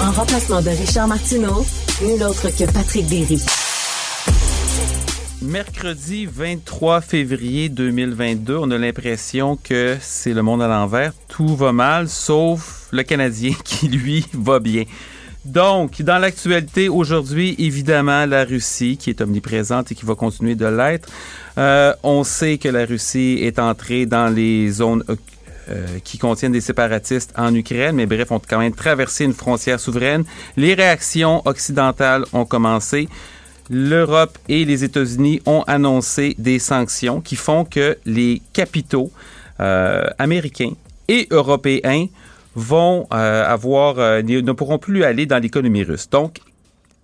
En remplacement de Richard Martineau, nul autre que Patrick Berry. Mercredi 23 février 2022, on a l'impression que c'est le monde à l'envers. Tout va mal, sauf le Canadien qui, lui, va bien. Donc, dans l'actualité aujourd'hui, évidemment, la Russie qui est omniprésente et qui va continuer de l'être. Euh, on sait que la Russie est entrée dans les zones euh, qui contiennent des séparatistes en Ukraine, mais bref, on a quand même traversé une frontière souveraine. Les réactions occidentales ont commencé. L'Europe et les États-Unis ont annoncé des sanctions qui font que les capitaux euh, américains et européens vont euh, avoir ne pourront plus aller dans l'économie russe. Donc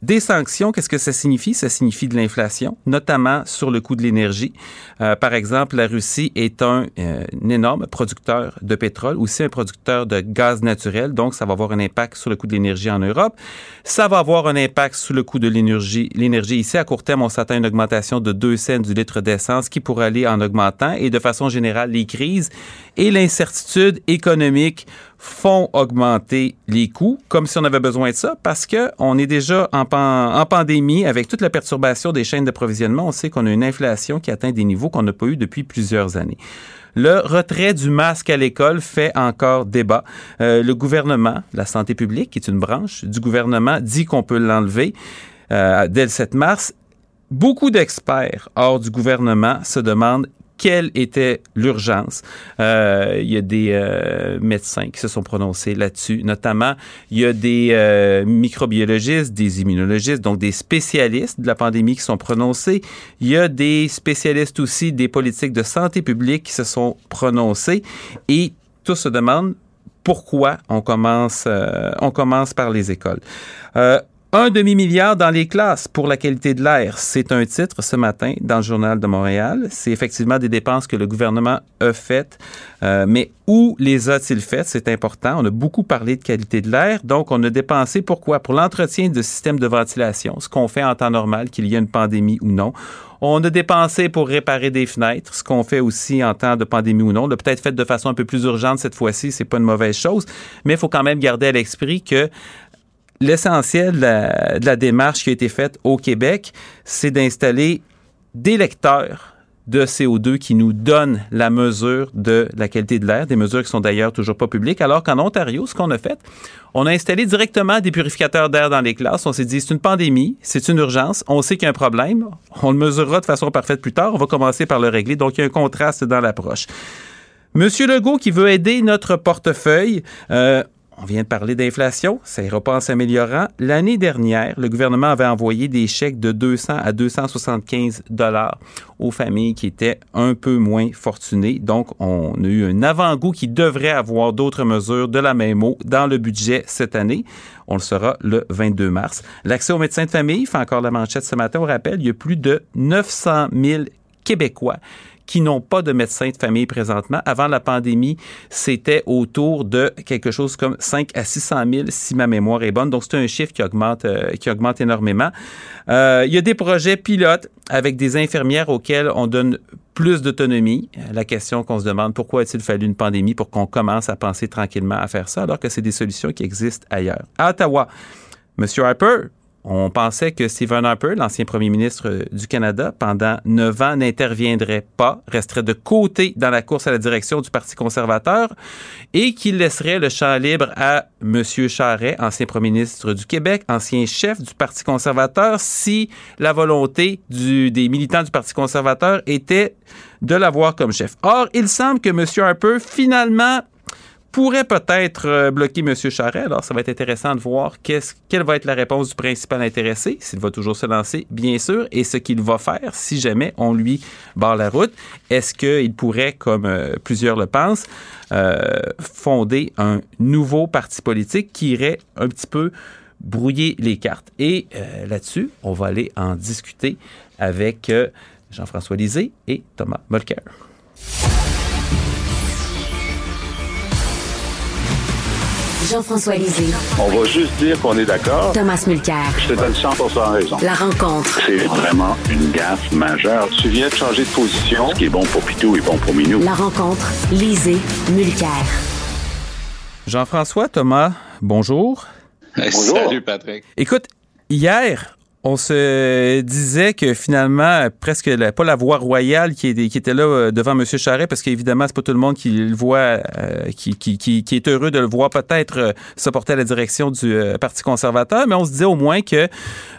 des sanctions, qu'est-ce que ça signifie? Ça signifie de l'inflation, notamment sur le coût de l'énergie. Euh, par exemple, la Russie est un, euh, un, énorme producteur de pétrole, aussi un producteur de gaz naturel, donc ça va avoir un impact sur le coût de l'énergie en Europe. Ça va avoir un impact sur le coût de l'énergie. L'énergie ici, à court terme, on s'attend à une augmentation de 2 cents du litre d'essence qui pourrait aller en augmentant et de façon générale, les crises et l'incertitude économique font augmenter les coûts, comme si on avait besoin de ça, parce que on est déjà en, en pandémie avec toute la perturbation des chaînes d'approvisionnement. On sait qu'on a une inflation qui atteint des niveaux qu'on n'a pas eu depuis plusieurs années. Le retrait du masque à l'école fait encore débat. Euh, le gouvernement, la santé publique, qui est une branche du gouvernement, dit qu'on peut l'enlever euh, dès le 7 mars. Beaucoup d'experts hors du gouvernement se demandent quelle était l'urgence. Euh, il y a des euh, médecins qui se sont prononcés là-dessus, notamment il y a des euh, microbiologistes, des immunologistes, donc des spécialistes de la pandémie qui sont prononcés. Il y a des spécialistes aussi des politiques de santé publique qui se sont prononcés et tous se demandent pourquoi on commence, on commence par les écoles. Un demi-milliard dans les classes pour la qualité de l'air. C'est un titre ce matin dans le Journal de Montréal. C'est effectivement des dépenses que le gouvernement a faites. Euh, mais où les a-t-il faites? C'est important. On a beaucoup parlé de qualité de l'air. Donc, on a dépensé pourquoi? Pour l'entretien de systèmes de ventilation, ce qu'on fait en temps normal, qu'il y ait une pandémie ou non. On a dépensé pour réparer des fenêtres, ce qu'on fait aussi en temps de pandémie ou non. On l'a peut-être fait de façon un peu plus urgente cette fois-ci, c'est pas une mauvaise chose, mais il faut quand même garder à l'esprit que l'essentiel de la, démarche qui a été faite au Québec, c'est d'installer des lecteurs de CO2 qui nous donnent la mesure de la qualité de l'air, des mesures qui sont d'ailleurs toujours pas publiques, alors qu'en Ontario, ce qu'on a fait, on a installé directement des purificateurs d'air dans les classes. On s'est dit, c'est une pandémie, c'est une urgence, on sait qu'il y a un problème, on le mesurera de façon parfaite plus tard, on va commencer par le régler. Donc, il y a un contraste dans l'approche. Monsieur Legault qui veut aider notre portefeuille, euh, on vient de parler d'inflation, ça ira pas en s'améliorant. L'année dernière, le gouvernement avait envoyé des chèques de 200 à 275 dollars aux familles qui étaient un peu moins fortunées. Donc, on a eu un avant-goût qui devrait avoir d'autres mesures de la même eau dans le budget cette année. On le saura le 22 mars. L'accès aux médecins de famille fait encore la manchette ce matin. On rappelle, il y a plus de 900 000 Québécois qui n'ont pas de médecin de famille présentement. Avant la pandémie, c'était autour de quelque chose comme 5 à 600 000 si ma mémoire est bonne. Donc, c'est un chiffre qui augmente, euh, qui augmente énormément. Euh, il y a des projets pilotes avec des infirmières auxquelles on donne plus d'autonomie. La question qu'on se demande, pourquoi a-t-il fallu une pandémie pour qu'on commence à penser tranquillement à faire ça alors que c'est des solutions qui existent ailleurs? À Ottawa, M. Harper, on pensait que Stephen Harper, l'ancien premier ministre du Canada, pendant neuf ans, n'interviendrait pas, resterait de côté dans la course à la direction du Parti conservateur et qu'il laisserait le champ libre à M. Charret, ancien premier ministre du Québec, ancien chef du Parti conservateur, si la volonté des militants du Parti conservateur était de l'avoir comme chef. Or, il semble que M. Harper, finalement, pourrait peut-être euh, bloquer M. Charret. Alors, ça va être intéressant de voir quelle va être la réponse du principal intéressé, s'il va toujours se lancer, bien sûr, et ce qu'il va faire si jamais on lui barre la route. Est-ce qu'il pourrait, comme euh, plusieurs le pensent, euh, fonder un nouveau parti politique qui irait un petit peu brouiller les cartes? Et là-dessus, on va aller en discuter avec Jean-François Lisée et Thomas Molker. Jean-François Lisée. On va juste dire qu'on est d'accord. Thomas Mulcair. Je te donne 100% raison. La rencontre. C'est vraiment une gaffe majeure. Tu viens de changer de position. Ce qui est bon pour Pitou est bon pour Minou. La rencontre. Lisée. Mulcair. Jean-François, Thomas, bonjour. bonjour. Salut, Patrick. Écoute, hier, on se disait que finalement, presque pas la voix royale qui, était là euh, devant M. Charret, parce qu'évidemment, c'est pas tout le monde qui le voit, euh, qui, est heureux de le voir peut-être euh, se porter à la direction du Parti conservateur, mais on se disait au moins que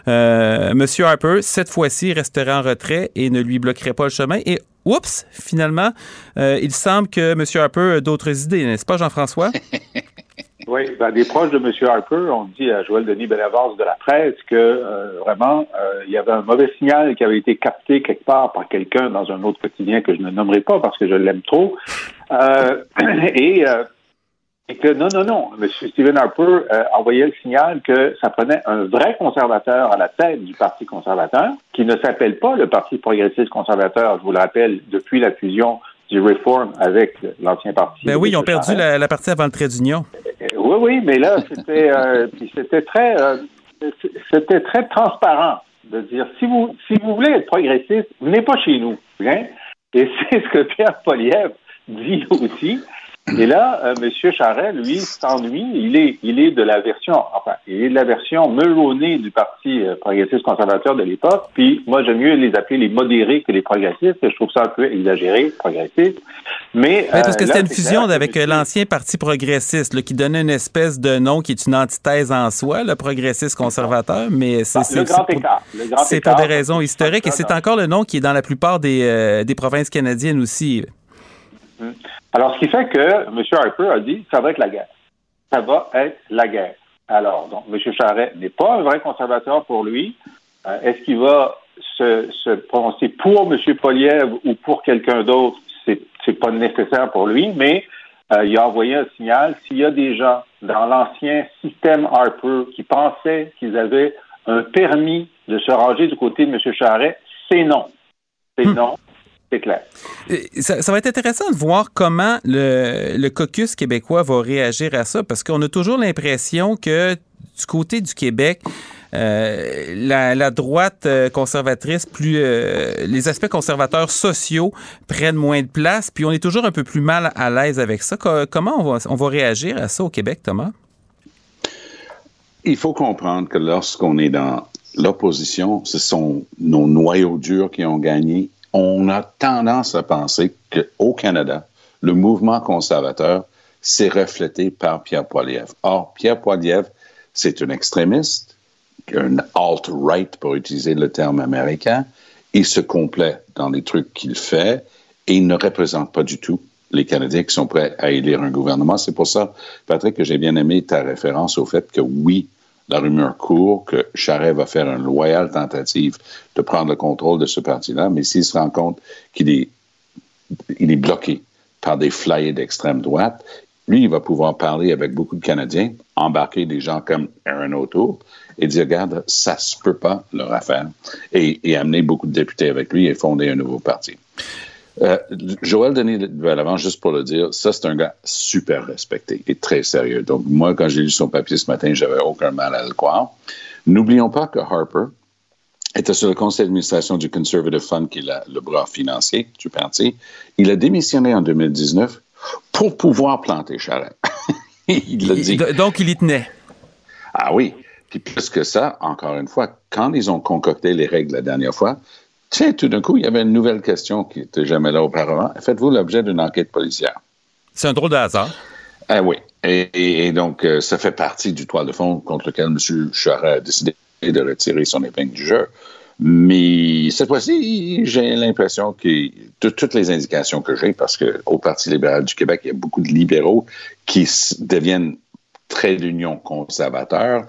M. Harper, cette fois-ci, resterait en retrait et ne lui bloquerait pas le chemin. Et oups, finalement, il semble que M. Harper a d'autres idées, n'est-ce pas, Jean-François? Oui, ben, des proches de M. Harper ont dit à Joël Denis Bellavance de la presse que euh, vraiment, euh, il y avait un mauvais signal qui avait été capté quelque part par quelqu'un dans un autre quotidien que je ne nommerai pas parce que je l'aime trop. Euh, et, et, que non, non, non, M. Stephen Harper envoyait le signal que ça prenait un vrai conservateur à la tête du Parti conservateur, qui ne s'appelle pas le Parti progressiste conservateur, je vous le rappelle, depuis la fusion du Reform avec l'ancien parti. Ben oui, ils ont perdu la, partie avant le trait d'union. Euh, oui, oui, mais là, c'était euh, c'était très euh, c'était très transparent de dire si vous si vous voulez être progressiste, venez pas chez nous. Hein? Et c'est ce que Pierre Poliev dit aussi. Et là, euh, M. Charest, lui, s'ennuie. Il est, il est de la version, enfin, il est de la version melonnée du Parti euh, progressiste conservateur de l'époque. Puis, moi, j'aime mieux les appeler les modérés que les progressistes. Je trouve ça un peu exagéré, progressiste. Mais, parce que euh, c'était une fusion avec l'ancien Parti progressiste, qui donnait une espèce de nom qui est une antithèse en soi, le progressiste conservateur. Mais c'est le grand écart. C'est pour des raisons historiques et c'est encore le nom qui est dans la plupart des, des provinces canadiennes aussi. Hum. Alors, ce qui fait que M. Harper a dit ça va être la guerre. Ça va être la guerre. Alors, donc, M. Charret n'est pas un vrai conservateur pour lui. Euh, est-ce qu'il va se, se, prononcer pour M. Poliev ou pour quelqu'un d'autre? C'est, pas nécessaire pour lui, mais euh, il a envoyé un signal. S'il y a des gens dans l'ancien système Harper qui pensaient qu'ils avaient un permis de se ranger du côté de M. Charret, c'est non. C'est hmm. non c'est clair. Ça, va être intéressant de voir comment le, caucus québécois va réagir à ça, parce qu'on a toujours l'impression que du côté du Québec, euh, la, droite euh, conservatrice, plus euh, les aspects conservateurs sociaux prennent moins de place, puis on est toujours un peu plus mal à l'aise avec ça. Comment on va, on va réagir à ça au Québec, Thomas? Il faut comprendre que lorsqu'on est dans l'opposition, ce sont nos noyaux durs qui ont gagné on a tendance à penser qu'au Canada, le mouvement conservateur s'est reflété par Pierre Poilievre. Or, Pierre Poilievre, c'est un extrémiste, un alt-right pour utiliser le terme américain. Il se complaît dans les trucs qu'il fait et il ne représente pas du tout les Canadiens qui sont prêts à élire un gouvernement. C'est pour ça, Patrick, que j'ai bien aimé ta référence au fait que oui, la rumeur court que Charest va faire une loyale tentative de prendre le contrôle de ce parti-là, mais s'il se rend compte qu'il est, bloqué par des flyers d'extrême droite, lui, il va pouvoir parler avec beaucoup de Canadiens, embarquer des gens comme Aaron O'Toole et dire, regarde, ça se peut pas leur affaire, et amener beaucoup de députés avec lui et fonder un nouveau parti. Euh, Joël Denis Bellavant, juste pour le dire, ça, c'est un gars super respecté et très sérieux. Donc, moi, quand j'ai lu son papier ce matin, j'avais aucun mal à le croire. N'oublions pas que Harper était sur le conseil d'administration du Conservative Fund, qui est le bras financier du parti. Il a démissionné en 2019 pour pouvoir planter Charette. il l'a dit. Donc, il y tenait. Ah oui. Puis plus que ça, encore une fois, quand ils ont concocté les règles la dernière fois, tiens, tout d'un coup, il y avait une nouvelle question qui n'était jamais là auparavant. Faites-vous l'objet d'une enquête policière? C'est un drôle de hasard. Ah oui. Et, donc, euh, ça fait partie du toit de fond contre lequel M. Charest a décidé de retirer son épingle du jeu. Mais cette fois-ci, j'ai l'impression que de toutes les indications que j'ai, parce qu'au Parti libéral du Québec, il y a beaucoup de libéraux qui deviennent très d'union conservateur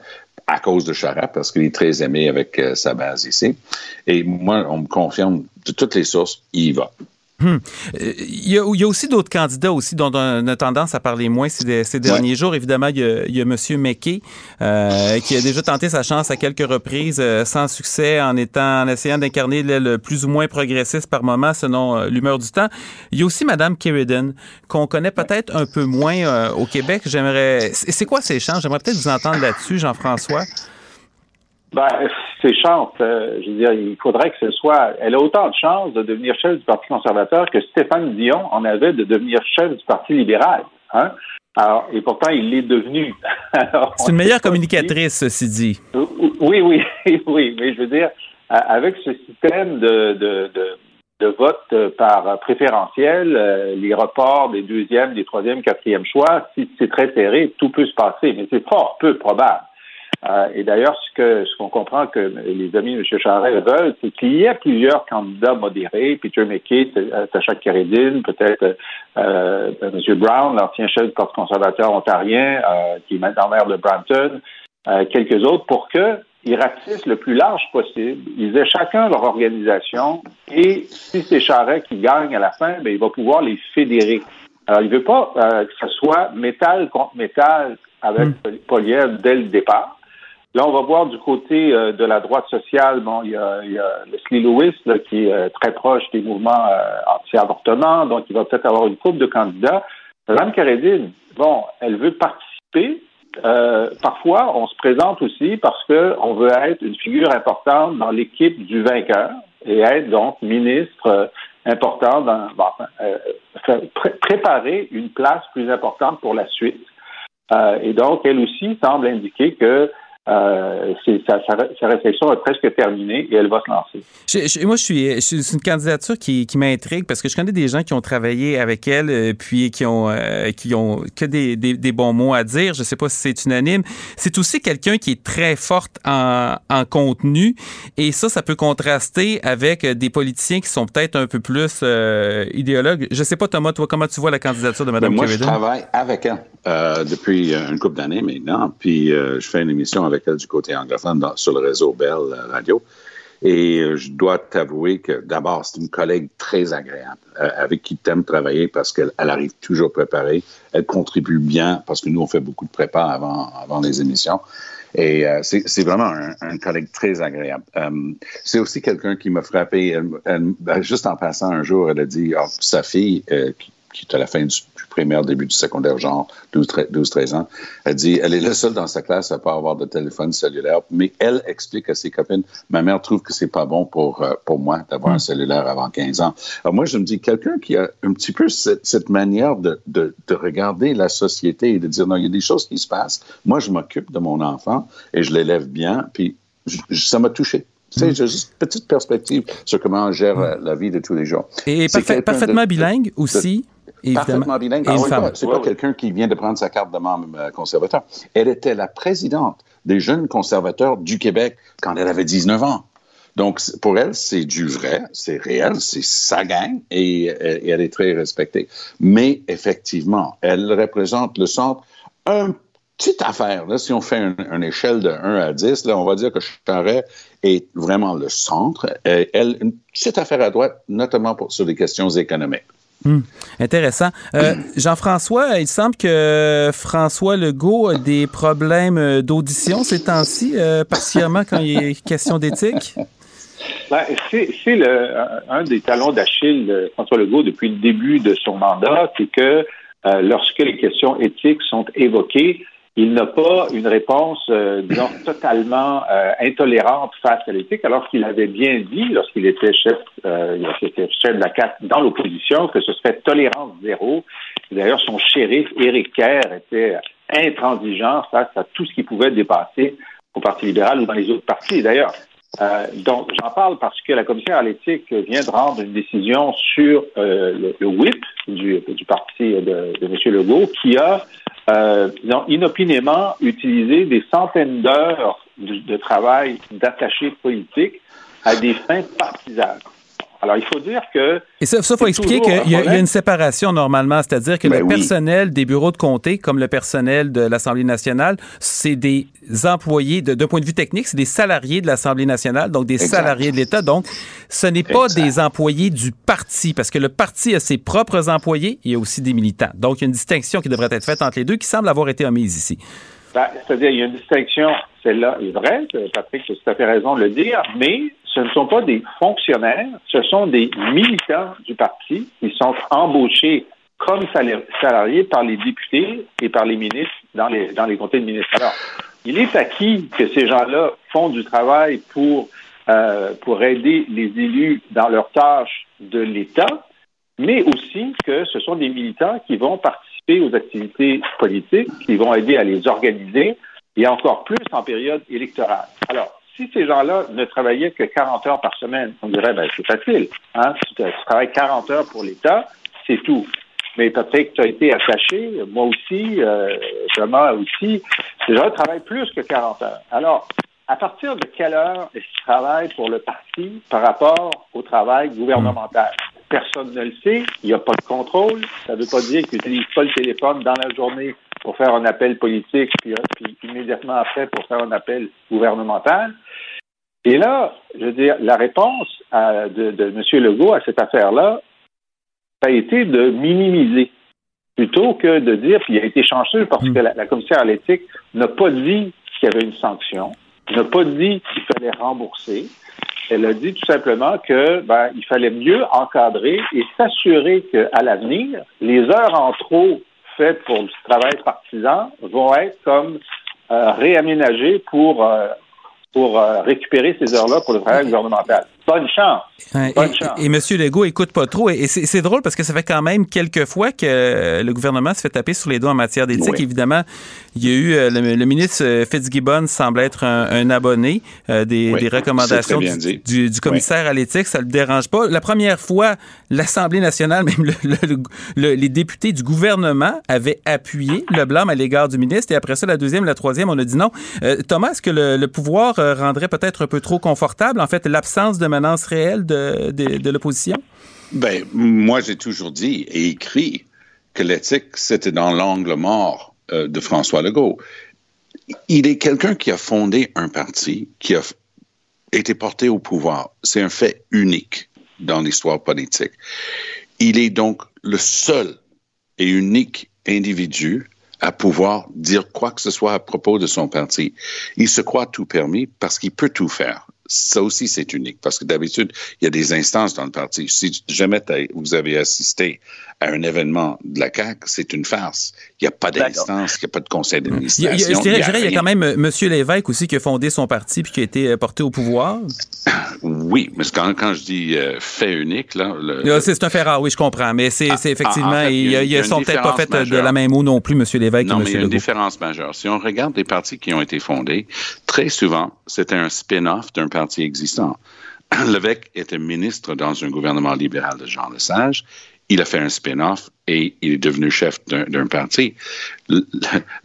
à cause de Charest, parce qu'il est très aimé avec euh, sa base ici. Et moi, on me confirme de toutes les sources, il y va. Hmm. Euh, il, y a, aussi d'autres candidats aussi dont on a tendance à parler moins ces, derniers jours. Évidemment, il y a, M. McKay euh, qui a déjà tenté sa chance à quelques reprises euh, sans succès en étant en essayant d'incarner le plus ou moins progressiste par moment selon l'humeur du temps. Il y a aussi Mme Kerridan qu'on connaît peut-être un peu moins au Québec. J'aimerais. C'est quoi ces chances? J'aimerais peut-être vous entendre là-dessus, Jean-François. Ben, c'est chance. Euh, je veux dire, il faudrait que ce soit. Elle a autant de chances de devenir chef du Parti conservateur que Stéphane Dion en avait de devenir chef du Parti libéral. Hein? Alors, et pourtant, il l'est devenu. C'est une meilleure communicatrice, ceci dit. Oui, oui, oui. Mais je veux dire, avec ce système de, de, de, de vote par préférentiel, euh, les reports des deuxièmes, des troisièmes, quatrièmes choix, si c'est très serré, tout peut se passer. Mais c'est fort peu probable. Euh, et d'ailleurs, ce que ce qu'on comprend que les amis de M. Charest veulent, c'est qu'il y ait plusieurs candidats modérés, Peter McKay, Sacha Keredin, peut-être euh, M. Brown, l'ancien chef du Parti conservateur ontarien, euh, qui est maintenant maire de Brampton, euh, quelques autres, pour qu'ils ratissent le plus large possible. Ils aient chacun leur organisation et si c'est Charest qui gagne à la fin, ben, il va pouvoir les fédérer. Alors, il ne veut pas que ce soit métal contre métal avec mmh. dès le départ. Là, on va voir du côté euh, de la droite sociale, bon, il y a, il y a Leslie Lewis qui est euh, très proche des mouvements euh, anti-avortement, donc il va peut-être avoir une couple de candidats. Mme Carédine, bon, elle veut participer. parfois, on se présente aussi parce qu'on veut être une figure importante dans l'équipe du vainqueur et être donc ministre important dans préparer une place plus importante pour la suite. et donc, elle aussi semble indiquer que euh, sa, sa, réflexion est presque terminée et elle va se lancer. moi, je suis, c'est une candidature qui, qui m'intrigue parce que je connais des gens qui ont travaillé avec elle euh, puis qui ont euh, qui ont que des, des, des, bons mots à dire. Je sais pas si c'est unanime. C'est aussi quelqu'un qui est très forte en, en contenu et ça, ça peut contraster avec des politiciens qui sont peut-être un peu plus euh, idéologues. Je sais pas, Thomas, toi, comment tu vois la candidature de Mme ben, Moi, je travaille avec elle depuis une couple d'années maintenant, puis je fais une émission avec elle du côté anglophone sur le réseau Bell euh, Radio. Et euh, je dois t'avouer que d'abord, c'est une collègue très agréable euh, avec qui tu aimes travailler parce qu'elle arrive toujours préparée. Elle contribue bien parce que nous, on fait beaucoup de prépa avant, avant les émissions. Et c'est vraiment un, collègue très agréable. c'est aussi quelqu'un qui m'a frappé. Ben, juste en passant un jour, elle a dit, oh, sa fille, qui, qui est à la fin du, primaire, début du secondaire, genre 12-13 ans, elle dit, elle est la seule dans sa classe à pas avoir de téléphone cellulaire, mais elle explique à ses copines, ma mère trouve que c'est pas bon pour, euh, pour moi d'avoir un cellulaire avant 15 ans. Alors moi, je me dis, quelqu'un qui a un petit peu cette, cette manière de, de, de, regarder la société et de dire, non, il y a des choses qui se passent. Moi, je m'occupe de mon enfant et je l'élève bien, puis ça m'a touché. C'est juste une petite perspective sur comment on gère hmm. la vie de tous les jours. Et parfaitement bilingue aussi. Parfaitement bilingue. Ah, c'est pas, quelqu'un qui vient de prendre sa carte de membre euh, conservateur. Elle était la présidente des jeunes conservateurs du Québec quand elle avait 19 ans. Donc, pour elle, c'est du vrai, c'est réel, c'est sa gang et, elle est très respectée. Mais effectivement, elle représente le centre. Un petite affaire, là, si on fait une, échelle de 1 à 10, là, on va dire que Charest est vraiment le centre. Et elle, une petite affaire à droite, notamment pour, sur les questions économiques. Hmm. Intéressant. Euh, Jean-François, il semble que François Legault a des problèmes d'audition ces temps-ci, euh, quand il est question d'éthique? Ben, c'est un des talons d'Achille de François Legault depuis le début de son mandat, c'est que euh, lorsque les questions éthiques sont évoquées, il n'a pas une réponse, euh, disons, totalement euh, intolérante face à l'éthique, alors qu'il avait bien dit, lorsqu'il était chef, euh, était chef de la CAC dans l'opposition, que ce serait tolérance zéro. D'ailleurs, son shérif, Éric Kerr, était intransigeant face à tout ce qui pouvait dépasser au Parti libéral ou dans les autres partis. D'ailleurs, euh, donc, j'en parle parce que la commission à l'éthique vient de rendre une décision sur euh, le, whip du, du parti de, de M. Legault qui a euh, inopinément utilisé des centaines d'heures de, de travail d'attachés politiques à des fins partisanes. Alors, il faut dire que. Et ça, il faut expliquer qu'il y, a une séparation normalement, c'est-à-dire que ben le personnel des bureaux de comté, comme le personnel de l'Assemblée nationale, c'est des employés, d'un point de vue technique, c'est des salariés de l'Assemblée nationale, donc des salariés de l'État. Donc, ce n'est pas des employés du parti, parce que le parti a ses propres employés, il y a aussi des militants. Donc, il y a une distinction qui devrait être faite entre les deux qui semble avoir été omise ici. Ben, c'est-à-dire, il y a une distinction, celle-là est vraie, Patrick, tu as tout à fait raison de le dire, mais ce ne sont pas des fonctionnaires, ce sont des militants du parti qui sont embauchés comme salariés par les députés et par les ministres dans les, dans les comtés de ministres. Alors, il est acquis que ces gens-là font du travail pour, euh, pour aider les élus dans leurs tâches de l'État, mais aussi que ce sont des militants qui vont participer aux activités politiques, qui vont aider à les organiser, et encore plus en période électorale. Alors, si ces gens-là ne travaillaient que 40 heures par semaine, on dirait, ben, c'est facile. Hein? Tu, travailles 40 heures pour l'État, c'est tout. Mais peut-être que tu as été attaché, moi aussi, euh, Thomas aussi. Ces gens travaillent plus que 40 heures. Alors, à partir de quelle heure est-ce qu'ils travaillent pour le parti par rapport au travail gouvernemental? Personne ne le sait. Il n'y a pas de contrôle. Ça ne veut pas dire qu'ils n'utilisent pas le téléphone dans la journée pour faire un appel politique, puis, puis, immédiatement après pour faire un appel gouvernemental. Et là, je veux dire, la réponse de, de M. Legault à cette affaire-là, ça a été de minimiser plutôt que de dire, puis il a été chanceux parce que la, commissaire à l'éthique n'a pas dit qu'il y avait une sanction, n'a pas dit qu'il fallait rembourser. Elle a dit tout simplement que ben, il fallait mieux encadrer et s'assurer qu'à l'avenir, les heures en trop faites pour du travail partisan vont être comme euh, réaménagées pour euh, pour euh, récupérer ces heures-là pour le travail gouvernemental. Bonne chance. Bonne et, chance. Et, M. Legault écoute pas trop. Et, c'est drôle parce que ça fait quand même quelques fois que le gouvernement se fait taper sur les doigts en matière d'éthique. Évidemment, il y a eu le, ministre Fitzgibbon semble être un, abonné des, recommandations du, commissaire à l'éthique. Ça le dérange pas. La première fois, l'Assemblée nationale, même les députés du gouvernement avaient appuyé le blâme à l'égard du ministre. Et après ça, la deuxième, la troisième, on a dit non. Thomas, est-ce que le, pouvoir euh, rendrait peut-être un peu trop confortable, en fait, l'absence de menace réelle de, l'opposition? Ben, moi, j'ai toujours dit et écrit que l'éthique, c'était dans l'angle mort euh, de François Legault. Il est quelqu'un qui a fondé un parti, qui a été porté au pouvoir. C'est un fait unique dans l'histoire politique. Il est donc le seul et unique individu à pouvoir dire quoi que ce soit à propos de son parti. Il se croit tout permis parce qu'il peut tout faire. Ça aussi, c'est unique parce que d'habitude, il y a des instances dans le parti. Si jamais vous avez assisté à un événement de la CAQ, c'est une farce. Il n'y a pas d'instance, il n'y a pas de conseil d'administration. Je dirais, il y a quand même euh, M. Lévesque aussi qui a fondé son parti puis qui a été euh, porté au pouvoir. Oui, mais quand, quand je dis euh, fait unique, là. C'est un fait rare, oui, je comprends. Mais c'est ah, effectivement, ah, ils ne sont peut-être pas faits de la même mot non plus, M. Lévesque non, et M. mais il y a une différence majeure. Si on regarde les partis qui ont été fondés, très souvent, c'était un spin-off d'un parti existant. Lévesque était ministre dans un gouvernement libéral de Jean Lesage. Il a fait un spin-off et il est devenu chef d'un parti.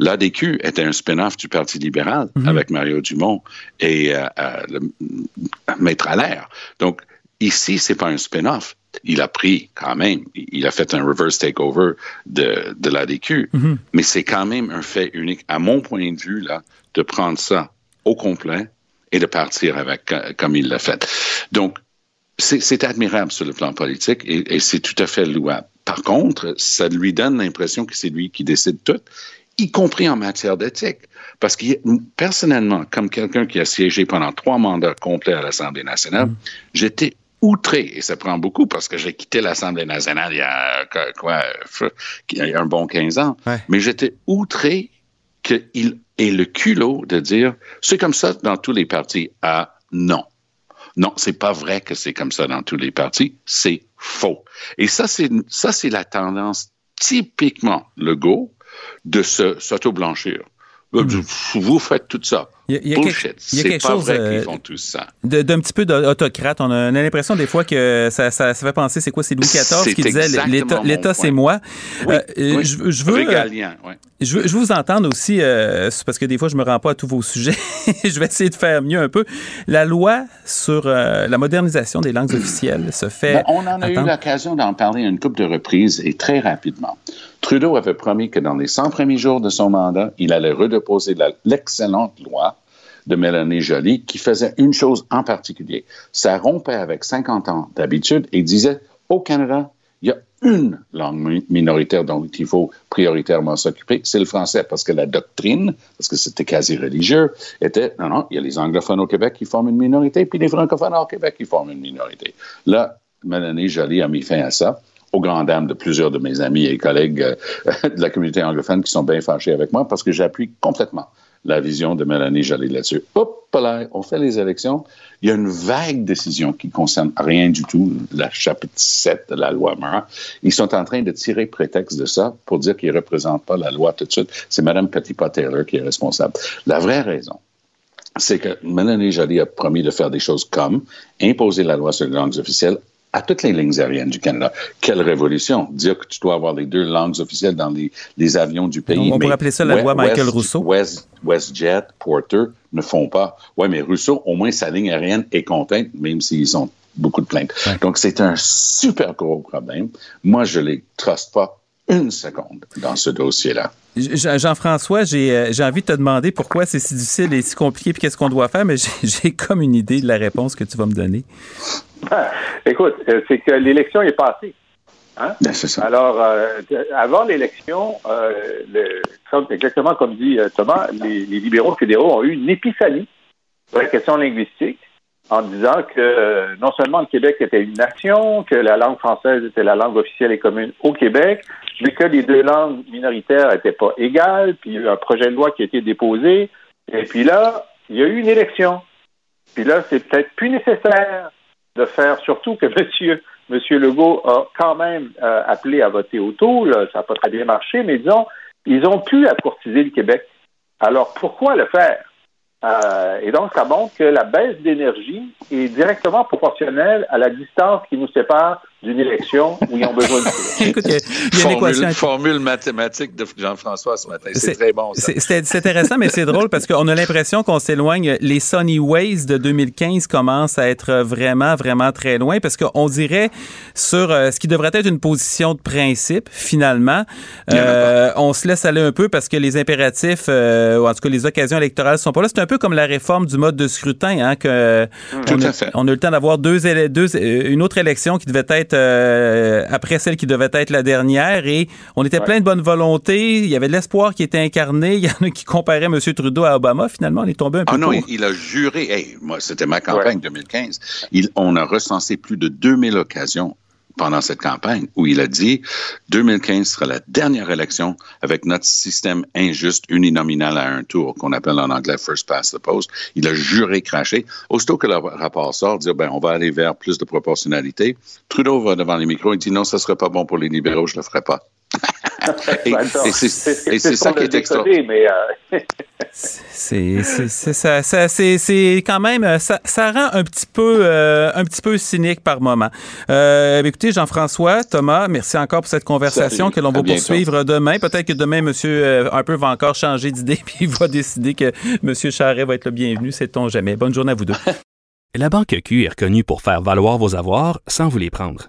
L'ADQ était un spin-off du Parti libéral mhm. avec Mario Dumont et euh, euh, le, Maître Allaire. Donc, ici, c'est pas un spin-off. Il a pris quand même, il a fait un reverse takeover de, de l'ADQ, mhm. mais c'est quand même un fait unique, à mon point de vue, là, de prendre ça au complet et de partir avec euh, comme il l'a fait. Donc, c'est admirable sur le plan politique et, c'est tout à fait louable. Par contre, ça lui donne l'impression que c'est lui qui décide tout, y compris en matière d'éthique. Parce que personnellement, comme quelqu'un qui a siégé pendant trois mandats complets à l'Assemblée nationale, mm. j'étais outré, et ça prend beaucoup parce que j'ai quitté l'Assemblée nationale il y a quoi, il y a un bon 15 ans, mais j'étais outré qu'il ait le culot de dire c'est comme ça dans tous les partis. Ah non. Non, c'est pas vrai que c'est comme ça dans tous les partis, c'est faux. Et ça, c'est ça, c'est la tendance typiquement le go de s'auto-blanchir. Hmm. Vous faites tout ça. Il y a, Bullshit. Il y a quelque pas chose vrai qu'ils euh, font tout ça. D'un petit peu d'autocrate. On a, l'impression des fois que ça, ça, ça fait penser, c'est quoi, c'est Louis XIV qui disait l'État, c'est moi. Oui, euh, Je, je, veux, Régalien, oui. je, veux, je veux vous entendre aussi, euh, parce que des fois, je me rends pas à tous vos sujets. je vais essayer de faire mieux un peu. La loi sur la modernisation des langues officielles se fait. Ben, on en a eu l'occasion d'en parler une couple de reprises et très rapidement. Trudeau avait promis que dans les 100 premiers jours de son mandat, il allait redéposer l'excellente loi de Mélanie Joly qui faisait une chose en particulier. Ça rompait avec 50 ans d'habitude et disait au Canada, il y a une langue minoritaire dont il faut prioritairement s'occuper, c'est le français, parce que la doctrine, parce que c'était quasi religieux, était, non, non, il y a les anglophones au Québec qui forment une minorité, puis les francophones au Québec qui forment une minorité. Là, Mélanie Joly a mis fin à ça aux grandes dames de plusieurs de mes amis et collègues euh, de la communauté anglophone qui sont bien fâchés avec moi parce que j'appuie complètement la vision de Mélanie Joly là-dessus. Hop là, on fait les élections. Il y a une vague décision qui concerne rien du tout, la chapitre 7 de la loi Mara. Ils sont en train de tirer prétexte de ça pour dire qu'ils ne représentent pas la loi tout de suite. C'est Mme Petitpas-Taylor qui est responsable. La vraie raison, c'est que Mélanie Joly a promis de faire des choses comme imposer la loi sur les langues officielles à toutes les lignes aériennes du Canada. Quelle révolution! Dire que tu dois avoir les deux langues officielles dans les, avions du pays. On, pourrait appeler ça la loi Michael Rousseau. West, WestJet, Porter ne font pas. Oui, mais Rousseau, au moins, sa ligne aérienne est contente, même s'ils ont beaucoup de plaintes. Donc, c'est un super gros problème. Moi, je ne les truste pas une seconde dans ce dossier-là. Jean-François, euh, j'ai envie de te demander pourquoi c'est si difficile et si compliqué, puis qu'est-ce qu'on doit faire, mais j'ai comme une idée de la réponse que tu vas me donner. Écoute, euh, c'est que l'élection est passée. Hein? Ben, ça. Alors, euh, avant l'élection, exactement comme dit Thomas, les, les, libéraux fédéraux ont eu une épiphanie sur la question linguistique en disant que non seulement le Québec était une nation, que la langue française était la langue officielle et commune au Québec, mais que les deux langues minoritaires n'étaient pas égales, puis il y a eu un projet de loi qui a été déposé, et puis là, il y a eu une élection. Puis là, c'est peut-être plus nécessaire de faire, surtout que monsieur, monsieur Legault a quand même euh, appelé à voter autour, ça n'a pas très bien marché, mais disons, ils ont pu accourtiser le Québec. Alors, pourquoi le faire? Euh, et donc, ça montre que la baisse d'énergie est directement proportionnelle à la distance qui nous sépare d'une élection où ils ont besoin de Écoute, il y a, une formule, équation... formule mathématique de Jean-François ce matin. C'est très bon. C'est intéressant, mais c'est drôle parce qu'on a l'impression qu'on s'éloigne. Les Sunny Ways de 2015 commencent à être vraiment, vraiment très loin parce qu'on dirait sur euh, ce qui devrait être une position de principe, finalement, euh, on se laisse aller un peu parce que les impératifs, euh, ou en tout cas les occasions électorales sont pas là. C'est un peu comme la réforme du mode de scrutin, hein, que on, a, on, a, eu le temps d'avoir deux, deux, une autre élection qui devait être euh, après celle qui devait être la dernière et on était plein de bonne volonté. Il y avait de l'espoir qui était incarné. Il y en a qui comparaient M. Trudeau à Obama. Finalement, on est tombé un peu. Ah non, il, a juré. moi, c'était ma campagne 2015. Il, on a recensé plus de 2000 occasions pendant cette campagne où il a dit 2015 sera la dernière élection avec notre système injuste uninominal à un tour qu'on appelle en anglais first past the post. Il a juré craché. Aussitôt que le rapport sort, dire ben on va aller vers plus de proportionnalité. Trudeau va devant les micros et dit non, ça serait pas bon pour les libéraux, je le ferai pas. et, c'est ça qui est extraordinaire. Euh, c'est ça, ça c'est quand même euh, ça, ça, rend un petit peu euh, un petit peu cynique par moment. Euh, écoutez Jean-François, Thomas, merci encore pour cette conversation que l'on va poursuivre demain. Peut-être que demain Monsieur un peu va encore changer d'idée puis il va décider que Monsieur Charret va être le bienvenu, sait-on jamais. Bonne journée à vous deux. La Banque Q est reconnue pour faire valoir vos avoirs sans vous les prendre.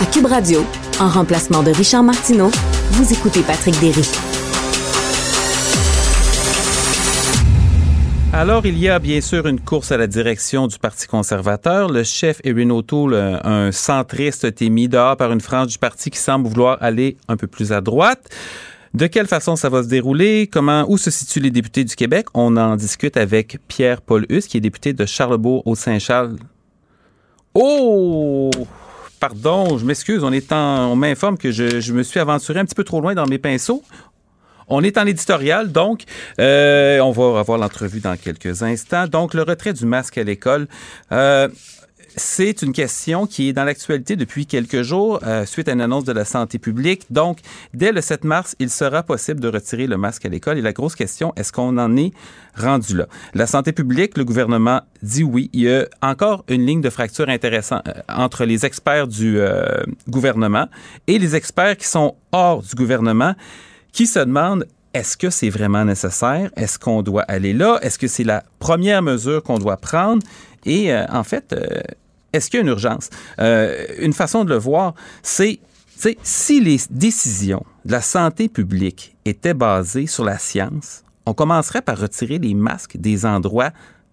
À Cube Radio, en remplacement de Richard Martineau, vous écoutez Patrick Derry. Alors, il y a bien sûr une course à la direction du Parti conservateur. Le chef Erin O'Toole, un centriste, a mis dehors par une frange du parti qui semble vouloir aller un peu plus à droite. De quelle façon ça va se dérouler? Comment, où se situent les députés du Québec? On en discute avec Pierre-Paul Hus, qui est député de Charlebourg au Saint-Charles. Oh! Pardon, je m'excuse, on m'informe que je, je me suis aventuré un petit peu trop loin dans mes pinceaux. On est en éditorial, donc euh, on va avoir l'entrevue dans quelques instants. Donc, le retrait du masque à l'école. Euh, c'est une question qui est dans l'actualité depuis quelques jours euh, suite à une annonce de la santé publique. Donc, dès le 7 mars, il sera possible de retirer le masque à l'école. Et la grosse question, est-ce qu'on en est rendu là? La santé publique, le gouvernement dit oui. Il y a encore une ligne de fracture intéressante euh, entre les experts du euh, gouvernement et les experts qui sont hors du gouvernement qui se demandent est-ce que c'est vraiment nécessaire? Est-ce qu'on doit aller là? Est-ce que c'est la première mesure qu'on doit prendre? Et euh, en fait, euh, est-ce qu'il y a une urgence? Euh, une façon de le voir, c'est si les décisions de la santé publique étaient basées sur la science, on commencerait par retirer les masques des endroits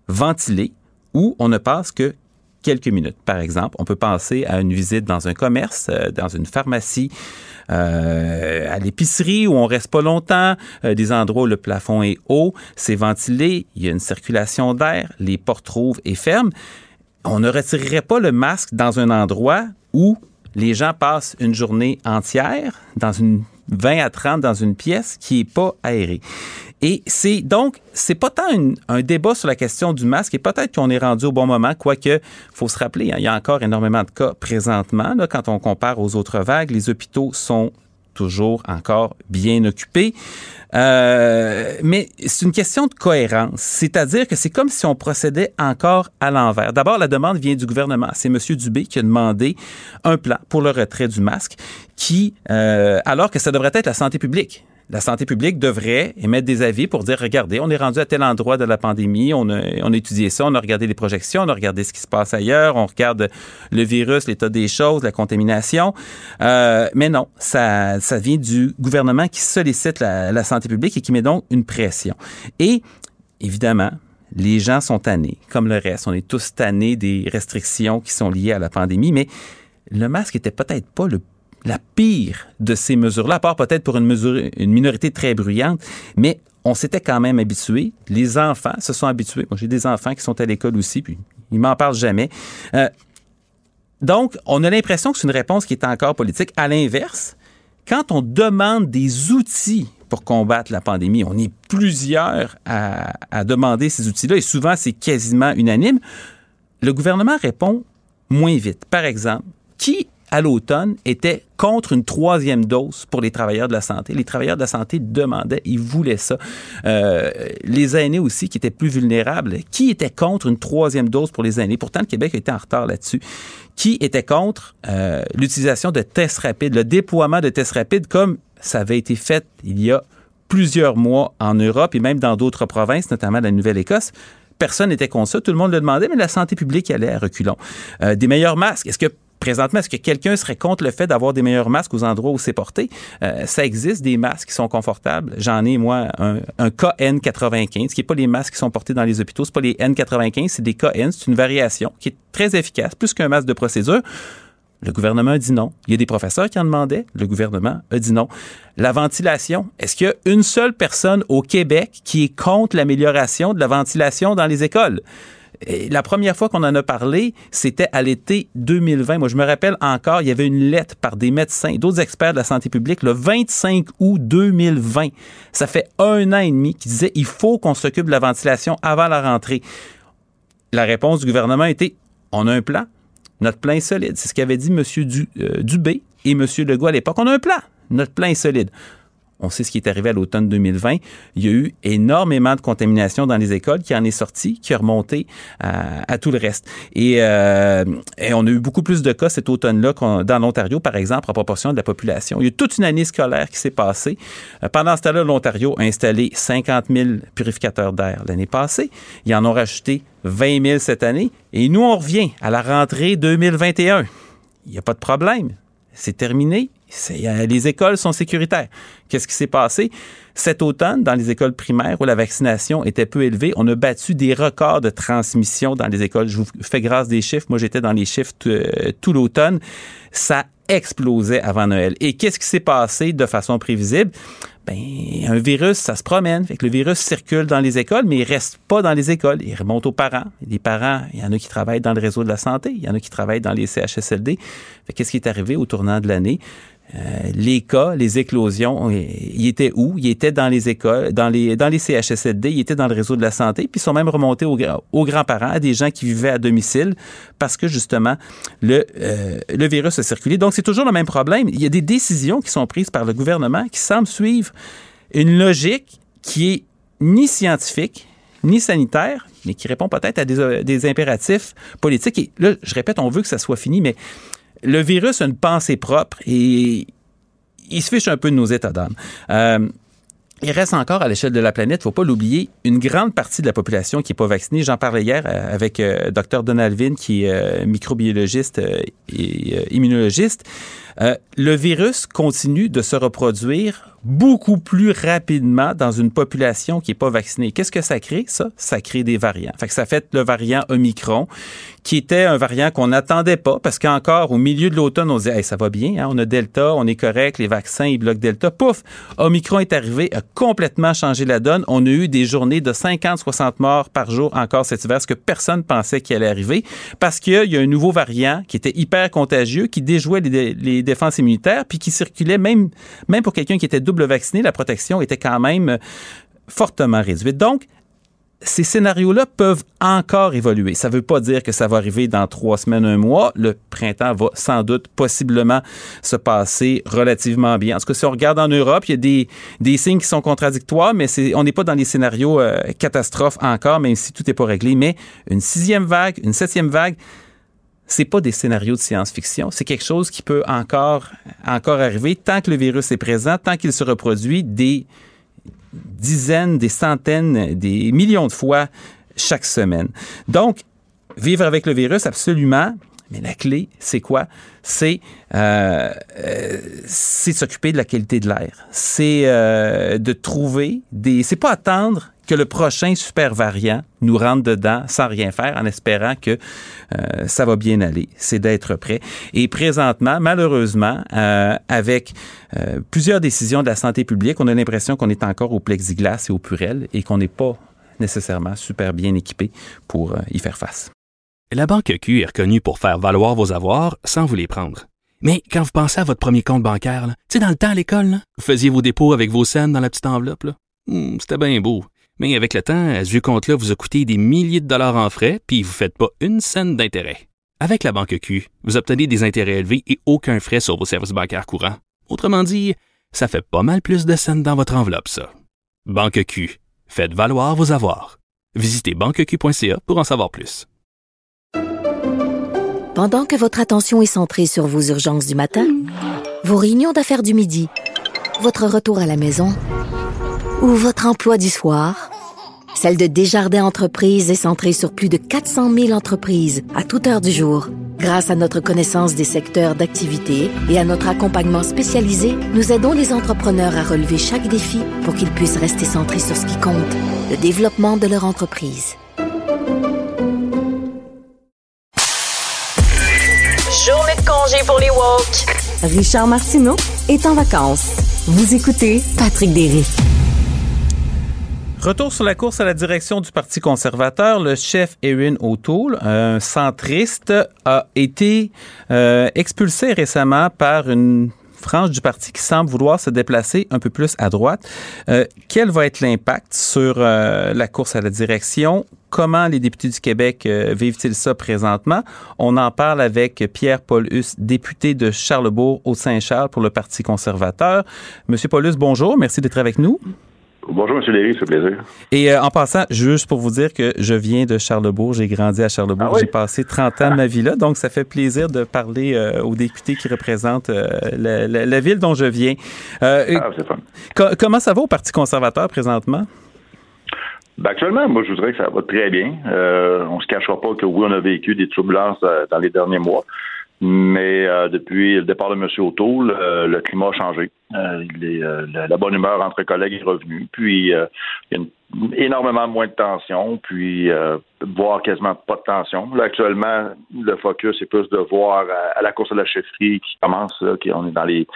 ventilés où on ne passe que quelques minutes. Par exemple, on peut penser à une visite dans un commerce, dans une pharmacie, euh, à l'épicerie où on reste pas longtemps, euh, des endroits où le plafond est haut, c'est ventilé, il y a une circulation d'air, les portes rouvrent et ferment. On ne retirerait pas le masque dans un endroit où les gens passent une journée entière dans une 20 à 30 dans une pièce qui est pas aérée. Et c'est donc, c'est pas tant un débat sur la question du masque et peut-être qu'on est rendu au bon moment, quoique, faut se rappeler, hein, il y a encore énormément de cas présentement. Quand on compare aux autres vagues, les hôpitaux sont toujours encore bien occupés. Euh, mais c'est une question de cohérence. C'est-à-dire que c'est comme si on procédait encore à l'envers. D'abord, la demande vient du gouvernement. C'est M. Dubé qui a demandé un plan pour le retrait du masque qui, euh, alors que ça devrait être la santé publique la santé publique devrait émettre des avis pour dire, regardez, on est rendu à tel endroit de la pandémie, on a, on a étudié ça, on a regardé les projections, on a regardé ce qui se passe ailleurs, on regarde le virus, l'état des choses, la contamination. Euh, mais non, ça, ça vient du gouvernement qui sollicite la, la santé publique et qui met donc une pression. Et évidemment, les gens sont tannés, comme le reste. On est tous tannés des restrictions qui sont liées à la pandémie, mais le masque était peut-être pas le la pire de ces mesures-là, à part peut-être pour une, mesure, une minorité très bruyante, mais on s'était quand même habitué. Les enfants se sont habitués. Moi, j'ai des enfants qui sont à l'école aussi, puis ils m'en parlent jamais. Euh, donc, on a l'impression que c'est une réponse qui est encore politique. À l'inverse, quand on demande des outils pour combattre la pandémie, on est plusieurs à, à demander ces outils-là, et souvent c'est quasiment unanime. Le gouvernement répond moins vite. Par exemple, qui à l'automne, était contre une troisième dose pour les travailleurs de la santé. Les travailleurs de la santé demandaient, ils voulaient ça. Euh, les aînés aussi, qui étaient plus vulnérables, qui était contre une troisième dose pour les aînés? Pourtant, le Québec était en retard là-dessus. Qui était contre euh, l'utilisation de tests rapides, le déploiement de tests rapides comme ça avait été fait il y a plusieurs mois en Europe et même dans d'autres provinces, notamment la Nouvelle-Écosse? Personne n'était contre ça. Tout le monde le demandait, mais la santé publique allait à reculons. Euh, des meilleurs masques. Est-ce que présentement, est-ce que quelqu'un serait contre le fait d'avoir des meilleurs masques aux endroits où c'est porté? Euh, ça existe, des masques qui sont confortables. J'en ai, moi, un, un KN95, qui n'est pas les masques qui sont portés dans les hôpitaux, c'est pas les N95, c'est des KN, c'est une variation qui est très efficace, plus qu'un masque de procédure. Le gouvernement a dit non. Il y a des professeurs qui en demandaient. Le gouvernement a dit non. La ventilation. Est-ce qu'il y a une seule personne au Québec qui est contre l'amélioration de la ventilation dans les écoles? La première fois qu'on en a parlé, c'était à l'été 2020. Moi, je me rappelle encore, il y avait une lettre par des médecins, d'autres experts de la santé publique, le 25 août 2020. Ça fait un an et demi qui disait il faut qu'on s'occupe de la ventilation avant la rentrée. La réponse du gouvernement était on a un plan. Notre plan est solide. C'est ce qu'avait dit M. Dubé et M. Legault à l'époque. On a un plan. Notre plan est solide. On sait ce qui est arrivé à l'automne 2020. Il y a eu énormément de contamination dans les écoles qui en est sorti, qui est remonté à, tout le reste. Euh, et, on a eu beaucoup plus de cas cet automne-là dans l'Ontario, par exemple, en proportion de la population. Il y a toute une année scolaire qui s'est passée. Euh, pendant ce temps-là, l'Ontario a installé 50 000 purificateurs d'air l'année passée. Ils en ont rajouté 20 000 cette année. Et nous, on revient à la rentrée 2021. Il n'y a pas de problème. C'est terminé les écoles sont sécuritaires. Qu'est-ce qui s'est passé? Cet automne, dans les écoles primaires où la vaccination était peu élevée, on a battu des records de transmission dans les écoles. Je vous fais grâce des chiffres. Moi, j'étais dans les chiffres euh, tout l'automne. Ça explosait avant Noël. Et qu'est-ce qui s'est passé de façon prévisible? Ben, un virus, ça se promène. Fait que le virus circule dans les écoles, mais il reste pas dans les écoles. Il remonte aux parents. Les parents, il y en a qui travaillent dans le réseau de la santé, il y en a qui travaillent dans les CHSLD. Qu'est-ce qui est arrivé au tournant de l'année? Euh, les cas, les éclosions, ils étaient où? Ils étaient dans les écoles, dans les, dans les ils étaient dans le réseau de la santé, puis ils sont même remontés aux, aux grands-parents, à des gens qui vivaient à domicile, parce que justement, le, euh, le virus a circulé. Donc, c'est toujours le même problème. Il y a des décisions qui sont prises par le gouvernement qui semblent suivre une logique qui est ni scientifique, ni sanitaire, mais qui répond peut-être à des, des impératifs politiques. Et là, je répète, on veut que ça soit fini, mais le virus a une pensée propre et il se fiche un peu de nos états d'âme. Euh, il reste encore à l'échelle de la planète, faut pas l'oublier, une grande partie de la population qui est pas vaccinée. J'en parlais hier euh, avec euh, Dr Donald Vin, qui est microbiologiste et immunologiste. le virus continue de se reproduire beaucoup plus rapidement dans une population qui n'est pas vaccinée. Qu'est-ce que ça crée, ça? Ça crée des variants. Fait que ça fait le variant Omicron, qui était un variant qu'on n'attendait pas, parce qu'encore au milieu de l'automne, on disait, ça va bien, hein, on a Delta, on est correct, les vaccins, ils bloquent Delta. Pouf! Omicron est arrivé, a complètement changé la donne. On a eu des journées de 50-60 morts par jour encore cet hiver, ce que personne pensait qu'il allait arriver, parce qu'il y a un nouveau variant qui était hyper contagieux, qui déjouait les, les défenses immunitaires, puis qui circulait même, même pour quelqu'un qui était double vacciné, la protection était quand même euh, fortement réduite. Donc, ces scénarios-là peuvent encore évoluer. Ça ne veut pas dire que ça va arriver dans trois semaines, un mois. Le printemps va sans doute possiblement se passer relativement bien. En tout cas, si on regarde en Europe, il y a des, des signes qui sont contradictoires, mais on n'est pas dans les scénarios euh, catastrophes encore, même si tout n'est pas réglé. Mais une sixième vague, une septième vague, c'est pas des scénarios de science-fiction, c'est quelque chose qui peut encore, encore arriver tant que le virus est présent, tant qu'il se reproduit des dizaines, des centaines, des millions de fois chaque semaine. Donc, vivre avec le virus, absolument, mais la clé, c'est quoi? C'est euh, euh s'occuper de la qualité de l'air. C'est euh, de trouver des... C'est pas attendre que le prochain super variant nous rentre dedans sans rien faire en espérant que euh, ça va bien aller. C'est d'être prêt. Et présentement, malheureusement, euh, avec euh, plusieurs décisions de la santé publique, on a l'impression qu'on est encore au plexiglas et au purel et qu'on n'est pas nécessairement super bien équipé pour y faire face. La Banque Q est reconnue pour faire valoir vos avoirs sans vous les prendre. Mais quand vous pensez à votre premier compte bancaire, tu sais, dans le temps à l'école, vous faisiez vos dépôts avec vos scènes dans la petite enveloppe. Hmm, c'était bien beau. Mais avec le temps, ce compte-là vous a coûté des milliers de dollars en frais, puis vous ne faites pas une scène d'intérêt. Avec la banque Q, vous obtenez des intérêts élevés et aucun frais sur vos services bancaires courants. Autrement dit, ça fait pas mal plus de scènes dans votre enveloppe, ça. Banque Q, faites valoir vos avoirs. Visitez banqueq.ca pour en savoir plus. Pendant que votre attention est centrée sur vos urgences du matin, vos réunions d'affaires du midi, votre retour à la maison ou votre emploi du soir, celle de Desjardins Entreprises est centrée sur plus de 400 000 entreprises à toute heure du jour. Grâce à notre connaissance des secteurs d'activité et à notre accompagnement spécialisé, nous aidons les entrepreneurs à relever chaque défi pour qu'ils puissent rester centrés sur ce qui compte, le développement de leur entreprise. Journée de congé pour les Woke. Richard Martineau est en vacances. Vous écoutez Patrick Derry. Retour sur la course à la direction du Parti conservateur. Le chef Erin O'Toole, un centriste, a été euh, expulsé récemment par une frange du parti qui semble vouloir se déplacer un peu plus à droite. Euh, quel va être l'impact sur euh, la course à la direction? Comment les députés du Québec vivent-ils ça présentement? On en parle avec Pierre-Paul Huss, député de Charlebourg au Saint-Charles pour le Parti conservateur. Monsieur Paul Huss, bonjour. Merci d'être avec nous. Bonjour, M. Léry, c'est plaisir. Et euh, en passant, juste pour vous dire que je viens de Charlebourg, j'ai grandi à Charlebourg, Ah oui? j'ai passé 30 ans de ma vie là, donc ça fait plaisir de parler euh, aux députés qui représentent euh, la, la- la ville dont je viens. Ah, c'est fun. co- comment ça va au Parti conservateur présentement? Ben, actuellement, moi, je voudrais que ça va très bien. On se cachera pas que oui, on a vécu des turbulences dans les derniers mois. Mais euh, depuis le départ de M. O'Toole, euh, le climat a changé. Euh, il est, euh, la, la bonne humeur entre collègues est revenue. Puis, euh, il y a une- énormément moins de tension, puis euh, voire quasiment pas de tension. Là, actuellement, le focus est plus de voir à, à la course à la chefferie qui commence, là, on est dans les,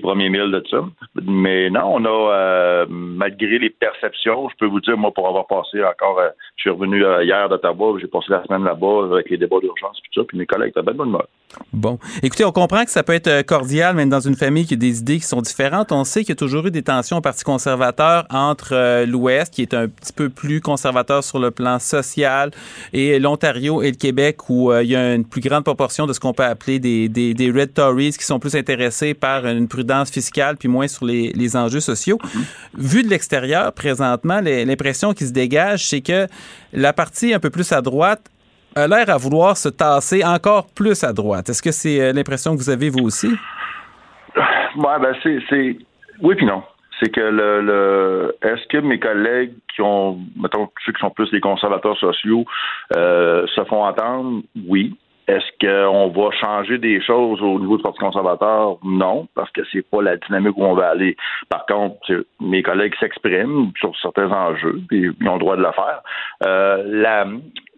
premiers milles de ça. Mais non, on a, euh, malgré les perceptions, je peux vous dire, moi, pour avoir passé encore, euh, je suis revenu euh, hier d'Ottawa, j'ai passé la semaine là-bas avec les débats d'urgence, puis ça, puis mes collègues bien de bonne humeur. Bon. Écoutez, on comprend que ça peut être euh, cordial, même dans une famille qui a des idées qui sont différentes. On sait qu'il y a toujours eu des tensions au Parti conservateur entre euh, l'Ouest, qui est un petit peu plus conservateur sur le plan social, et l'Ontario et le Québec, où euh, il y a une plus grande proportion de ce qu'on peut appeler des, des, Red Tories qui sont plus intéressés par une prudence fiscale, puis moins sur les, les enjeux sociaux. Vu de l'extérieur, présentement, l'impression qui se dégage, c'est que la partie un peu plus à droite a l'air à vouloir se tasser encore plus à droite. Est-ce que c'est euh, l'impression que vous avez vous aussi? Ouais, ben c'est oui puis non. C'est que le, le est-ce que mes collègues qui ont mettons ceux qui sont plus les conservateurs sociaux euh, se font entendre? Oui. Est-ce qu'on va changer des choses au niveau du Parti conservateur? Non, parce que c'est pas la dynamique où on va aller. Par contre, mes collègues s'expriment sur certains enjeux, puis ils ont le droit de le faire. Euh, la,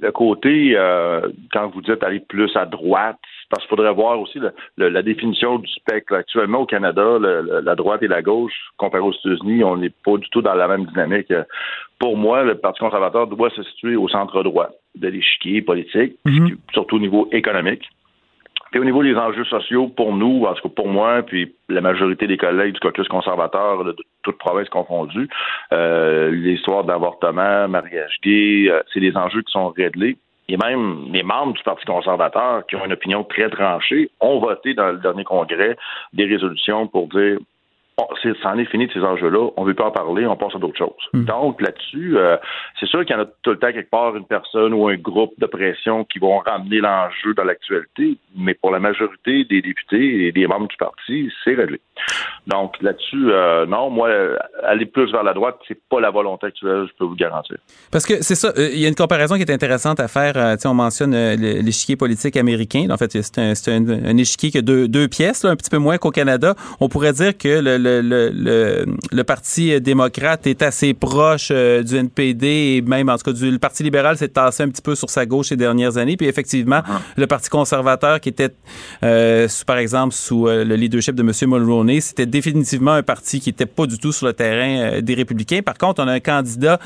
le côté, euh, quand vous dites aller plus à droite, parce qu'il faudrait voir aussi le- le- la définition du spectre. Actuellement, au Canada, le- la droite et la gauche, comparé aux États-Unis, on n'est pas du tout dans la même dynamique. Pour moi, le Parti conservateur doit se situer au centre droit de l'échiquier politique, Mhm. surtout au niveau économique. Puis au niveau des enjeux sociaux, pour nous, en tout cas pour moi, puis la majorité des collègues du caucus conservateur de, de toutes provinces confondues, euh, l'histoire d'avortement, mariage gay, euh, c'est des enjeux qui sont réglés. Et même les membres du Parti conservateur qui ont une opinion très tranchée. Ont voté dans le dernier congrès des résolutions pour dire c'en est fini de ces enjeux-là, on ne veut pas en parler, on passe à d'autres choses. Mm. Donc, là-dessus, euh, c'est sûr qu'il y en a tout le temps quelque part une personne ou un groupe de pression qui vont ramener l'enjeu dans l'actualité, mais pour la majorité des députés et des membres du parti, c'est réglé. Donc, là-dessus, euh, non, moi, aller plus vers la droite, c'est pas la volonté actuelle, je peux vous garantir. Parce que c'est ça, euh, il y a une comparaison qui est intéressante à faire. on mentionne l'échiquier politique américain. En fait, c'est un, un- un échiquier qui a deux, deux pièces, là, un petit peu moins qu'au Canada. On pourrait dire que le, le, le, le, le Parti démocrate est assez proche euh, du NPD et même, en tout cas, du, le Parti libéral s'est tassé un petit peu sur sa gauche ces dernières années. Puis effectivement, le Parti conservateur qui était, euh, sous, par exemple, sous euh, le leadership de M. Mulroney, c'était définitivement un parti qui n'était pas du tout sur le terrain des républicains. Par contre, on a un candidat,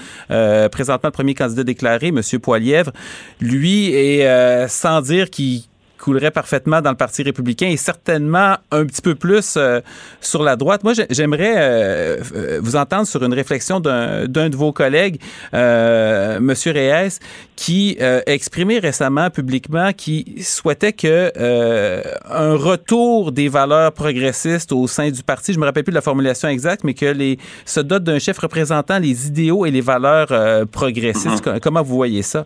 présentement le premier candidat déclaré, M. Poilièvre, lui est, sans dire qu'il coulerait parfaitement dans le Parti républicain et certainement un petit peu plus euh, sur la droite. Moi, j'ai- j'aimerais euh, euh, vous entendre sur une réflexion d'un de vos collègues, euh, M. Reyes, qui euh, a exprimé récemment publiquement qu'il souhaitait que euh, un retour des valeurs progressistes au sein du parti, je me rappelle plus de la formulation exacte, mais que les se dote d'un chef représentant les idéaux et les valeurs euh, progressistes. Co- Comment vous voyez ça?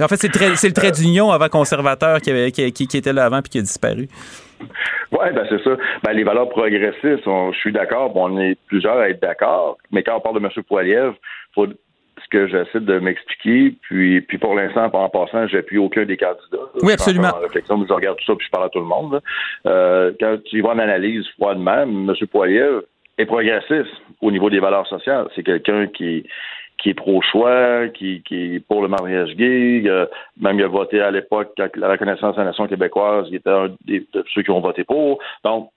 En fait, c'est le trait, d'union avant conservateur qui, avait- qui, qui- qui était là avant puis qui a disparu. Oui, ben c'est ça. Ben, les valeurs progressistes, on- je suis d'accord, bon, on est plusieurs à être d'accord, mais quand on parle de M. Poiliev, faut ce que j'essaie de m'expliquer, puis, puis pour l'instant, en passant, j'appuie aucun des candidats. Oui, absolument. En réflexion, je regarde tout ça, puis je parle à tout le monde. Euh, quand tu y vas en analyse froidement, M. Poiliev est progressiste au niveau des valeurs sociales. C'est quelqu'un qui qui est pro-choix, qui, qui est pour le mariage gay. euh, même il a voté à l'époque, la reconnaissance de la nation québécoise, il était un des, de ceux qui ont voté pour. Donc,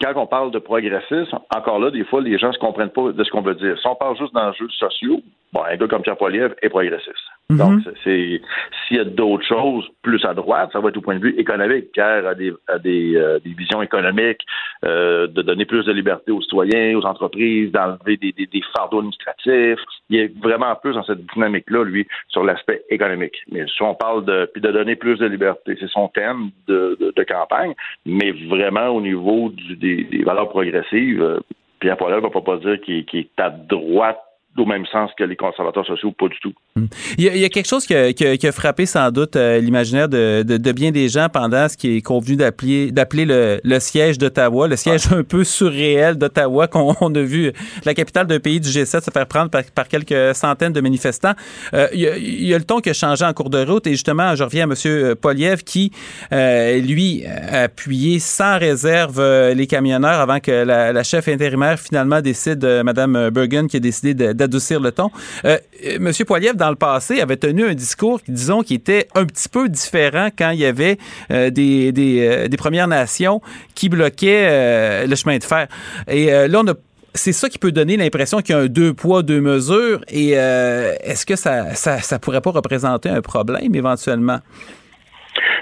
quand on parle de progressisme, encore là, des fois, les gens ne se comprennent pas de ce qu'on veut dire. Si on parle juste d'enjeux sociaux, Bon, un gars comme Pierre Poilievre est progressiste. Mhm. Donc, c'est s'il y a d'autres choses plus à droite, ça va être au point de vue économique. Pierre a des, a des, euh, des visions économiques, euh, de donner plus de liberté aux citoyens, aux entreprises, d'enlever des, des, des, fardeaux administratifs. Il est vraiment plus dans cette dynamique-là, lui, sur l'aspect économique. Mais si on parle de puis de donner plus de liberté, c'est son thème de, de, de, campagne, mais vraiment au niveau du, des, des, valeurs progressives, euh, Pierre Poilievre ne va pas dire qu'il est à droite au même sens que les conservateurs sociaux, pas du tout. Hmm. Il, y a, il y a, quelque chose qui a, qui, a, qui a, frappé sans doute euh, l'imaginaire de, de, de, bien des gens pendant ce qui est convenu d'appeler d'appeler le, le, siège d'Ottawa, le siège un peu surréel d'Ottawa qu'on a vu la capitale d'un pays du G7 se faire prendre par, par quelques centaines de manifestants. Euh, il, y a, il, y a, le ton qui a changé en cours de route et justement, je reviens à M. Poliev qui, euh, lui, a appuyé sans réserve les camionneurs avant que la, la chef intérimaire finalement décide, Mme Bergen, qui a décidé de d'adoucir le ton. Euh, Monsieur Poiliev, dans le passé, avait tenu un discours, disons, qui était un petit peu différent quand il y avait euh, des, euh, des, Premières Nations qui bloquaient euh, le chemin de fer. Et euh, là, on a c'est ça qui peut donner l'impression qu'il y a un deux poids, deux mesures. Et euh, est-ce que ça, ça pourrait pas représenter un problème éventuellement?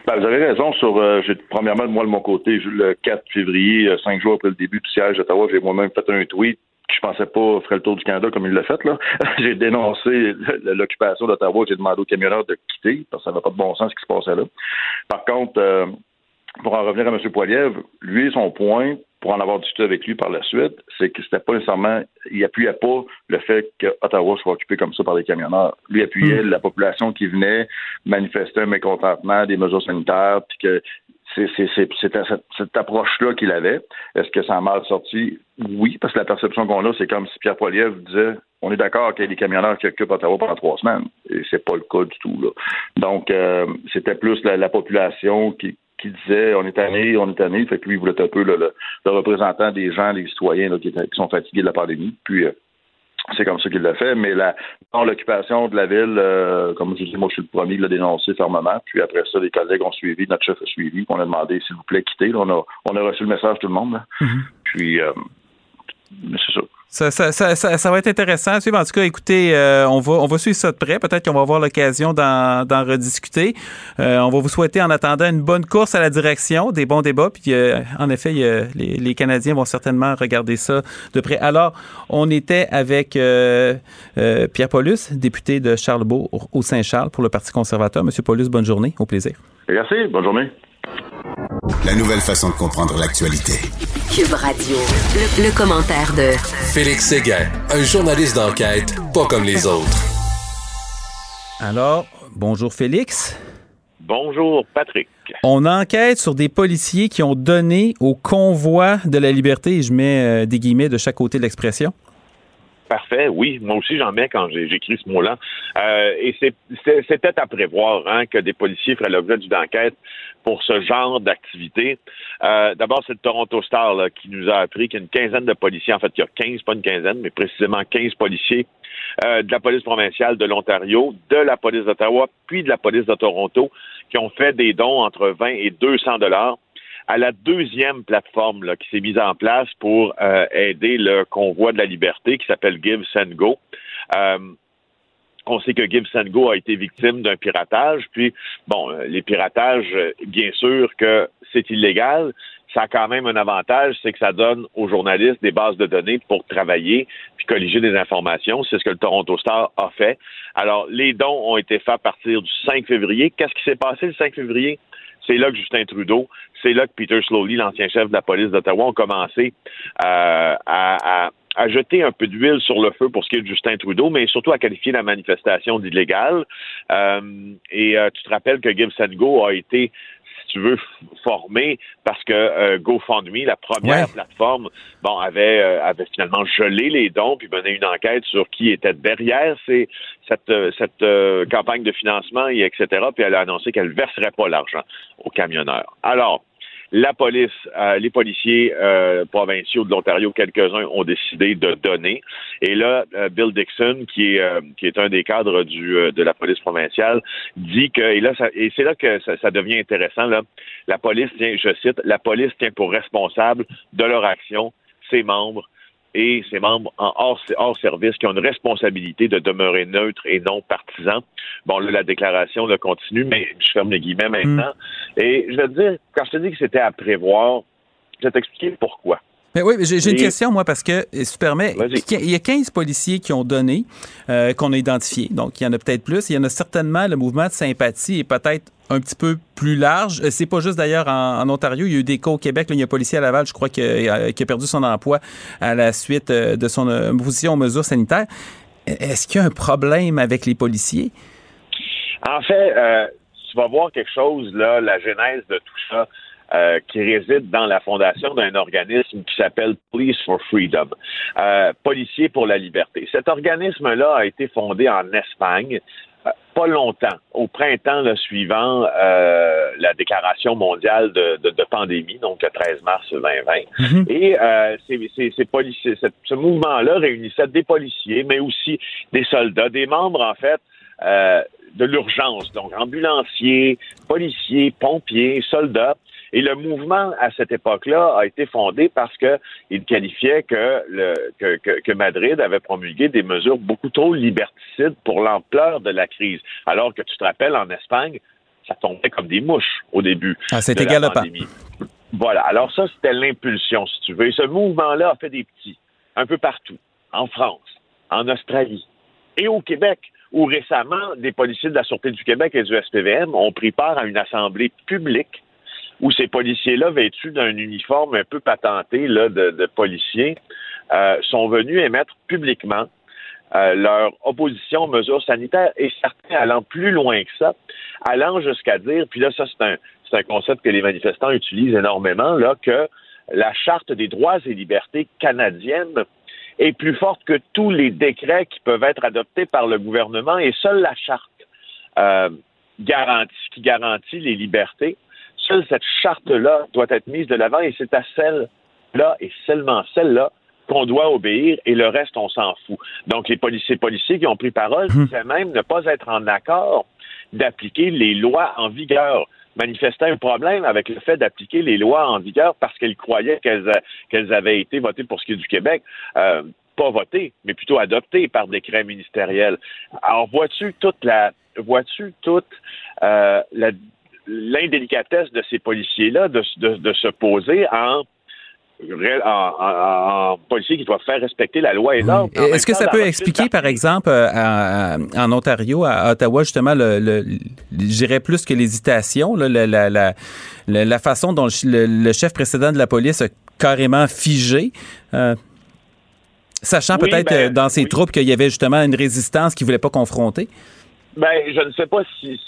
Ben, vous avez raison sur, euh, premièrement, moi de mon côté, le 4 février, cinq jours après le début du siège d'Ottawa, j'ai moi-même fait un tweet je pensais pas ferait le tour du Canada comme il l'a fait. là. j'ai dénoncé l'occupation d'Ottawa. J'ai demandé aux camionneurs de quitter parce que ça n'avait pas de bon sens ce qui se passait là. Par contre, euh, pour en revenir à M. Poiliev, lui, son point, pour en avoir discuté avec lui par la suite, c'est que c'était pas nécessairement, il appuyait pas le fait que Ottawa soit occupé comme ça par les camionneurs. Lui appuyait mmh. la population qui venait manifester un mécontentement des mesures sanitaires, puis que c'était cette, approche-là qu'il avait. Est-ce que ça a mal sorti? Oui, parce que la perception qu'on a, c'est comme si Pierre Poilievre disait on est d'accord qu'il y a des camionneurs qui occupent Ottawa pendant trois semaines. Et c'est pas le cas du tout. Là. Donc, euh, c'était plus la, la, population qui, qui disait on est tanné, on est tanné. Fait que lui, il voulait un peu le, le, le représentant des gens, des citoyens là, qui, qui, sont fatigués de la pandémie. Puis, euh, c'est comme ça qu'il l'a fait, mais la, dans l'occupation de la ville, euh, comme je dis, moi je suis le premier de le dénoncer fermement. Puis après ça, les collègues ont suivi, notre chef a suivi, on a demandé s'il vous plaît quitter. Là, on a on a reçu le message tout le monde. Mm-hmm. Puis euh, c'est ça. Ça, va être intéressant. En tout cas, écoutez, euh, on, va, suivre ça de près. Peut-être qu'on va avoir l'occasion d'en rediscuter. Euh, on va vous souhaiter en attendant une bonne course à la direction, des bons débats. Puis, euh, en effet, les, les, Canadiens vont certainement regarder ça de près. Alors, on était avec Pierre Paulus, député de Charlebourg au Saint-Charles pour le Parti conservateur. Monsieur Paulus, bonne journée. Au plaisir. Merci. Bonne journée. La nouvelle façon de comprendre l'actualité. Cube Radio. Le, le, commentaire de Félix Séguin, un journaliste d'enquête pas comme les autres. Alors, bonjour Félix. Bonjour Patrick. On enquête sur des policiers qui ont donné au convoi de la liberté, et je mets euh, des guillemets de chaque côté de l'expression. Parfait, oui. Moi aussi, j'en mets quand j'écris ce mot-là. Euh, et c'était à prévoir hein, que des policiers feraient l'objet d'une enquête pour ce genre d'activité. Euh, D'abord, c'est le Toronto Star là, qui nous a appris qu'il y a une quinzaine de policiers, en fait, il y a 15, pas une quinzaine, mais précisément 15 policiers euh, de la police provinciale de l'Ontario, de la police d'Ottawa, puis de la police de Toronto, qui ont fait des dons entre 20 et 200 dollars à la deuxième plateforme là, qui s'est mise en place pour euh, aider le convoi de la liberté qui s'appelle Give Send Go. Euh, on sait que Give Send Go a été victime d'un piratage, puis bon, euh, les piratages, bien sûr que c'est illégal. Ça a quand même un avantage, c'est que ça donne aux journalistes des bases de données pour travailler puis colliger des informations. C'est ce que le Toronto Star a fait. Alors, les dons ont été faits à partir du 5 février. Qu'est-ce qui s'est passé le 5 février? C'est là que Justin Trudeau, c'est là que Peter Slowly, l'ancien chef de la police d'Ottawa, ont commencé euh, à, à, jeter un peu d'huile sur le feu pour ce qui est de Justin Trudeau, mais surtout à qualifier la manifestation d'illégale. Euh, et euh, tu te rappelles que Gibbs Go a été tu veux, formé parce que euh, GoFundMe, la première ouais. plateforme, bon, avait, euh, avait finalement gelé les dons puis mené une enquête sur qui était derrière ces, cette, euh, cette euh, campagne de financement, et etc. Puis elle a annoncé qu'elle ne verserait pas l'argent aux camionneurs. Alors, la police, euh, les policiers euh, provinciaux de l'Ontario, quelques-uns ont décidé de donner. Et là, euh, Bill Dixon, qui est qui est un des cadres du de la police provinciale, dit que et là ça, et c'est là que ça, ça, devient intéressant là. La police tient, je cite, la police tient pour responsable de leur action ses membres et ses membres en hors, hors, service qui ont une responsabilité de demeurer neutres et non partisans. Bon, là, la déclaration le continue, mais je ferme les guillemets maintenant. Et je vais te dire, quand je te dis que c'était à prévoir, je vais t'expliquer pourquoi. Mais oui, j'ai une question, moi, parce que, si tu permets, il y a 15 policiers qui ont donné, euh, qu'on a identifiés. Donc, il y en a peut-être plus. Il y en a certainement, le mouvement de sympathie est peut-être un petit peu plus large. Euh, c'est pas juste d'ailleurs en, Ontario. Il y a eu des cas au Québec. il y a un policier à Laval, je crois, qui a, qui a perdu son emploi à la suite euh, de son position aux mesures sanitaires. Est-ce qu'il y a un problème avec les policiers? En fait, tu vas voir quelque chose, là, la genèse de tout ça. Euh, qui réside dans la fondation d'un organisme qui s'appelle Police for Freedom, euh, Policiers pour la liberté. Cet organisme-là a été fondé en Espagne euh, pas longtemps, au printemps le suivant la déclaration mondiale de, pandémie, donc le 13 mars 2020. Mhm. Et ce mouvement-là réunissait des policiers, mais aussi des soldats, des membres en fait de l'urgence, donc ambulanciers, policiers, pompiers, soldats, et le mouvement, à cette époque-là, a été fondé parce qu'il qualifiait que, le, que, que, Madrid avait promulgué des mesures beaucoup trop liberticides pour l'ampleur de la crise. Alors que tu te rappelles, en Espagne, ça tombait comme des mouches au début. Ah, c'était galopant. Voilà. Alors ça, c'était l'impulsion, si tu veux. Et ce mouvement-là a fait des petits, un peu partout, en France, en Australie et au Québec, où récemment, des policiers de la Sûreté du Québec et du SPVM ont pris part à une assemblée publique où ces policiers-là, vêtus d'un uniforme un peu patenté là, de, policiers, euh, sont venus émettre publiquement euh, leur opposition aux mesures sanitaires et certains allant plus loin que ça, allant jusqu'à dire, puis là, ça, c'est un, c'est un concept que les manifestants utilisent énormément, là, que la Charte des droits et libertés canadienne est plus forte que tous les décrets qui peuvent être adoptés par le gouvernement et seule la Charte euh, qui garantit les libertés seule cette charte-là doit être mise de l'avant et c'est à celle-là et seulement celle-là qu'on doit obéir et le reste, on s'en fout. Donc, les policiers, policiers qui ont pris parole hum. disaient même ne pas être en accord d'appliquer les lois en vigueur manifestaient un problème avec le fait d'appliquer les lois en vigueur parce qu'ils croyaient qu'elles avaient été votées pour ce qui est du Québec. Euh, pas votées, mais plutôt adoptées par décret ministériel. Alors, vois-tu toute la vois-tu toute euh, la l'indélicatesse de ces policiers-là de, se poser en en, policiers qui doivent faire respecter la loi et l'ordre. Est-ce que ça peut expliquer, par exemple, euh, en Ontario, à Ottawa, justement, le, le plus que l'hésitation, la, façon dont le, chef précédent de la police a carrément figé? Euh, sachant peut-être ben, dans ses troupes qu'il y avait justement une résistance qu'il ne voulait pas confronter? Ben, je ne sais pas si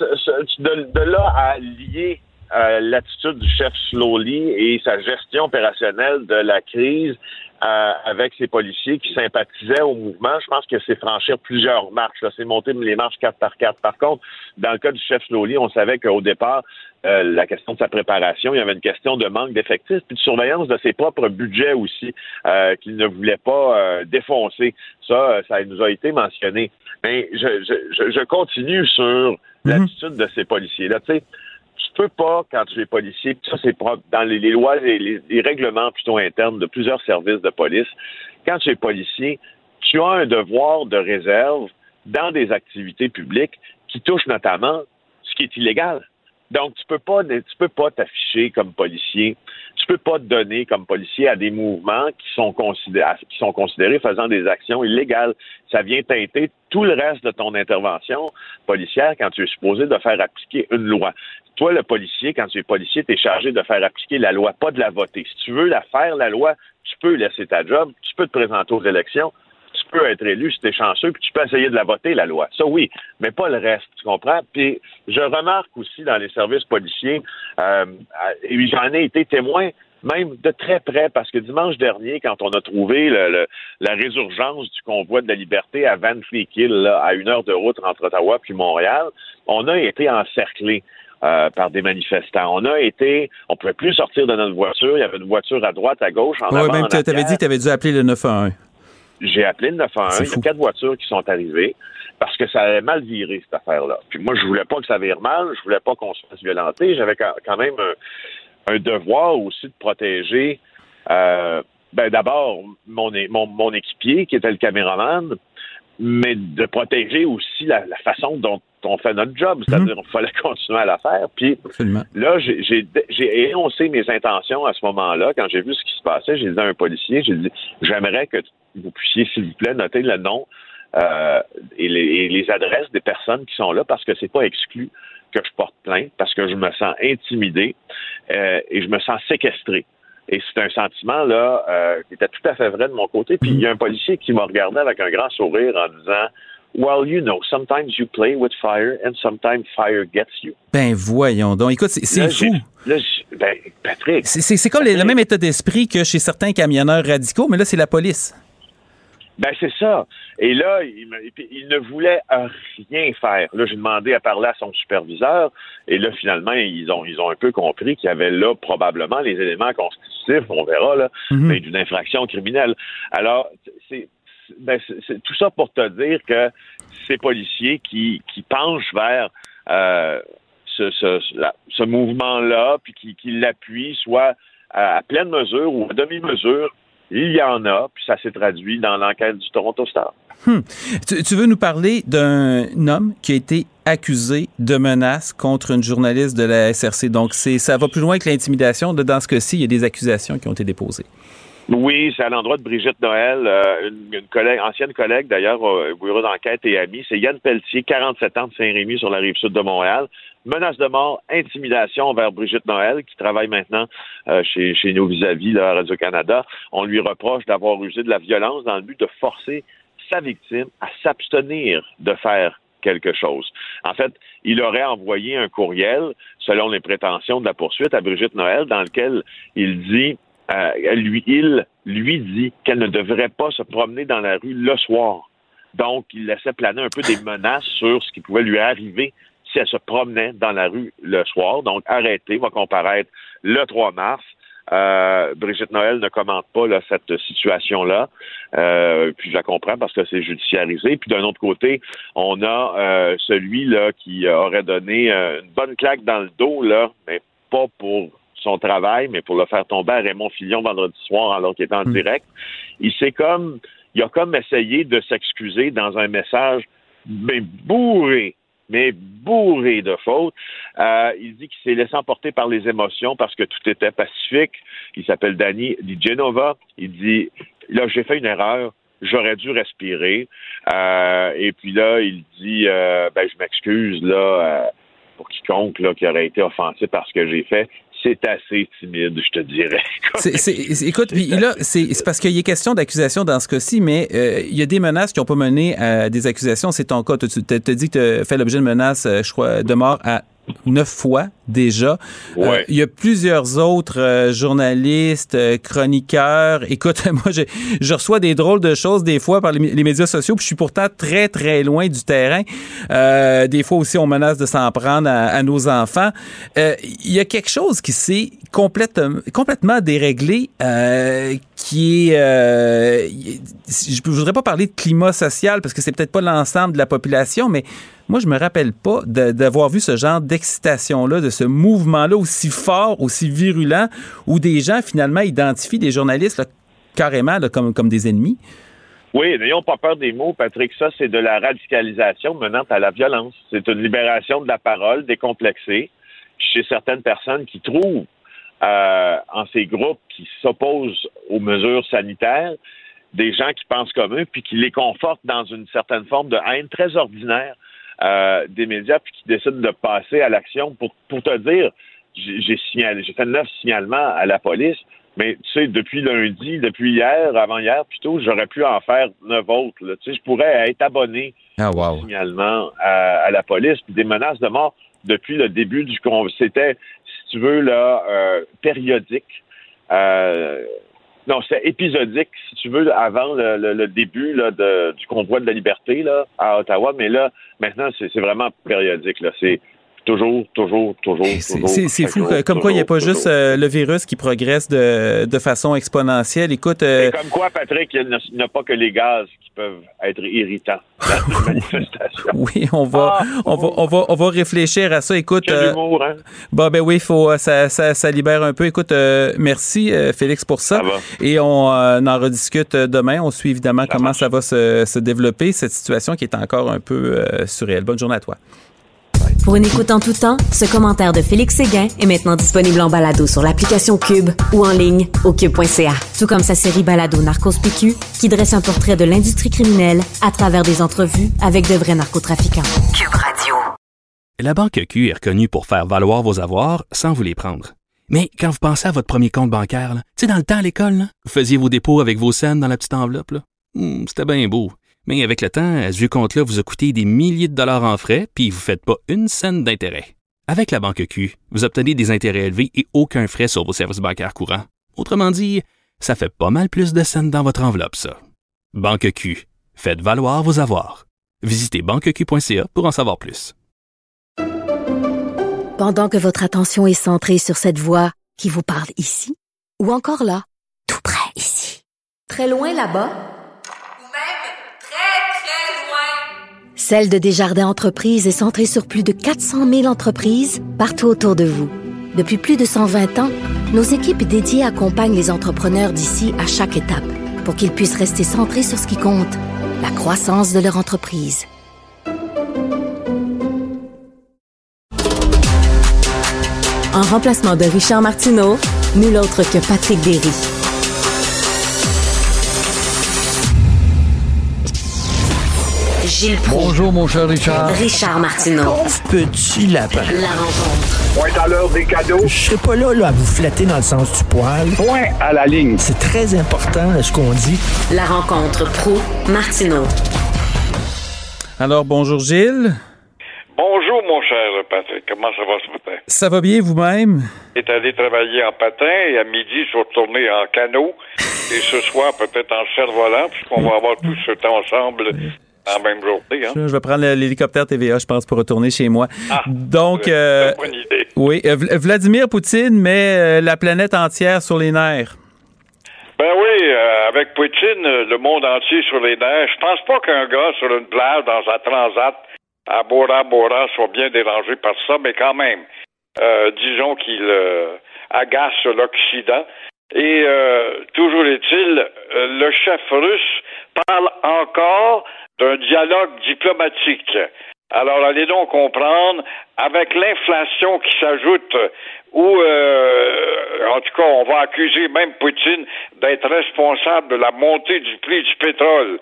de, là à lier euh, l'attitude du chef Slowly et sa gestion opérationnelle de la crise euh, avec ses policiers qui sympathisaient au mouvement, je pense que c'est franchir plusieurs marches. C'est monter les marches quatre par quatre. Par contre, dans le cas du chef Slowly, on savait qu'au départ, euh, la question de sa préparation, il y avait une question de manque d'effectifs, puis de surveillance de ses propres budgets aussi, euh, qu'il ne voulait pas défoncer. Ça, ça nous a été mentionné. Mais je, je, je continue sur mhm. l'attitude de ces policiers-là. Tu sais, tu peux pas, quand tu es policier, ça c'est propre dans les, lois, les, les, règlements plutôt internes de plusieurs services de police, quand tu es policier, tu as un devoir de réserve dans des activités publiques qui touchent notamment ce qui est illégal. Donc, tu peux pas, tu peux pas t'afficher comme policier. Tu peux pas te donner comme policier à des mouvements qui sont considérés, qui sont considérés faisant des actions illégales. Ça vient teinter tout le reste de ton intervention policière quand tu es supposé de faire appliquer une loi. Toi, le policier, quand tu es policier, tu es chargé de faire appliquer la loi, pas de la voter. Si tu veux la faire, la loi, tu peux laisser ta job, tu peux te présenter aux élections, peux être élu si tu es chanceux, puis tu peux essayer de la voter, la loi. Ça, oui, mais pas le reste, tu comprends? Puis je remarque aussi dans les services policiers, euh, et j'en ai été témoin, même de très près, parce que dimanche dernier, quand on a trouvé la résurgence du convoi de la liberté à Van Fleet Hill, à une heure de route entre Ottawa puis Montréal, on a été encerclés. Euh, par des manifestants. On a été, on pouvait plus sortir de notre voiture. Il y avait une voiture à droite, à gauche, en Oui, même tu avais dit que tu avais dû appeler le 911. J'ai appelé le 911. Il y a quatre voitures qui sont arrivées parce que ça avait mal viré, cette affaire-là. Puis moi, je voulais pas que ça vire mal. Je voulais pas qu'on se fasse violenter. J'avais quand même un, devoir aussi de protéger euh, ben d'abord mon, mon, mon équipier qui était le caméraman, mais de protéger aussi la, la façon dont on fait notre job, c'est-à-dire qu'il fallait continuer à la faire. Puis là, j'ai énoncé mes intentions à ce moment-là. Quand j'ai vu ce qui se passait, j'ai dit à un policier, j'ai dit, j'aimerais que vous puissiez, s'il vous plaît, noter le nom euh, et, les, et, les, adresses des personnes qui sont là parce que c'est pas exclu que je porte plainte, parce que je me sens intimidé euh, et je me sens séquestré. Et c'est un sentiment là euh, qui était tout à fait vrai de mon côté. Puis il y a un policier qui m'a regardé avec un grand sourire en disant Well, you know, sometimes you play with fire and sometimes fire gets you. Ben voyons donc. Écoute, c'est fou. Là, ben, Patrick. C'est comme le même état d'esprit que chez certains camionneurs radicaux, mais là, c'est la police. Ben c'est ça. Et là, il, il, ne voulait rien faire. Là, j'ai demandé à parler à son superviseur, et là, finalement, ils ont ils ont un peu compris qu'il y avait là probablement les éléments constitutifs, on verra là, mm-hmm. mais d'une infraction criminelle. Alors, c'est ben, tout ça pour te dire que ces policiers qui, penchent vers euh, ce, mouvement-là, puis qui, qui l'appuient, soit à, pleine mesure ou à demi-mesure, il y en a, puis ça s'est traduit dans l'enquête du Toronto Star. Hmm. Tu, veux nous parler d'un homme qui a été accusé de menaces contre une journaliste de la SRC. Donc, ça va plus loin que l'intimidation. Dans ce cas-ci, il y a des accusations qui ont été déposées. Oui, c'est à l'endroit de Brigitte Noël, euh, une, collègue, ancienne collègue d'ailleurs au bureau d'enquête et amie. C'est Yann Pelletier, 47 ans de Saint-Rémy sur la rive sud de Montréal. Menace de mort, intimidation envers Brigitte Noël, qui travaille maintenant euh, chez, chez nous vis-à-vis de Radio-Canada. On lui reproche d'avoir usé de la violence dans le but de forcer sa victime à s'abstenir de faire quelque chose. En fait, il aurait envoyé un courriel, selon les prétentions de la poursuite, à Brigitte Noël, dans lequel il dit euh, lui, il lui dit qu'elle ne devrait pas se promener dans la rue le soir. Donc, il laissait planer un peu des menaces sur ce qui pouvait lui arriver si elle se promenait dans la rue le soir. Donc, arrêtez, va comparaître le 3 mars. Euh, Brigitte Noël ne commente pas cette situation-là. Euh, puis je la comprends parce que c'est judiciarisé. Puis d'un autre côté, on a euh, celui là qui aurait donné une bonne claque dans le dos là, mais pas pour son travail, mais pour le faire tomber à Raymond Fillon vendredi soir alors qu'il était en hmm. direct. Il s'est comme, il a comme essayé de s'excuser dans un message mais bourré, mais bourré de fautes. Euh, il dit qu'il s'est laissé emporter par les émotions parce que tout était pacifique. Il s'appelle Danny Di Genova. Il dit, là, j'ai fait une erreur j'aurais dû respirer. Euh, et puis là, il dit, euh, ben, je m'excuse là pour quiconque là, qui aurait été offensé par ce que j'ai fait c'est assez timide, je te dirais. écoute, puis là, c'est parce qu'il y a question d'accusation dans ce cas-ci, mais euh, il y a des menaces qui n'ont pas mené à des accusations. C'est ton cas. Tu te dit que tu as fait l'objet de menaces, euh, je crois, de mort à neuf fois déjà. Euh, il y a plusieurs autres euh, journalistes, euh, chroniqueurs. Écoute, moi, je, je, reçois des drôles de choses des fois par les, médias sociaux, puis je suis pourtant très, très loin du terrain. des fois aussi, on menace de s'en prendre à, nos enfants. Il y a quelque chose qui s'est complètement, complètement déréglé, qui est... je ne voudrais pas parler de climat social, parce que c'est peut-être pas l'ensemble de la population, mais moi, je me rappelle pas d'avoir vu ce genre d'excitation-là, de ce mouvement-là aussi fort, aussi virulent, où des gens finalement identifient des journalistes carrément comme, des ennemis. Oui, n'ayons pas peur des mots, Patrick. Ça, c'est de la radicalisation menant à la violence. C'est une libération de la parole décomplexée chez certaines personnes qui trouvent euh, en ces groupes qui s'opposent aux mesures sanitaires des gens qui pensent comme eux, puis qui les confortent dans une certaine forme de haine très ordinaire euh, des médias puis qui décident de passer à l'action pour, pour te dire j'ai signalé, j'ai fait neuf signalements à la police, mais tu sais, depuis lundi, depuis hier, avant-hier plutôt, j'aurais pu en faire neuf autres. Tu sais, je pourrais être abonné ah, wow. signalement à, la police, puis des menaces de mort depuis le début du c'était, si tu veux, là, euh, périodique. Euh, non, c'est épisodique, si tu veux, avant le, début là, du convoi de la liberté là, à Ottawa, mais là, maintenant, c'est vraiment périodique. Là. C'est Toujours, toujours, toujours, toujours. C'est fou. Comme quoi, il n'y a pas juste euh, le virus qui progresse de, de façon exponentielle. Écoute. Euh, comme quoi, Patrick, il n'y a pas que les gaz qui peuvent être irritants manifestation. oui, on va, ah, on, va, on, va, on va réfléchir à ça. Écoute. Quel humour, hein? Bon, ben oui, faut, ça, ça, ça libère un peu. Écoute, merci, Félix, pour ça. ça Et on en rediscute demain. On suit évidemment comment ça va se, se, développer, cette situation qui est encore un peu surréelle. Bonne journée à toi. Pour une écoute en tout temps, ce commentaire de Félix Séguin est maintenant disponible en balado sur l'application Cube ou en ligne au cube.ca. Tout comme sa série balado Narcos PQ qui dresse un portrait de l'industrie criminelle à travers des entrevues avec de vrais narcotrafiquants. Cube Radio. La Banque Q est reconnue pour faire valoir vos avoirs sans vous les prendre. Mais quand vous pensez à votre premier compte bancaire, tu sais, dans le temps à l'école, vous faisiez vos dépôts avec vos scènes dans la petite enveloppe. Hmm, c'était bien beau. Mais avec le temps, à ce compte-là vous a coûté des milliers de dollars en frais, puis vous ne faites pas une scène d'intérêt. Avec la banque Q, vous obtenez des intérêts élevés et aucun frais sur vos services bancaires courants. Autrement dit, ça fait pas mal plus de scènes dans votre enveloppe, ça. Banque Q, faites valoir vos avoirs. Visitez banqueq.ca pour en savoir plus. Pendant que votre attention est centrée sur cette voix qui vous parle ici, ou encore là, tout près ici, très loin là-bas, Celle de Desjardins Entreprises est centrée sur plus de 400 000 entreprises partout autour de vous. Depuis plus de 120 ans, nos équipes dédiées accompagnent les entrepreneurs d'ici à chaque étape pour qu'ils puissent rester centrés sur ce qui compte, la croissance de leur entreprise. En remplacement de Richard Martineau, nul autre que Patrick Derry. Bonjour, mon cher Richard. Richard Martineau. petit lapin. La rencontre. Point à l'heure des cadeaux. Je serai pas là, là, à vous flatter dans le sens du poil. Point à la ligne. C'est très important, ce qu'on dit. La rencontre pro martineau Alors, bonjour, Gilles. Bonjour, mon cher Patrick. Comment ça va ce matin? Ça va bien vous-même? est allé travailler en patin et à midi, je suis retourné en canot. et ce soir, peut-être en cerf-volant, puisqu'on va avoir tout ce temps ensemble en même journée. Hein? Je vais prendre l'hélicoptère TVA, je pense, pour retourner chez moi. Ah, Donc, euh, bonne idée. oui, euh, Vladimir Poutine met euh, la planète entière sur les nerfs. Ben oui, avec Poutine, le monde entier sur les nerfs. Je pense pas qu'un gars sur une plage dans un transat à Bora Bora soit bien dérangé par ça, mais quand même, disons qu'il agace l'Occident. Et toujours est-il, le chef russe parle encore d'un dialogue diplomatique. Alors, allez donc comprendre, avec l'inflation qui s'ajoute, ou euh, en tout cas, on va accuser même Poutine d'être responsable de la montée du prix du pétrole.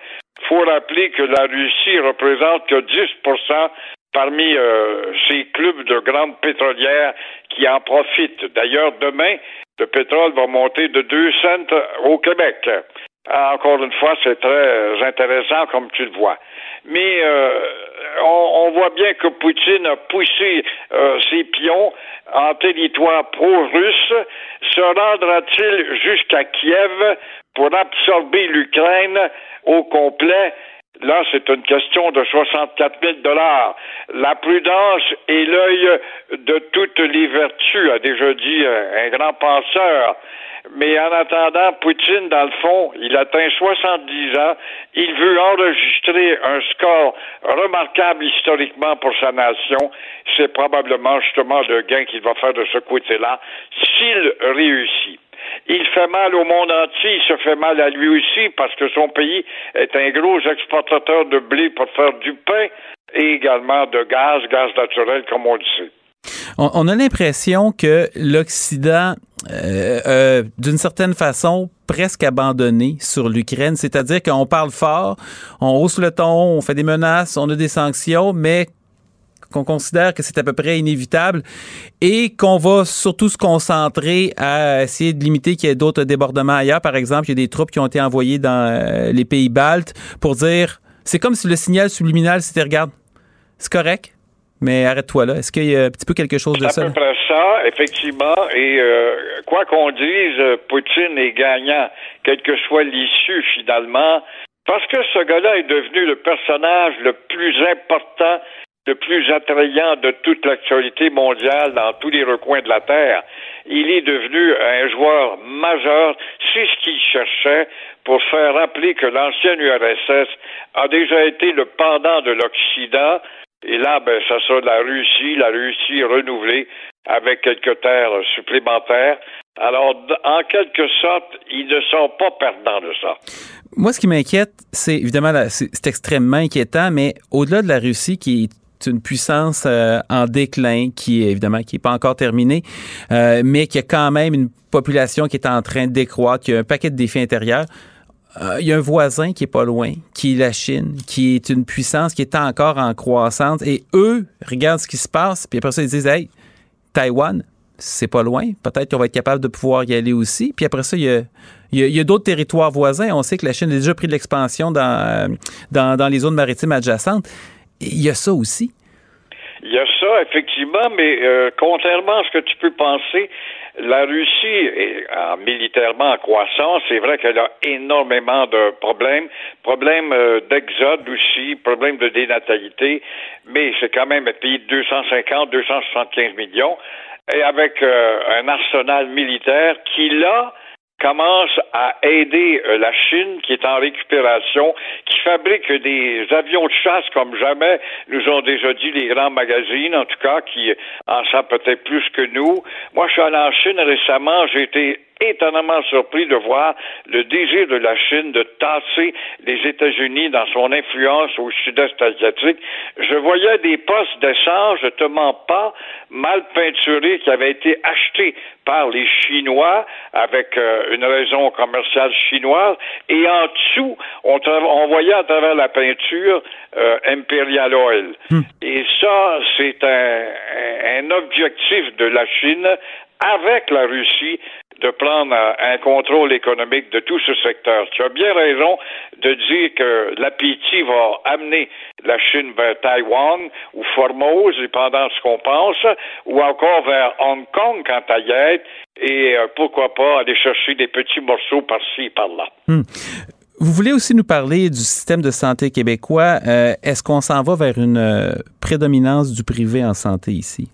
faut rappeler que la Russie représente que 10% parmi euh, ces clubs de grandes pétrolières qui en profitent. D'ailleurs, demain, le pétrole va monter de 2 cents au Québec. Ah, encore une fois, c'est très intéressant comme tu le vois. Mais euh, on, voit bien que Poutine a poussé euh, ses pions en territoire pro-russe. Se rendra-t-il jusqu'à Kiev pour absorber l'Ukraine au complet? Là, c'est une question de 64 000 dollars. La prudence est l'œil de toutes les vertus, a déjà dit un grand penseur. Mais en attendant, Poutine, dans le fond, il atteint 70 ans. Il veut enregistrer un score remarquable historiquement pour sa nation. C'est probablement justement le gain qu'il va faire de ce côté-là s'il réussit. Il fait mal au monde entier, il se fait mal à lui aussi parce que son pays est un gros exportateur de blé pour faire du pain et également de gaz, gaz naturel comme on le sait. On, a l'impression que l'Occident, euh, d'une certaine façon, presque abandonné sur l'Ukraine. C'est-à-dire qu'on parle fort, on hausse le ton, on fait des menaces, on a des sanctions, mais qu'on considère que c'est à peu près inévitable et qu'on va surtout se concentrer à essayer de limiter qu'il y ait d'autres débordements ailleurs. Par exemple, il y a des troupes qui ont été envoyées dans euh, les pays baltes pour dire, c'est comme si le signal subliminal c'était regarde, c'est correct, mais arrête-toi là. Est-ce qu'il y a un petit peu quelque chose de ça? À peu près ça, effectivement. Et euh, quoi qu'on dise, Poutine est gagnant, quelle que soit l'issue finalement, parce que ce gars-là est devenu le personnage le plus important le plus attrayant de toute l'actualité mondiale dans tous les recoins de la Terre. Il est devenu un joueur majeur. C'est ce qu'il cherchait pour faire rappeler que l'ancienne URSS a déjà été le pendant de l'Occident. Et là, ben, ça sera la Russie, la Russie renouvelée avec quelques terres supplémentaires. Alors, en quelque sorte, ils ne sont pas perdants de ça. Moi, ce qui m'inquiète, c'est évidemment, c'est extrêmement inquiétant, mais au-delà de la Russie qui est une puissance euh, en déclin qui est évidemment qui est pas encore terminée, euh, mais qui a quand même une population qui est en train de décroître, qui a un paquet de défis intérieurs. Euh, il y a un voisin qui est pas loin, qui est la Chine, qui est une puissance qui est encore en croissance. Et eux regardent ce qui se passe, puis après ça, ils disent Hey, Taïwan, c'est pas loin. Peut-être qu'on va être capable de pouvoir y aller aussi. Puis après ça, il y a, d'autres territoires voisins. On sait que la Chine a déjà pris de l'expansion dans, dans les zones maritimes adjacentes. Il y a ça aussi. Il y a ça, effectivement, mais euh, contrairement à ce que tu peux penser, la Russie est militairement en croissance. C'est vrai qu'elle a énormément de problèmes, problèmes euh, d'exode aussi, problèmes de dénatalité, mais c'est quand même un pays de 250, 275 millions, et avec euh, un arsenal militaire qui, là, commence à aider euh, la Chine qui est en récupération, qui fabrique des avions de chasse comme jamais, nous ont déjà dit les grands magazines, en tout cas, qui en savent peut-être plus que nous. Moi, je suis allé en Chine récemment, j'ai été étonnamment surpris de voir le désir de la Chine de tasser les États-Unis dans son influence au sud-est asiatique. Je voyais des postes d'essence, je te mens pas, mal peinturés qui avaient été achetés par les Chinois avec euh, une raison commerciale chinoise et en dessous, on, on voyait à travers la peinture euh, Imperial Oil. Hmm. Et ça, c'est un, un objectif de la Chine avec la Russie de prendre un contrôle économique de tout ce secteur. Tu as bien raison de dire que l'appétit va amener la Chine vers Taïwan ou Formose, pendant ce qu'on pense, ou encore vers Hong Kong quand à y être, et euh, pourquoi pas aller chercher des petits morceaux par-ci et par-là. Hmm. Vous voulez aussi nous parler du système de santé québécois. Euh, est-ce qu'on s'en va vers une euh, prédominance du privé en santé ici?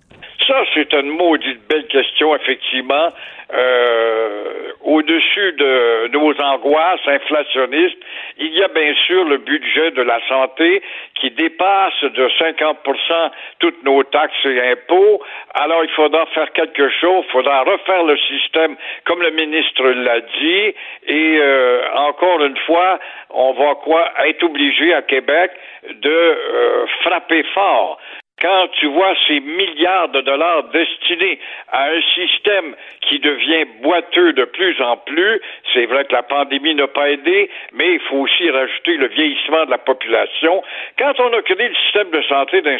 Ça, c'est une maudite belle question, effectivement. Euh, au-dessus de nos angoisses inflationnistes, il y a bien sûr le budget de la santé qui dépasse de 50% toutes nos taxes et impôts. Alors, il faudra faire quelque chose, il faudra refaire le système comme le ministre l'a dit. Et euh, encore une fois, on va quoi être obligé à Québec de euh, frapper fort quand tu vois ces milliards de dollars destinés à un système qui devient boiteux de plus en plus, c'est vrai que la pandémie n'a pas aidé, mais il faut aussi rajouter le vieillissement de la population. Quand on a créé le système de santé dans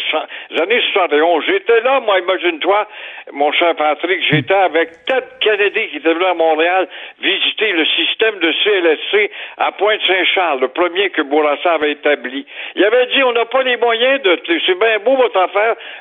les années 71, j'étais là, moi, imagine-toi, mon cher Patrick, j'étais avec Ted Kennedy qui était venu à Montréal visiter le système de CLSC à Pointe-Saint-Charles, le premier que Bourassa avait établi. Il avait dit, on n'a pas les moyens de... C'est bien beau votre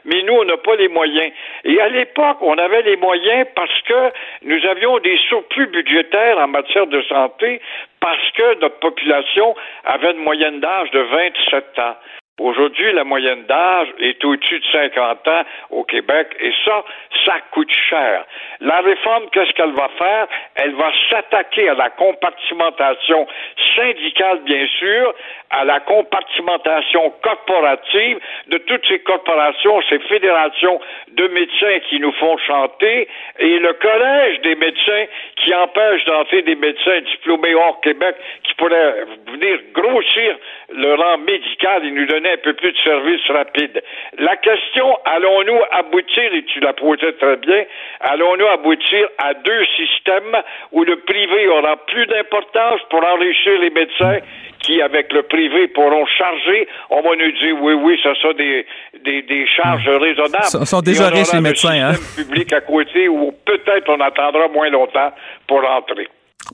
mais nous, on n'a pas les moyens. Et à l'époque, on avait les moyens parce que nous avions des surplus budgétaires en matière de santé parce que notre population avait une moyenne d'âge de 27 ans. Aujourd'hui, la moyenne d'âge est au-dessus de 50 ans au Québec et ça, ça coûte cher. La réforme, qu'est-ce qu'elle va faire? Elle va s'attaquer à la compartimentation syndicale, bien sûr, à la compartimentation corporative de toutes ces corporations, ces fédérations de médecins qui nous font chanter et le collège des médecins qui empêche d'entrer des médecins diplômés hors Québec qui pourraient venir grossir le rang médical et nous donner un peu plus de services rapides. La question, allons-nous aboutir, et tu la posais très bien, allons-nous aboutir à deux systèmes où le privé aura plus d'importance pour enrichir les médecins qui, avec le privé, pourront charger, on va nous dire oui, oui, ça sera des, des, des charges raisonnables. Ils sont déjà riches, les médecins. Hein? public à côté où peut-être on attendra moins longtemps pour.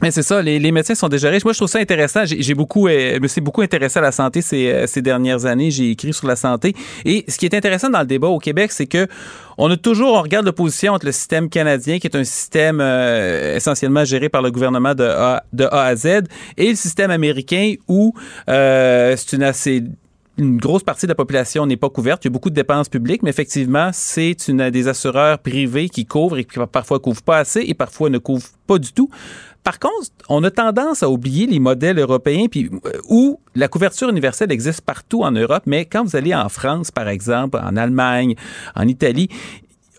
Mais c'est ça, les, les, médecins sont déjà riches. Moi, je trouve ça intéressant. J'ai beaucoup, euh, me suis beaucoup intéressé à la santé ces, euh, ces dernières années. J'ai écrit sur la santé. Et ce qui est intéressant dans le débat au Québec, c'est que on a toujours, on regarde l'opposition entre le système canadien, qui est un système euh, essentiellement géré par le gouvernement de A, de A à Z, et le système américain où euh, c'est une assez une grosse partie de la population n'est pas couverte. Il y a beaucoup de dépenses publiques, mais effectivement, c'est une des assureurs privés qui couvrent et qui parfois couvrent pas assez et parfois ne couvrent pas du tout. Par contre, on a tendance à oublier les modèles européens puis euh, où la couverture universelle existe partout en Europe, mais quand vous allez en France, par exemple, en Allemagne, en Italie,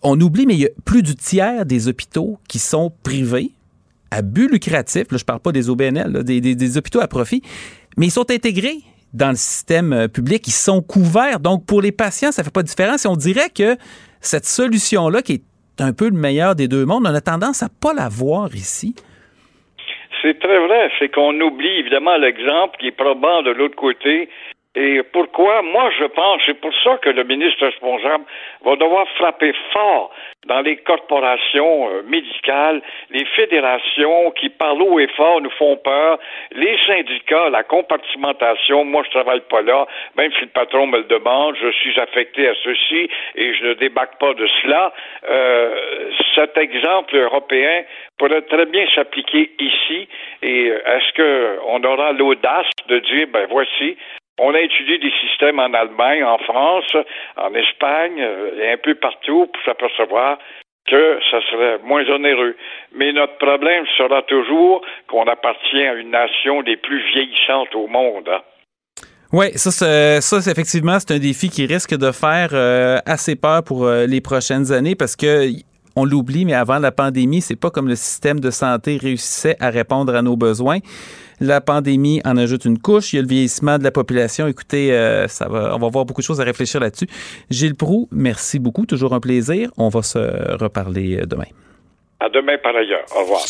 on oublie, mais il y a plus du tiers des hôpitaux qui sont privés à but lucratif. Là, je parle pas des OBNL, là, des, des, des hôpitaux à profit, mais ils sont intégrés dans le système euh, public, ils sont couverts. Donc, pour les patients, ça fait pas de différence. Et on dirait que cette solution-là, qui est un peu le meilleur des deux mondes, on a tendance à pas la voir ici. C'est très vrai. C'est qu'on oublie évidemment l'exemple qui est probant de l'autre côté. Et pourquoi? Moi, je pense, c'est pour ça que le ministre responsable va devoir frapper fort dans les corporations euh, médicales, les fédérations qui parlent haut et fort nous font peur, les syndicats, la compartimentation, moi je travaille pas là, même si le patron me le demande, je suis affecté à ceci et je ne débaque pas de cela. Euh, cet exemple européen pourrait très bien s'appliquer ici et est-ce qu'on aura l'audace de dire, ben voici, on a étudié des systèmes en Allemagne, en France, en Espagne et un peu partout pour s'apercevoir que ça serait moins onéreux. Mais notre problème sera toujours qu'on appartient à une nation des plus vieillissantes au monde. Hein. Oui, ça, ça effectivement, c'est un défi qui risque de faire euh, assez peur pour euh, les prochaines années parce que on l'oublie, mais avant la pandémie, c'est pas comme le système de santé réussissait à répondre à nos besoins. La pandémie en ajoute une couche. Il y a le vieillissement de la population. Écoutez, euh, ça va, on va voir beaucoup de choses à réfléchir là-dessus. Gilles Proux, merci beaucoup. Toujours un plaisir. On va se reparler euh, demain. À demain par ailleurs. Au revoir.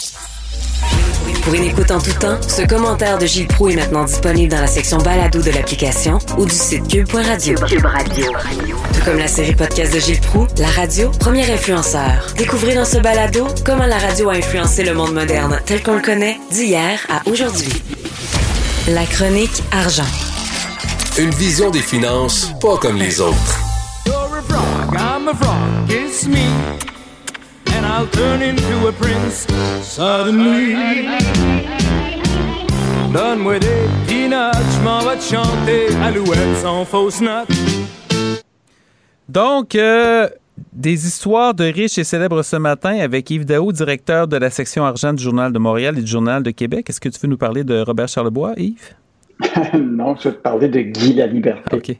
Pour une écoute en tout temps, ce commentaire de Gilles Proux est maintenant disponible dans la section balado de l'application ou du site cube.radio. Cube Radio. Tout comme la série podcast de Gilles Proux, la radio, premier influenceur. Découvrez dans ce balado comment la radio a influencé le monde moderne tel qu'on le connaît d'hier à aujourd'hui. La chronique argent. Une vision des finances pas comme les autres. I'm a frog, kiss me, and I'll turn into a prince suddenly. Donne-moi des peanuts, je m'en vais te chanter Alouette sans fausse note. Donc, euh, des histoires de riches et célèbres ce matin avec Yves Daou, directeur de la section argent du Journal de Montréal et du Journal de Québec. Est-ce que tu veux nous parler de Robert Charlebois, Yves? non, je vais te parler de Guy la Liberté. OK.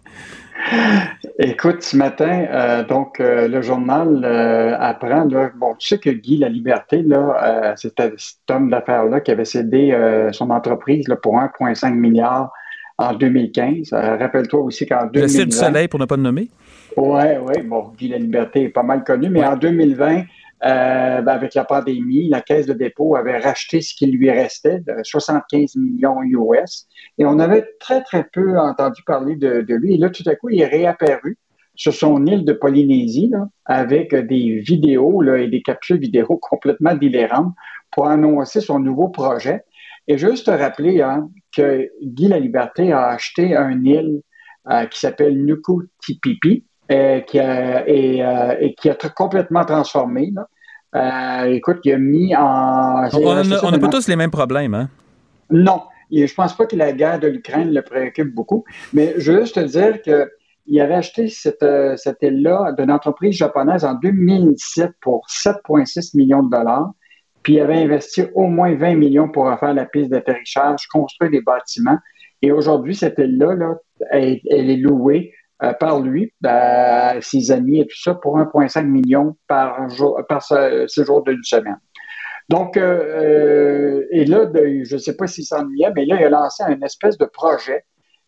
Écoute, ce matin, euh, donc euh, le journal euh, apprend, là, bon, tu sais que Guy La Liberté, là, c'était cet homme d'affaires-là qui avait cédé son entreprise là, pour 1,5 milliard en 2015. Euh, Rappelle-toi aussi qu'en 2020... Le Cirque du Soleil, pour ne pas le nommer. Oui, oui, bon, Guy La Liberté est pas mal connu, mais en 2020, euh, ben, avec la pandémie, la Caisse de dépôt avait racheté ce qui lui restait, de 75 millions US. Et on avait très, très peu entendu parler de, lui. Et là, tout à coup, il est réapparu sur son île de Polynésie avec des vidéos et des capsules vidéo complètement délirantes pour annoncer son nouveau projet. Et juste te rappeler hein, que Guy La Liberté a acheté un île euh, qui s'appelle Nuku Tipipi, euh, et, euh, qui a complètement transformé. Euh, écoute, il a mis en... On n'a on pas tous les mêmes problèmes, hein? non, et je pense pas que la guerre de l'Ukraine le préoccupe beaucoup, mais je veux juste te dire que il avait acheté cette, euh, cette île-là d'une entreprise japonaise en 2007 pour 7,6 millions de dollars, puis il avait investi au moins 20 millions pour refaire la piste d'atterrissage, construire des bâtiments, et aujourd'hui, cette île-là, là, elle, elle est louée euh, par lui, à ses amis et tout ça, pour 1,5 million par jour, par ce- séjour d'une semaine. Donc, euh, euh, et là, de- je ne sais pas s'il s'ennuyait, mais là, il a lancé un espèce de projet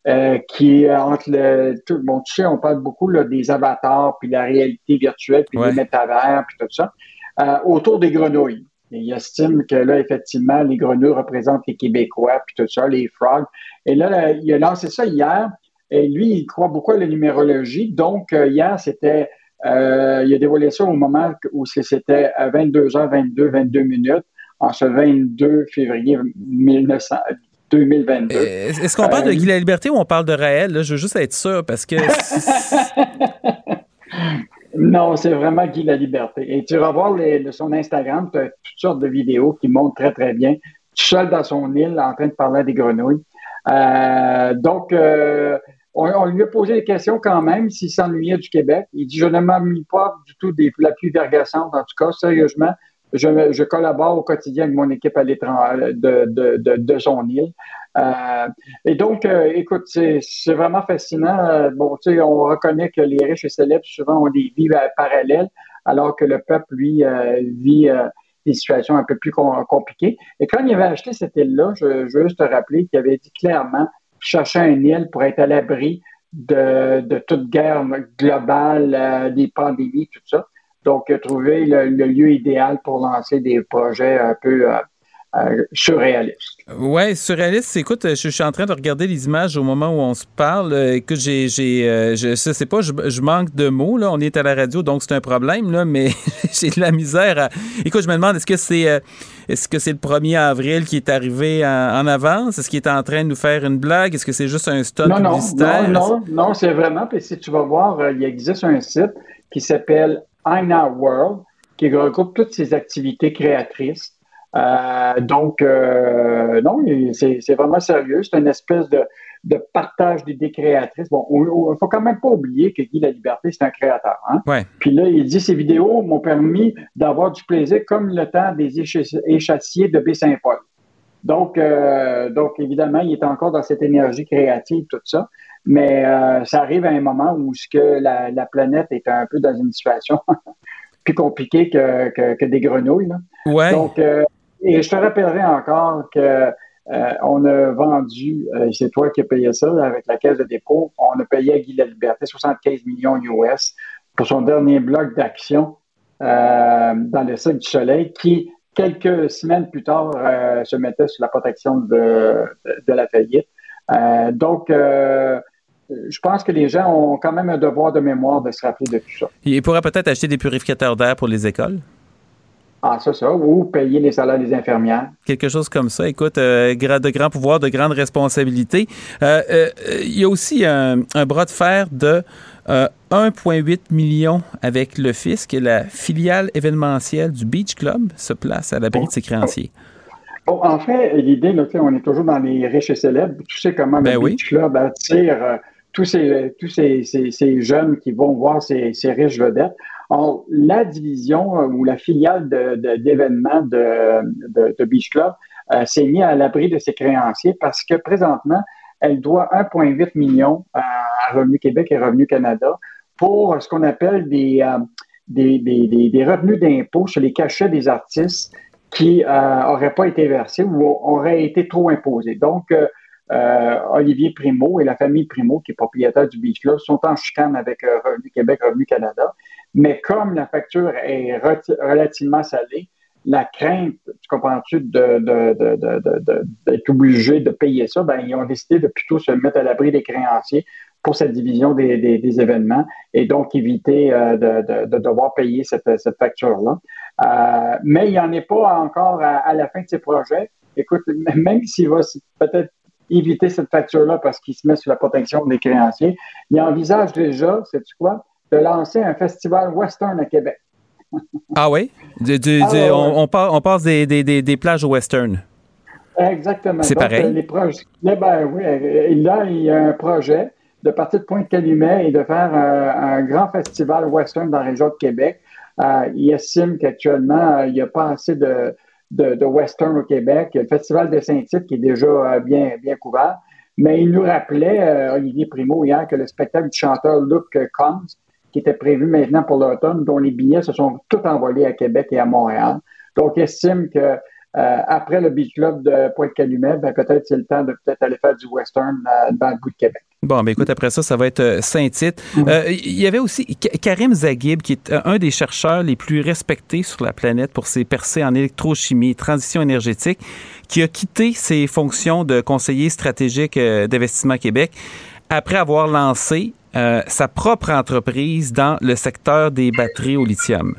euh, qui entre le. Tout, bon, tu sais, on parle beaucoup là, des avatars, puis la réalité virtuelle, puis Ouais. les métavers, puis tout ça, euh, autour des grenouilles. Et il estime que là, effectivement, les grenouilles représentent les Québécois, puis tout ça, les frogs. Et là, là, il a lancé ça hier. Et lui, il croit beaucoup à la numérologie. Donc, euh, hier, c'était. euh, il a dévoilé ça au moment où c'était à 22h22, 22 minutes, en ce 22 février 1900 2022. Euh, Est-ce qu'on parle de Euh, Guy la Liberté ou on parle de Raël? Là, je veux juste être sûr parce que. Non, c'est vraiment Guy la Liberté. Et tu vas voir les, son Instagram, tu as toutes sortes de vidéos qui montrent très, très bien, seul dans son île, en train de parler à des grenouilles. Euh, donc, euh, on, lui a posé des questions quand même s'il s'ennuyait du Québec. Il dit Je ne m'ennuie pas du tout des la pluie verglaçante. En tout cas, sérieusement, je, collabore au quotidien avec mon équipe à l'étranger de, de, de, de son île. Euh, et donc, euh, écoute, c'est vraiment fascinant. Euh, bon, tu sais, on reconnaît que les riches et célèbres souvent ont des vies euh, parallèles, alors que le peuple, lui, euh, vit euh, des situations un peu plus com- compliquées. Et quand il avait acheté cette île-là, je, veux juste te rappeler qu'il avait dit clairement cherchait une île pour être à l'abri de, de toute guerre globale, euh, des pandémies, tout ça. Donc, trouvé le, lieu idéal pour lancer des projets un peu euh, euh, surréalistes. Ouais, surréaliste. Écoute, je, suis en train de regarder les images au moment où on se parle. Écoute, j'ai, j'ai, je, je sais pas, je, manque de mots là. On est à la radio, donc c'est un problème là, mais j'ai de la misère. À... Écoute, je me demande, est-ce que c'est, est-ce que c'est le 1er avril qui est arrivé en, en avance? Est-ce qu'il est en train de nous faire une blague? Est-ce que c'est juste un stunt Non, non, publicitaire? Non, non, non, c'est vraiment, puis si tu vas voir, euh, il existe un site qui s'appelle Aina World, qui regroupe toutes ces activités créatrices. Euh, donc, euh, non, c'est vraiment sérieux. C'est une espèce de, de partage d'idées créatrices. Bon, il ne faut quand même pas oublier que Guy La Liberté, c'est un créateur. Hein? Ouais. Puis là, il dit ces vidéos m'ont permis d'avoir du plaisir comme le temps des écha- échassiers de Baie-Saint-Paul. Donc, euh, donc, évidemment, il est encore dans cette énergie créative, tout ça. Mais euh, ça arrive à un moment où ce que la, la planète est un peu dans une situation plus compliquée que, que, que des grenouilles. là. Ouais. Donc, euh, et je te rappellerai encore que euh, on a vendu, euh, c'est toi qui as payé ça avec la caisse de dépôt, on a payé à Guy La Liberté 75 millions US pour son dernier bloc d'action euh, dans le Cirque du Soleil qui, quelques semaines plus tard, se mettait sous la protection de, de, la faillite. Donc, je pense que les gens ont quand même un devoir de mémoire de se rappeler de tout ça. Il pourrait peut-être acheter des purificateurs d'air pour les écoles. Ah, ça, ça, ou payer les salaires des infirmières. Quelque chose comme ça. Écoute, euh, de grands pouvoirs, de grandes responsabilités. Euh, euh, il y a aussi un, un bras de fer de euh, 1,8 million avec le fisc et la filiale événementielle du Beach Club se place à l'abri de ses créanciers. Bon, en fait, l'idée, on est toujours dans les riches et célèbres. Tu sais comment Ben le oui. Beach Club attire tous, ces, tous ces, ces, ces jeunes qui vont voir ces riches vedettes. La division euh, ou la filiale d'événements de, Beach Club euh, s'est mise à l'abri de ses créanciers parce que présentement, elle doit 1,8 million à, à Revenu Québec et Revenu Canada pour ce qu'on appelle des, euh, des, des, des, revenus d'impôt sur les cachets des artistes qui n'auraient pas été versés ou auraient été trop imposés. Donc, euh, euh, Olivier Primo et la famille Primo, qui est propriétaire du Beach Club, sont en chicane avec euh, Revenu Québec, Revenu Canada. Mais comme la facture est relativement salée, la crainte, tu comprends-tu, de, de, de, d'être obligé de payer ça, ben, ils ont décidé de plutôt se mettre à l'abri des créanciers pour cette division des, des, événements et donc éviter euh, de, de, de devoir payer cette, cette facture-là. Euh, mais il n'y en est pas encore à, la fin de ses projets. Écoute, même s'il va peut-être éviter cette facture-là parce qu'il se met sous la protection des créanciers, il envisage déjà, sais-tu quoi, de lancer un festival western à Québec. Ah oui? Ah on, on part- on passe des, des- des- des plages au western. Exactement. C'est pareil. euh, Les projets, eh ben oui, euh, et là, il y a un projet de partir de Pointe-Calumet et de faire euh, un grand festival western dans la région de Québec. Euh, il estime qu'actuellement, euh, il n'y a pas assez de, de, de western au Québec. Il y a le Festival de Saint-Tite qui est déjà bien, bien couvert. Mais il nous rappelait, Olivier Primo, hier, que le spectacle du chanteur Luke Combs, qui était prévu maintenant pour l'automne, dont les billets se sont tous envolés à Québec et à Montréal. Donc, estime que euh, après le Beach Club de Pointe-Calumet, ben, peut-être c'est le temps de peut-être aller faire du western euh, dans le bout de Québec. Bon, ben écoute, après ça, ça va être euh, Saint-Tite. Euh, Il y avait aussi Ka- Karim Zaghib, qui est un des chercheurs les plus respectés sur la planète pour ses percées en électrochimie et transition énergétique, qui a quitté ses fonctions de conseiller stratégique d'investissement Québec après avoir lancé euh, sa propre entreprise dans le secteur des batteries au lithium.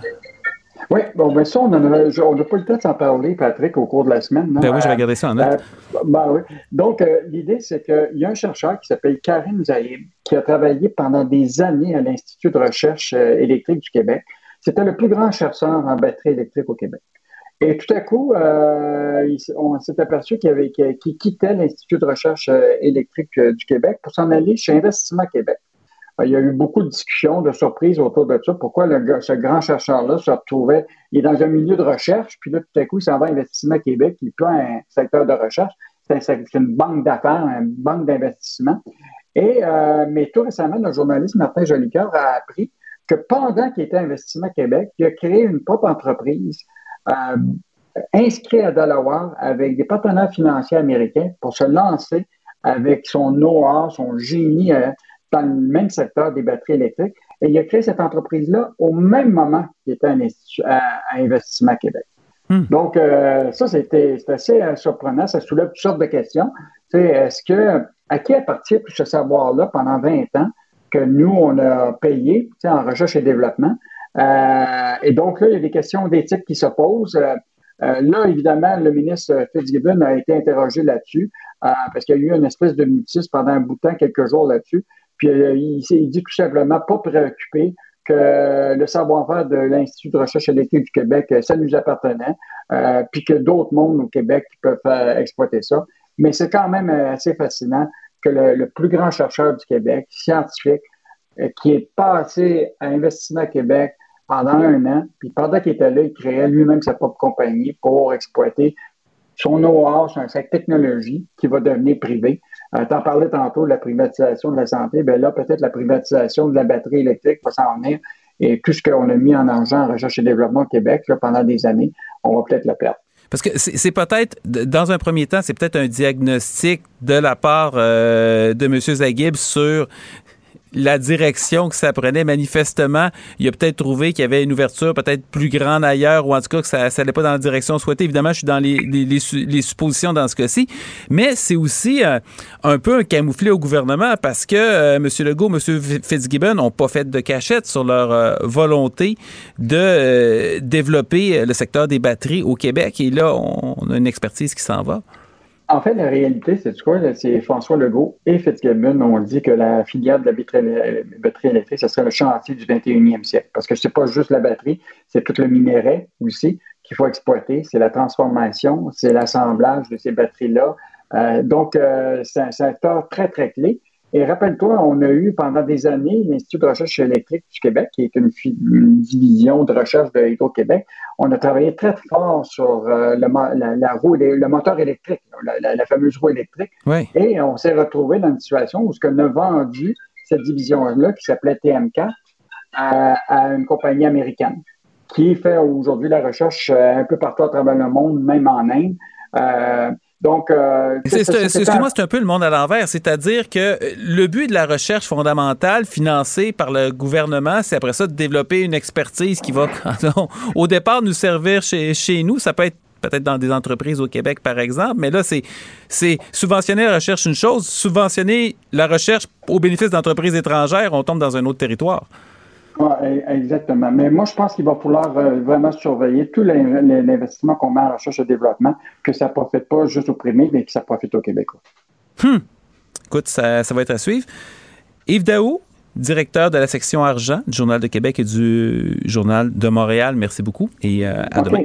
Oui, bon, ben ça, on n'a pas le temps de s'en parler, Patrick, au cours de la semaine. non? Ben oui, Euh, regarder ça en note. euh, ben oui. Donc, euh, l'idée, c'est qu'il y a un chercheur qui s'appelle Karim Zahib, qui a travaillé pendant des années à l'Institut de recherche électrique du Québec. C'était le plus grand chercheur en batterie électrique au Québec. Et tout à coup, euh, on s'est aperçu qu'il, avait, qu'il, quittait l'Institut de recherche électrique du Québec pour s'en aller chez Investissement Québec. Euh, Il y a eu beaucoup de discussions, de surprises autour de ça. Pourquoi le ce grand chercheur-là se retrouvait, il est dans un milieu de recherche, puis là, tout à coup, il s'en va à Investissement Québec, qui n'est pas un secteur de recherche, c'est, une banque d'affaires, une banque d'investissement. Et, euh, mais tout récemment, le journaliste Martin Jolicoeur a appris que pendant qu'il était à Investissement Québec, il a créé une propre entreprise euh, inscrite à Delaware avec des partenaires financiers américains pour se lancer avec son know-how, son génie euh, dans le même secteur des batteries électriques. Et il a créé cette entreprise-là au même moment qu'il était l'Institut- à- à Investissement Québec. Donc, euh, ça, c'était c'est assez euh, surprenant. Ça soulève toutes sortes de questions. Est-ce que, à qui appartient tout ce savoir-là pendant 20 ans que nous, on a payé en recherche et développement? Euh, et donc, là, il y a des questions d'éthique qui se posent. Euh, là, évidemment, le ministre Fitzgibbon a été interrogé là-dessus euh, parce qu'il y a eu une espèce de mutisme pendant un bout de temps, quelques jours là-dessus. Puis euh, il, dit tout simplement pas préoccupé que le savoir-faire de l'Institut de recherche électrique du Québec, euh, ça nous appartenait, euh, puis que d'autres mondes au Québec peuvent euh, exploiter ça. Mais c'est quand même assez fascinant que le, plus grand chercheur du Québec, scientifique, qui est passé à Investissement Québec pendant un an, puis pendant qu'il était là, il créait lui-même sa propre compagnie pour exploiter son know-how sur sa technologie qui va devenir privée. Euh, T'en parlais tantôt de la privatisation de la santé. Ben là, peut-être la privatisation de la batterie électrique va s'en venir. Et tout ce qu'on a mis en argent en recherche et développement au Québec pendant des années, on va peut-être le perdre. Parce que c'est peut-être, dans un premier temps, c'est peut-être un diagnostic de la part euh, de M. Zaghib sur la direction que ça prenait. Manifestement, il a peut-être trouvé qu'il y avait une ouverture peut-être plus grande ailleurs ou en tout cas que ça n'allait pas dans la direction souhaitée. Évidemment, je suis dans les, les, les su- les suppositions dans ce cas-ci. Mais c'est aussi euh, un peu un camouflet au gouvernement parce que euh, M. Legault, M. Fitzgibbon n'ont pas fait de cachette sur leur euh, volonté de développer le secteur des batteries au Québec. Et là, on a une expertise qui s'en va. En fait, la réalité, c'est quoi? C'est François Legault et Fitzgibbon ont dit que la filière de la batterie, électrique, ce serait le chantier du 21e siècle. Parce que c'est pas juste la batterie, c'est tout le minerai aussi qu'il faut exploiter. C'est la transformation, c'est l'assemblage de ces batteries-là. Euh, donc, euh, c'est un secteur très, très clé. Et rappelle-toi, on a eu pendant des années l'Institut de recherche électrique du Québec, qui est une, division de recherche de Hydro-Québec. On a travaillé très, très fort sur euh, le, la, la roue, le moteur électrique, la, la- la fameuse roue électrique. Oui. Et on s'est retrouvé dans une situation où ce qu'on a vendu cette division-là, qui s'appelait TM4, à, à une compagnie américaine, qui fait aujourd'hui la recherche euh, un peu partout à travers le monde, même en Inde. Euh, donc, euh, Excuse-moi, c'est un peu le monde à l'envers. C'est-à-dire que euh, le but de la recherche fondamentale financée par le gouvernement, c'est après ça de développer une expertise qui va, au départ, nous servir chez, chez nous. Ça peut être peut-être dans des entreprises au Québec, par exemple, mais là, c'est, c'est subventionner la recherche une chose, subventionner la recherche au bénéfice d'entreprises étrangères, on tombe dans un autre territoire. Ouais, e- exactement. Mais moi, je pense qu'il va falloir euh, vraiment surveiller tout l'in- l'investissement qu'on met en recherche et développement, que ça ne profite pas juste au privé, mais que ça profite aux Québécois. Hmm. Écoute, ça, ça va être à suivre. Yves Daou, directeur de la section argent du Journal de Québec et du Journal de Montréal, merci beaucoup et euh, à demain.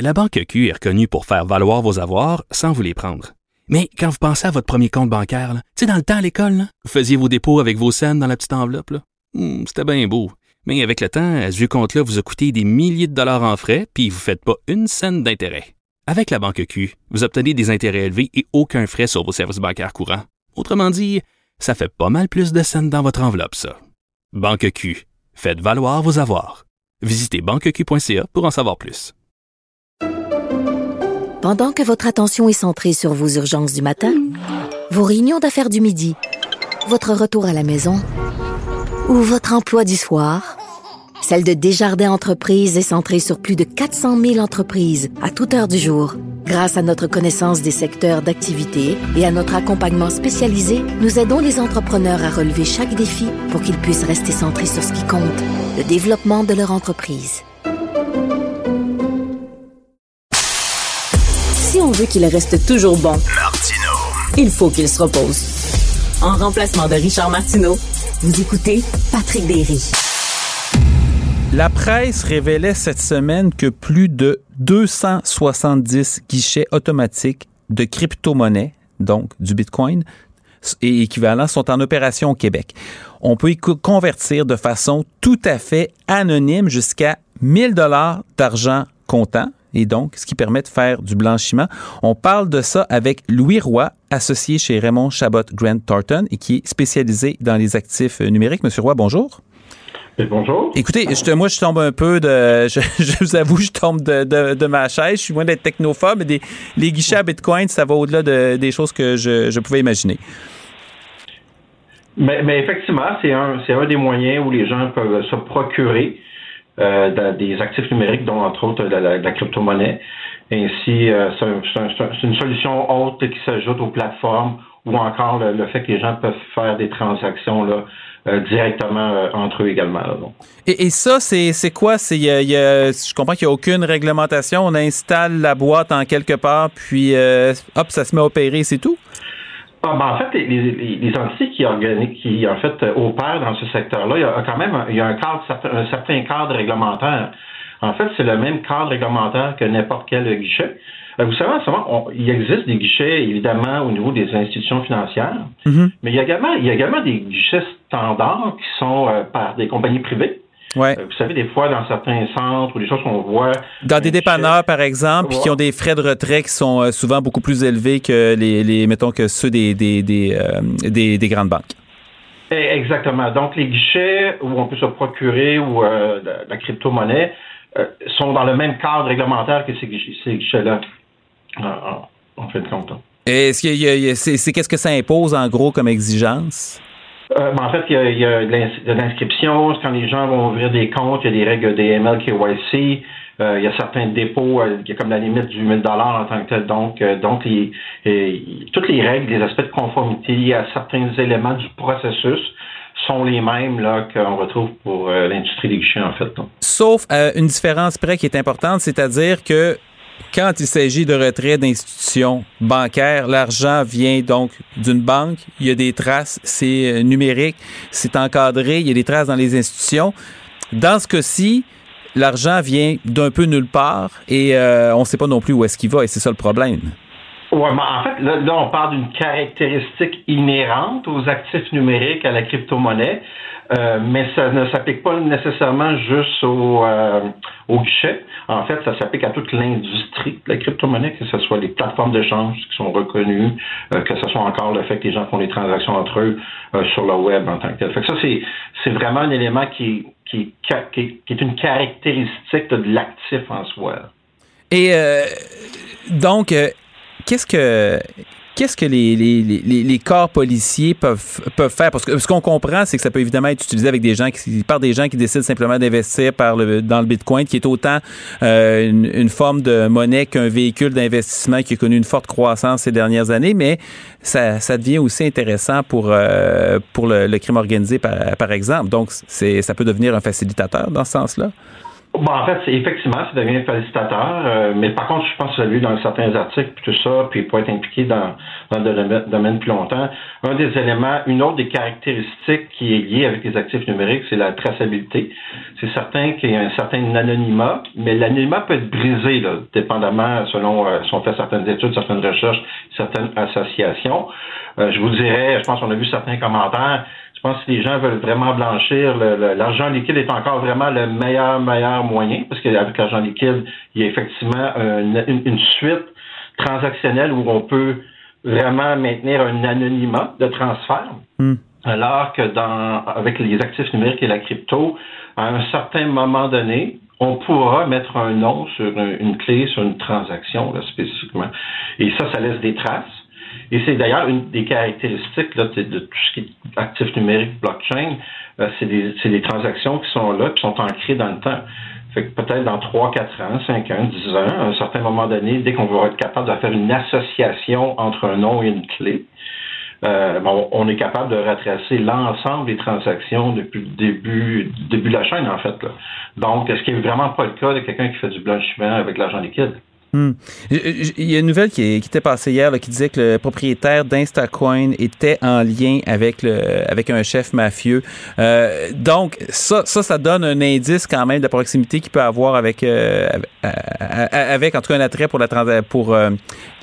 La Banque Q est reconnue pour faire valoir vos avoirs sans vous les prendre. Mais quand vous pensez à votre premier compte bancaire, là, tu sais, dans le temps à l'école, là, vous faisiez vos dépôts avec vos scènes dans la petite enveloppe. là. Hmm, C'était bien beau. Mais avec le temps, à ce compte-là vous a coûté des milliers de dollars en frais, puis vous ne faites pas une scène d'intérêt. Avec la Banque Q, vous obtenez des intérêts élevés et aucun frais sur vos services bancaires courants. Autrement dit, ça fait pas mal plus de scènes dans votre enveloppe, ça. Banque Q. Faites valoir vos avoirs. Visitez banqueq.ca pour en savoir plus. Pendant que votre attention est centrée sur vos urgences du matin, vos réunions d'affaires du midi, votre retour à la maison ou votre emploi du soir, celle de Desjardins Entreprises est centrée sur plus de 400 000 entreprises à toute heure du jour. Grâce à notre connaissance des secteurs d'activité et à notre accompagnement spécialisé, nous aidons les entrepreneurs à relever chaque défi pour qu'ils puissent rester centrés sur ce qui compte, le développement de leur entreprise. Si on veut qu'il reste toujours bon, il faut qu'il se repose. En remplacement de Richard Martineau, vous écoutez Patrick Derry. La presse révélait cette semaine que plus de 270 guichets automatiques de crypto-monnaies, donc du Bitcoin, et équivalents, sont en opération au Québec. On peut y co- convertir de façon tout à fait anonyme jusqu'à 1000 dollars d'argent comptant et donc ce qui permet de faire du blanchiment. On parle de ça avec Louis Roy, associé chez Raymond Chabot Grant Thornton et qui est spécialisé dans les actifs euh, numériques. Monsieur Roy, bonjour. bonjour. Écoutez, je te- moi, je tombe un peu de. Je, je vous avoue, je tombe de, de- de ma chaise. Je suis loin d'être technophobe, mais des, les guichets à Bitcoin, ça va au-delà de- des choses que je, je pouvais imaginer. Mais, mais effectivement, c'est un, c'est un des moyens où les gens peuvent se procurer euh, de- des actifs numériques, dont entre autres la, la crypto-monnaie. Ainsi, euh, c'est un- c'est un- c'est un- c'est une solution haute qui s'ajoute aux plateformes ou encore le, fait que les gens peuvent faire des transactions là, euh, directement euh, entre eux également. là, donc. Et, ça, c'est quoi? C'est, y y a- je comprends qu'il n'y a aucune réglementation. On installe la boîte en quelque part, puis euh, hop, ça se met à opérer, c'est tout? Ah, ben, en fait, les, les- les entités qui, qui en fait euh, opèrent dans ce secteur-là, il y a quand même un, il y a un cadre, certain- un certain cadre réglementaire. En fait, c'est le même cadre réglementaire que n'importe quel guichet. Euh, Vous savez, en ce moment, on- il existe des guichets, évidemment, au niveau des institutions financières, mais il y a également, il y a également des guichets standards qui sont euh, par des compagnies privées. Ouais. Euh, Vous savez, des fois, dans certains centres ou des choses qu'on voit, Dans des dépanneurs, par exemple, puis qui ont des frais de retrait qui sont euh, souvent beaucoup plus élevés que les, les mettons, que ceux des, des, des, euh, des- des grandes banques. Eh, Exactement. Donc, les guichets où on peut se procurer ou euh, la, crypto-monnaie euh, sont dans le même cadre réglementaire que ces, guichets- ces guichets-là, en, en- fin de compte. Est-ce c'est qu'est-ce que ça impose en gros comme exigence? Euh, en fait, il y a, de l'ins- de l'inscription. Quand les gens vont ouvrir des comptes, il y a des règles DML, KYC. Euh, il y a certains dépôts, euh, il y a comme la limite du 1000 en tant que tel. Donc, donc toutes les règles, les aspects de conformité liés à certains éléments du processus sont les mêmes qu'on retrouve pour l'industrie des guichets, en fait. Sauf une différence près qui est importante, c'est-à-dire que quand il s'agit de retrait d'institutions bancaires, l'argent vient donc d'une banque, il y a des traces, c'est euh, numérique, c'est encadré, il y a des traces dans les institutions. Dans ce cas-ci, l'argent vient d'un peu nulle part et euh, on ne sait pas non plus où est-ce qu'il va et c'est ça le problème. Ouais, mais en fait, là, là, on parle d'une caractéristique inhérente aux actifs numériques, à la crypto-monnaie, euh, mais ça ne s'applique pas nécessairement juste au, euh, au guichet. En fait, ça s'applique à toute l'industrie de la crypto-monnaie, que ce soit les plateformes d'échange qui sont reconnues, euh, que ce soit encore le fait que les gens font des transactions entre eux euh, sur le web en tant que tel. Fait que ça, c'est, vraiment un élément qui, qui, est une caractéristique de l'actif en soi. Et donc, qu'est-ce que qu'est-ce que les, les, les, les corps policiers peuvent, peuvent faire? Parce que ce qu'on comprend, c'est que ça peut évidemment être utilisé avec des gens qui, par des gens qui décident simplement d'investir par le, dans le Bitcoin, qui est autant euh, une, une forme de monnaie qu'un véhicule d'investissement qui a connu une forte croissance ces dernières années, mais ça, ça devient aussi intéressant pour, euh, pour le, le crime organisé, par, par exemple. Donc, c'est, ça peut devenir un facilitateur dans ce sens-là. Bon, en fait, effectivement, ça devient facilitateur, euh, mais par contre, je pense que vu dans certains articles, puis tout ça, puis pour être impliqué dans, dans le domaine, plus longtemps, un des éléments, une autre des caractéristiques qui est liée avec les actifs numériques, c'est la traçabilité. C'est certain qu'il y a un certain anonymat, mais l'anonymat peut être brisé, là, dépendamment selon euh, si on fait certaines études, certaines recherches, certaines associations. Euh, je vous dirais, je pense qu'on a vu certains commentaires, pense que si les gens veulent vraiment blanchir, l'argent liquide est encore vraiment le meilleur, meilleur moyen, parce qu'avec l'argent liquide, il y a effectivement une, une- une suite transactionnelle où on peut vraiment maintenir un anonymat de transfert. Alors que dans avec les actifs numériques et la crypto, à un certain moment donné, on pourra mettre un nom sur une, une clé, sur une transaction là, spécifiquement. Et ça, ça laisse des traces. Et c'est d'ailleurs une des caractéristiques là, de, tout ce qui est actif numérique, blockchain, euh, c'est des, des transactions qui sont là, qui sont ancrées dans le temps. Fait que peut-être dans 3, 4 ans, 5 ans, 10 ans, à un certain moment donné, dès qu'on va être capable de faire une association entre un nom et une clé, euh, bon, on est capable de retracer l'ensemble des transactions depuis le début, début de la chaîne, en fait. Là. Donc, ce qui est vraiment pas le cas de quelqu'un qui fait du blanchiment avec l'argent liquide? Hmm. Il y a une nouvelle qui, qui était passée hier là, qui disait que le propriétaire d'Instacoin était en lien avec le avec un chef mafieux. Euh, donc ça, ça, ça donne un indice quand même de la proximité qu'il peut avoir avec euh, avec en tout cas un attrait pour la pour euh,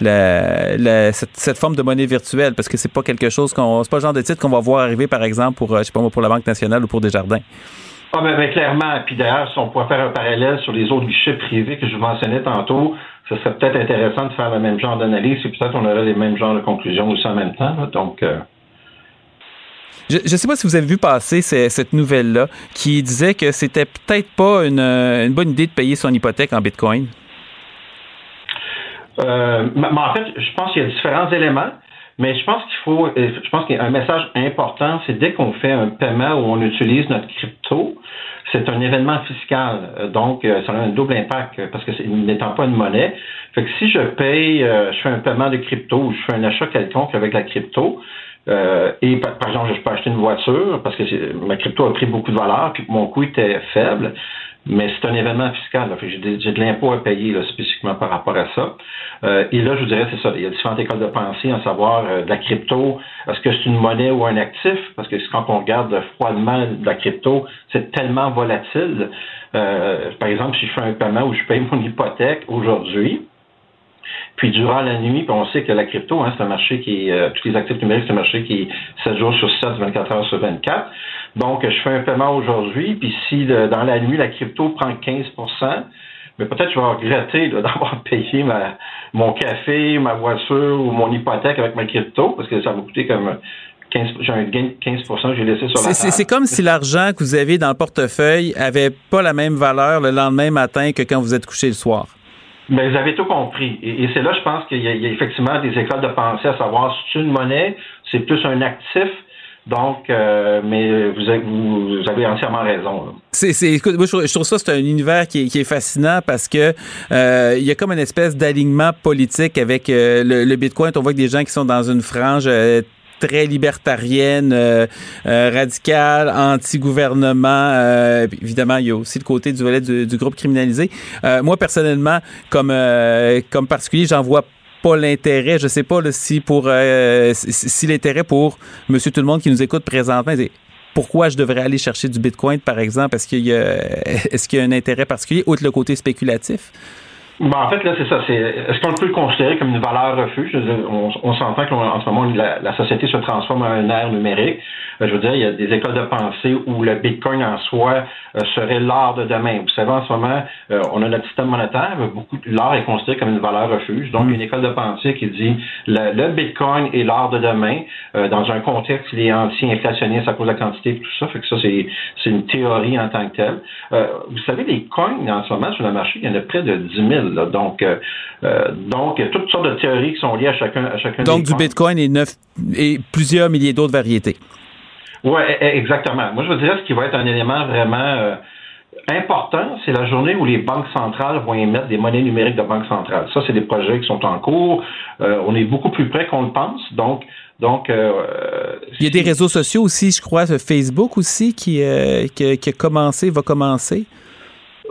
la, la, cette, cette, forme de monnaie virtuelle parce que c'est pas quelque chose qu'on c'est pas le genre de titre qu'on va voir arriver par exemple pour je sais pas pour la Banque nationale ou pour Desjardins. Ah, ben, ben, clairement. Puis d'ailleurs, si on pourrait faire un parallèle sur les autres guichets privés que je vous mentionnais tantôt, ce serait peut-être intéressant de faire le même genre d'analyse et peut-être on aurait les mêmes genres de conclusions aussi en même temps. Donc. Euh, je ne sais pas si vous avez vu passer cette nouvelle-là qui disait que c'était peut-être pas une, une, bonne idée de payer son hypothèque en Bitcoin. Euh, mais en fait, je pense qu'il y a différents éléments. Mais je pense qu'il faut, euh, je pense qu'il y a un message important, c'est dès qu'on fait un paiement où on utilise notre crypto, c'est un événement fiscal. Euh, donc, euh, ça a un double impact parce que n'étant pas une monnaie. Fait que si je paye, je fais un paiement de crypto ou je fais un achat quelconque avec la crypto, et par exemple, je peux acheter une voiture parce que ma crypto a pris beaucoup de valeur puis mon coût était faible. Mais c'est un événement fiscal. J'ai de, l'impôt à payer là, spécifiquement par rapport à ça. Euh, et là, je vous dirais, c'est ça. Il y a différentes écoles de pensée, en savoir euh, de la crypto. Est-ce que c'est une monnaie ou un actif? Parce que quand on regarde froidement de la crypto, c'est tellement volatile. Euh, par exemple, si je fais un paiement où je paye mon hypothèque aujourd'hui, puis durant la nuit, puis on sait que la crypto, hein, c'est un marché qui euh, tous les actifs numériques, c'est un marché qui est 7 jours sur 7, 24 heures sur 24. Donc, je fais un paiement aujourd'hui, puis si dans la nuit, la crypto prend 15 mais peut-être je vais regretter d'avoir payé ma, mon café, ma voiture ou mon hypothèque avec ma crypto, parce que ça va coûter comme 15%, j'ai un gain de 15 que j'ai laissé sur la table. C'est comme si l'argent que vous avez dans le portefeuille avait pas la même valeur le lendemain matin que quand vous êtes couché le soir. Ben, vous avez tout compris. Et, c'est là, je pense qu'il y, a effectivement des écoles de pensée à savoir si c'est une monnaie, c'est plus un actif. Donc, euh, mais vous avez, vous avez, entièrement raison. C'est, écoute, moi, je, trouve ça c'est un univers qui est, fascinant parce que euh, il y a comme une espèce d'alignement politique avec euh, le, le, Bitcoin. On voit que des gens qui sont dans une frange très libertarienne, euh, euh, radicale, anti-gouvernement. Euh, évidemment, il y a aussi le côté du volet du, groupe criminalisé. moi, personnellement, comme, comme particulier, j'en vois pas l'intérêt. Je sais pas si pour si, l'intérêt pour Monsieur tout le monde qui nous écoute présentement, c'est pourquoi je devrais aller chercher du Bitcoin, par exemple? Est-ce qu'il y a est-ce qu'il y a un intérêt particulier, outre le côté spéculatif? Ben, en fait, là, c'est ça. C'est, est-ce qu'on peut le considérer comme une valeur refuge? on, on s'entend qu'en ce moment, la, la, société se transforme en un air numérique. Euh, je veux dire, il y a des écoles de pensée où le Bitcoin en soi euh, serait l'art de demain. Vous savez, en ce moment, euh, on a notre système monétaire, mais beaucoup l'art est considéré comme une valeur refuge. Donc, mm. une école de pensée qui dit le, le Bitcoin est l'art de demain dans un contexte il est anti-inflationniste à cause de la quantité et tout ça. Fait que ça, c'est, c'est une théorie en tant que telle. vous savez, les coins en ce moment sur le marché, il y en a près de 10 000. Donc, donc, il y a toutes sortes de théories qui sont liées à chacun, à chacun donc, du Bitcoin et, neuf, et plusieurs milliers d'autres variétés. Oui, e, e, exactement. Moi, je veux dire, ce qui va être un élément vraiment euh, important, c'est la journée où les banques centrales vont émettre des monnaies numériques de banque centrale. Ça, c'est des projets qui sont en cours. Euh, on est beaucoup plus près qu'on le pense. Donc, donc, euh, il y a des réseaux sociaux aussi, je crois, Facebook aussi qui, qui, qui, a commencé, va commencer.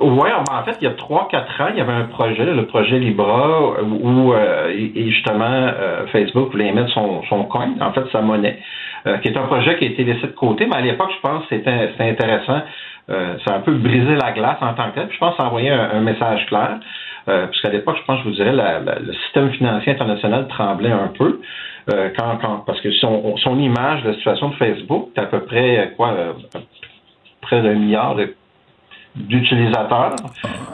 Oui, en fait, il y a 3-4 ans, il y avait un projet, le projet Libra, où, justement Facebook voulait émettre son, son coin, en fait sa monnaie. Euh, qui est un projet qui a été laissé de côté, mais à l'époque, je pense que c'était intéressant. Euh, ça a un peu brisé la glace en tant que tel. je pense que ça a envoyé un, message clair. Euh, puisqu'à l'époque, je pense, je vous dirais, le système financier international tremblait un peu. Euh, quand, quand, parce que son, son image, la situation de Facebook, c'est à peu près quoi, près d'un milliard d'utilisateurs.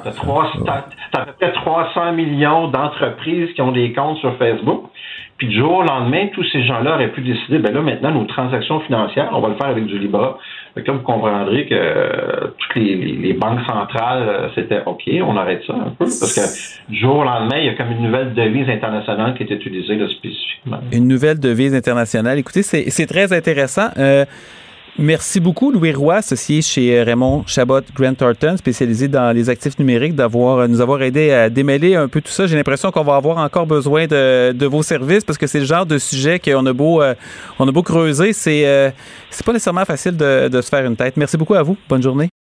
Tu as, à peu près 300 millions d'entreprises qui ont des comptes sur Facebook. Puis du jour au lendemain, tous ces gens-là auraient pu décider, ben là, maintenant, nos transactions financières, on va le faire avec du Libra. Donc là, vous comprendrez que euh, toutes les, banques centrales, euh, c'était OK, on arrête ça un peu. Parce que du jour au lendemain, il y a comme une nouvelle devise internationale qui est utilisée là, spécifiquement. Une nouvelle devise internationale. Écoutez, c'est très intéressant. Euh, Merci beaucoup, Louis Roy, associé chez Raymond Chabot Grant Thornton, spécialisé dans les actifs numériques, d'avoir nous avoir aidé à démêler un peu tout ça. J'ai l'impression qu'on va avoir encore besoin de, vos services parce que c'est le genre de sujet qu'on a beau euh, on a beau creuser, c'est euh, c'est pas nécessairement facile de, se faire une tête. Merci beaucoup à vous. Bonne journée.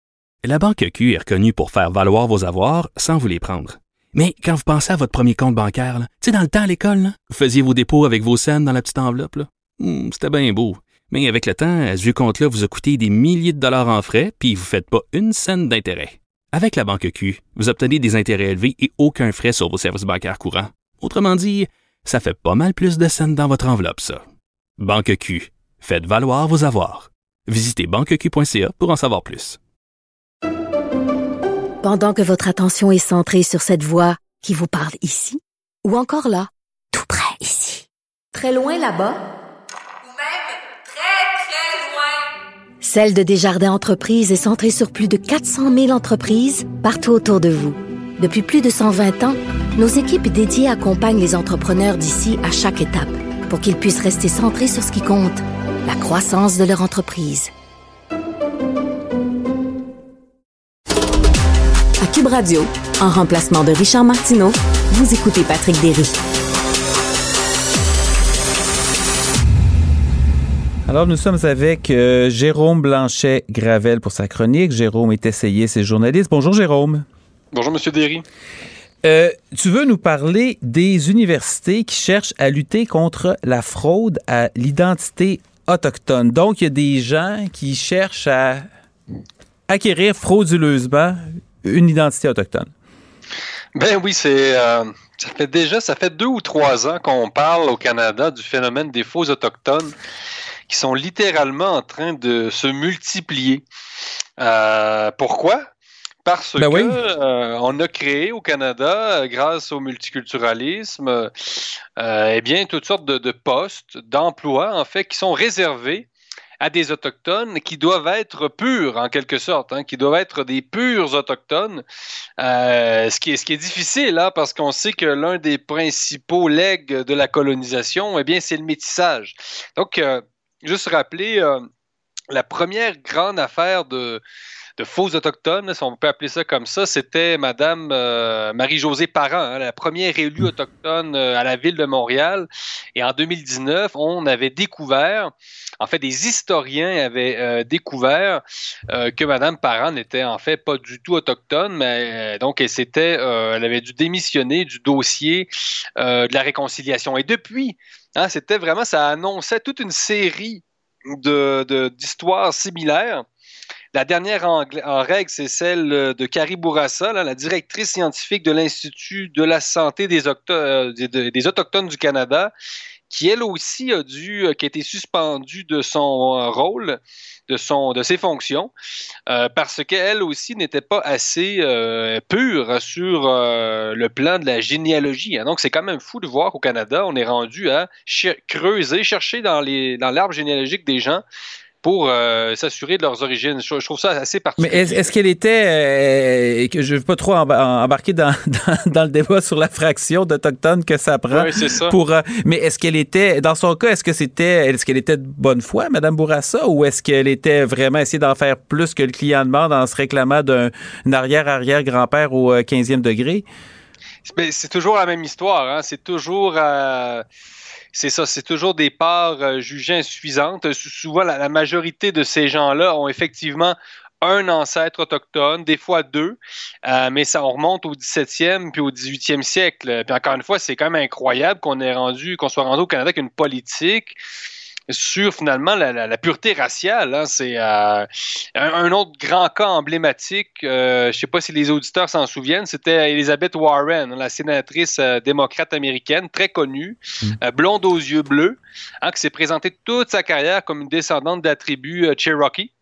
La Banque Q est reconnue pour faire valoir vos avoirs sans vous les prendre. Mais quand vous pensez à votre premier compte bancaire, tu dans le temps à l'école, vous faisiez vos dépôts avec vos scènes dans la petite enveloppe. Hmm, C'était bien beau. Mais avec le temps, ce compte-là vous a coûté des milliers de dollars en frais, puis vous ne faites pas une scène d'intérêt. Avec la banque Q, vous obtenez des intérêts élevés et aucun frais sur vos services bancaires courants. Autrement dit, ça fait pas mal plus de scènes dans votre enveloppe, ça. Banque Q. Faites valoir vos avoirs. Visitez banqueq.ca pour en savoir plus. Pendant que votre attention est centrée sur cette voix qui vous parle ici, ou encore là, tout près ici, très loin là-bas, Celle de Desjardins Entreprises est centrée sur plus de 400 000 entreprises partout autour de vous. Depuis plus de 120 ans, nos équipes dédiées accompagnent les entrepreneurs d'ici à chaque étape pour qu'ils puissent rester centrés sur ce qui compte, la croissance de leur entreprise. À Cube Radio, en remplacement de Richard Martineau, vous écoutez Patrick Derry. Alors, nous sommes avec euh, Jérôme Blanchet-Gravel pour sa chronique. Jérôme est essayiste et journaliste. Bonjour, Jérôme. Bonjour, Monsieur Derry. Euh, tu veux nous parler des universités qui cherchent à lutter contre la fraude à l'identité autochtone. Donc, il y a des gens qui cherchent à acquérir frauduleusement une identité autochtone. Ben oui, c'est euh, ça fait déjà ça fait deux ou trois ans qu'on parle au Canada du phénomène des faux autochtones qui sont littéralement en train de se multiplier. Euh, pourquoi? Parce Ben que oui. euh, on a créé au Canada, euh, grâce au multiculturalisme, eh bien toutes sortes de, de postes, d'emplois en fait, qui sont réservés à des autochtones qui doivent être purs en quelque sorte, hein, qui doivent être des purs autochtones, Euh, ce, qui est, ce qui est difficile hein, parce qu'on sait que l'un des principaux legs de la colonisation, eh bien, c'est le métissage. Donc, euh, juste rappeler euh, la première grande affaire de, de faux autochtones, si on peut appeler ça comme ça, c'était Madame euh, Marie-Josée Parent, hein, la première élue autochtone euh, à la ville de Montréal. Et en 2019, on avait découvert, en fait, des historiens avaient euh, découvert que Madame Parent n'était en fait pas du tout autochtone, mais donc elle s'était, elle avait dû démissionner du dossier de la réconciliation. Et depuis, hein, c'était vraiment, ça annonçait toute une série de- de- d'histoires similaires. La dernière en, règle, c'est celle de Carrie Bourassa, la directrice scientifique de l'Institut de la santé des, euh, Autochtones du Canada, qui elle aussi a dû, euh, qui a été suspendue de son euh, rôle, de, ses fonctions, euh, parce qu'elle aussi n'était pas assez pure sur le plan de la généalogie. hein. Donc c'est quand même fou de voir qu'au Canada, on est rendu à creuser, chercher dans dans l'arbre généalogique des gens pour euh, s'assurer de leurs origines. Je, je trouve ça assez Mais particulier. est- est-ce qu'elle était, euh, que je ne veux pas trop emba- embarquer dans, dans, dans le débat sur la fraction d'Autochtones que ça prend Oui, c'est ça. pour, euh, mais est-ce qu'elle était, dans son cas, est-ce que c'était, est-ce qu'elle était de bonne foi, Madame Bourassa, ou est-ce qu'elle était vraiment essayée d'en faire plus que le client demande en se réclamant d'un arrière-arrière-grand-père au euh, 15e degré? C'est toujours la même histoire. hein. C'est toujours. Euh, c'est ça, c'est toujours des parts euh, jugées insuffisantes. Sou- Souvent, la, la majorité de ces gens-là ont effectivement un ancêtre autochtone, des fois deux, euh, mais ça on remonte au 17e puis au 18e siècle. Puis encore une fois, c'est quand même incroyable qu'on ait rendu, qu'on soit rendu au Canada avec une politique sur finalement la, la- la pureté raciale. hein. C'est euh, un, un autre grand cas emblématique, euh, je ne sais pas si les auditeurs s'en souviennent, c'était Elizabeth Warren, la sénatrice euh, démocrate américaine, très connue, euh, blonde aux yeux bleus, hein, qui s'est présentée toute sa carrière comme une descendante de la tribu euh, Cherokee.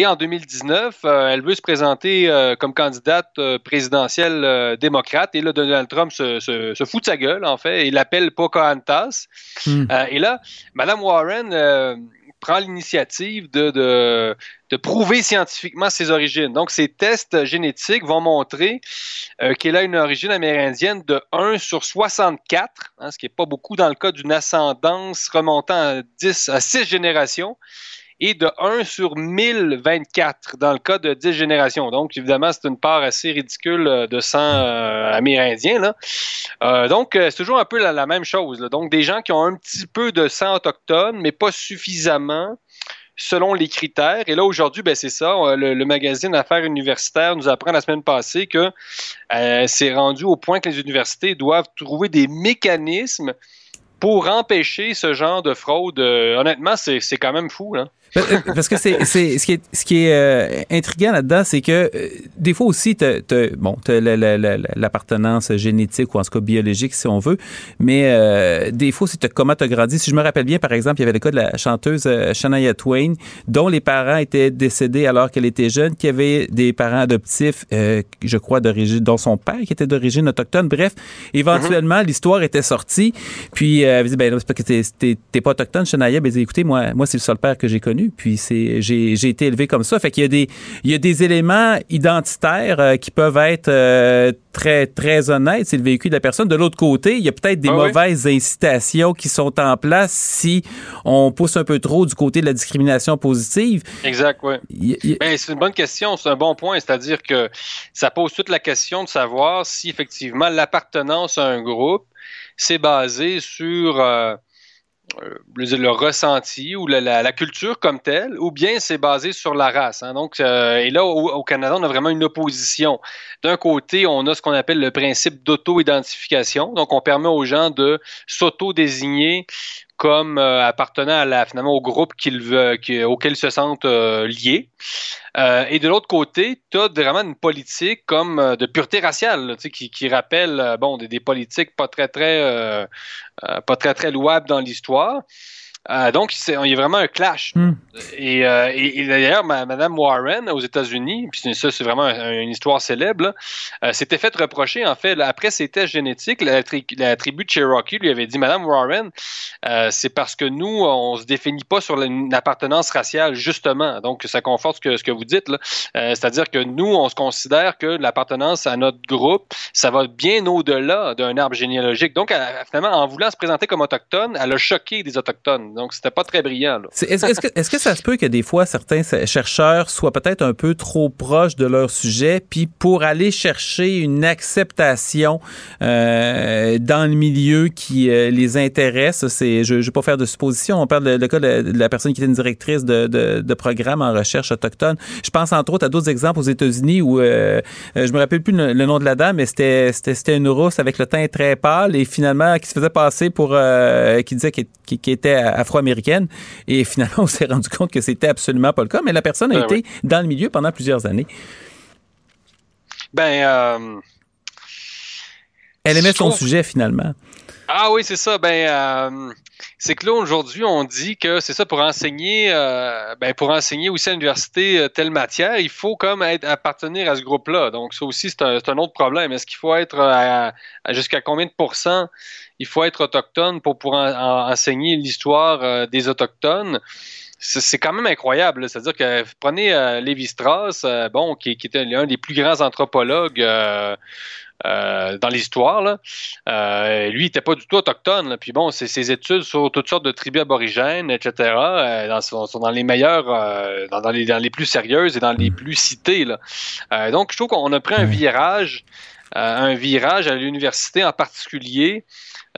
Et en 2019, euh, elle veut se présenter euh, comme candidate euh, présidentielle démocrate. Et là, Donald Trump se, se- se fout de sa gueule, en fait. Il l'appelle Pocahontas. Euh, et là, Mme Warren prend l'initiative de, de, de prouver scientifiquement ses origines. Donc, ces tests génétiques vont montrer euh, qu'elle a une origine amérindienne de 1 sur 64, hein, ce qui n'est pas beaucoup dans le cas d'une ascendance remontant à, 10, à 6 générations et de 1 sur 1024 dans le cas de 10 générations. Donc, évidemment, c'est une part assez ridicule euh, de sang euh, amérindien. Là. Euh, donc, c'est toujours un peu la, même chose. Donc, des gens qui ont un petit peu de sang autochtone, mais pas suffisamment selon les critères. Et là, aujourd'hui, ben, c'est ça. Le, magazine Affaires universitaires nous apprend la semaine passée que c'est rendu au point que les universités doivent trouver des mécanismes pour empêcher ce genre de fraude. Honnêtement, c'est quand même fou. Là. Parce que c'est c'est- ce qui est ce qui est euh, intriguant là-dedans, c'est que euh, des fois aussi t'as t'as- bon t'as la- la- la- la- l'appartenance génétique ou en tout cas biologique si on veut, mais euh, des fois c'est comment t'as grandi. Si je me rappelle bien, par exemple, il y avait le cas de la chanteuse euh, Shania Twain, dont les parents étaient décédés alors qu'elle était jeune, qui avait des parents adoptifs, euh, je crois d'origine, dont son père qui était d'origine autochtone. Bref, éventuellement l'histoire était sortie, puis euh, elle dit ben c'est pas que t'es- t'es t'es pas autochtone, Shania. Ben écoutez moi moi c'est le seul père que j'ai connu, puis c'est j'ai j'ai été élevé comme ça. Fait qu'il y a des il y a des éléments identitaires euh, qui peuvent être euh, très très honnêtes, c'est le véhicule de la personne. De l'autre côté, il y a peut-être des Ah oui. mauvaises incitations qui sont en place si on pousse un peu trop du côté de la discrimination positive. Exact, oui. Il- il- Ben, c'est une bonne question, c'est un bon point. C'est-à-dire que ça pose toute la question de savoir si effectivement l'appartenance à un groupe, c'est basé sur euh, le, le ressenti ou la, culture comme telle, ou bien c'est basé sur la race. hein. Donc, euh, et là, au Canada, on a vraiment une opposition. D'un côté, on a ce qu'on appelle le principe d'auto-identification. Donc, on permet aux gens de s'auto-désigner comme euh, appartenant à la, finalement au groupe qu'ils veulent- qui- auquel ils se sentent euh, liés. Euh, et de l'autre côté, tu as vraiment une politique comme euh, de pureté raciale, là, qui, qui rappelle euh, bon, des, des politiques pas très très euh, pas très très louables dans l'histoire. Euh, donc, c'est- il y a vraiment un clash. Hmm. Et, euh, et- et d'ailleurs, ma- Madame Warren aux États-Unis, puis ça, c'est vraiment un- une histoire célèbre, euh, s'était fait reprocher, en fait, là, après ses tests génétiques, la, tri- la tribu de Cherokee lui avait dit Madame Warren, c'est parce que nous, on se définit pas sur une appartenance raciale, justement. Donc, ça conforte ce que, ce que vous dites, là. C'est-à-dire que nous, on se considère que l'appartenance à notre groupe, ça va bien au-delà d'un arbre généalogique. Donc, elle- finalement, en voulant se présenter comme autochtone, elle a choqué des autochtones. Donc, c'était pas très brillant. Est-ce que, ça se peut que des fois certains chercheurs soient peut-être un peu trop proches de leur sujet, puis pour aller chercher une acceptation euh, dans le milieu qui euh, les intéresse, je ne vais pas faire de supposition, on parle le cas de, la personne qui était une directrice de, programme en recherche autochtone. Je pense entre autres à d'autres exemples aux États-Unis où euh, euh, je me rappelle plus le, nom de la dame, mais c'était, une rousse avec le teint très pâle et finalement qui se faisait passer pour qui disait qu'elle qui, qui était afro-américaine et finalement on s'est rendu compte que c'était absolument pas le cas mais la personne a Ben été oui. dans le milieu pendant plusieurs années Ben, euh, elle aimait son trouve- sujet finalement Ah oui, c'est ça. Ben, euh, c'est que là aujourd'hui, on dit que c'est ça pour enseigner, euh, ben pour enseigner aussi à l'université euh, telle matière, il faut comme être appartenir à ce groupe-là. Donc ça aussi, c'est un, autre problème. Est-ce qu'il faut être à, à jusqu'à combien de pourcents il faut être autochtone pour pouvoir en- en- enseigner l'histoire euh, des autochtones? C'est c'est quand même incroyable. là. C'est-à-dire que prenez euh, Lévi-Strauss, euh, bon, qui, qui était l'un des plus grands anthropologues. euh, dans l'histoire. là. Euh, lui, il n'était pas du tout autochtone. là. Puis bon, ses, ses études sur toutes sortes de tribus aborigènes, etc., euh, dans- sont, dans les meilleures, dans, dans les, dans les plus sérieuses et dans les plus citées. Là. Donc, je trouve qu'on a pris un virage, un virage à l'université en particulier.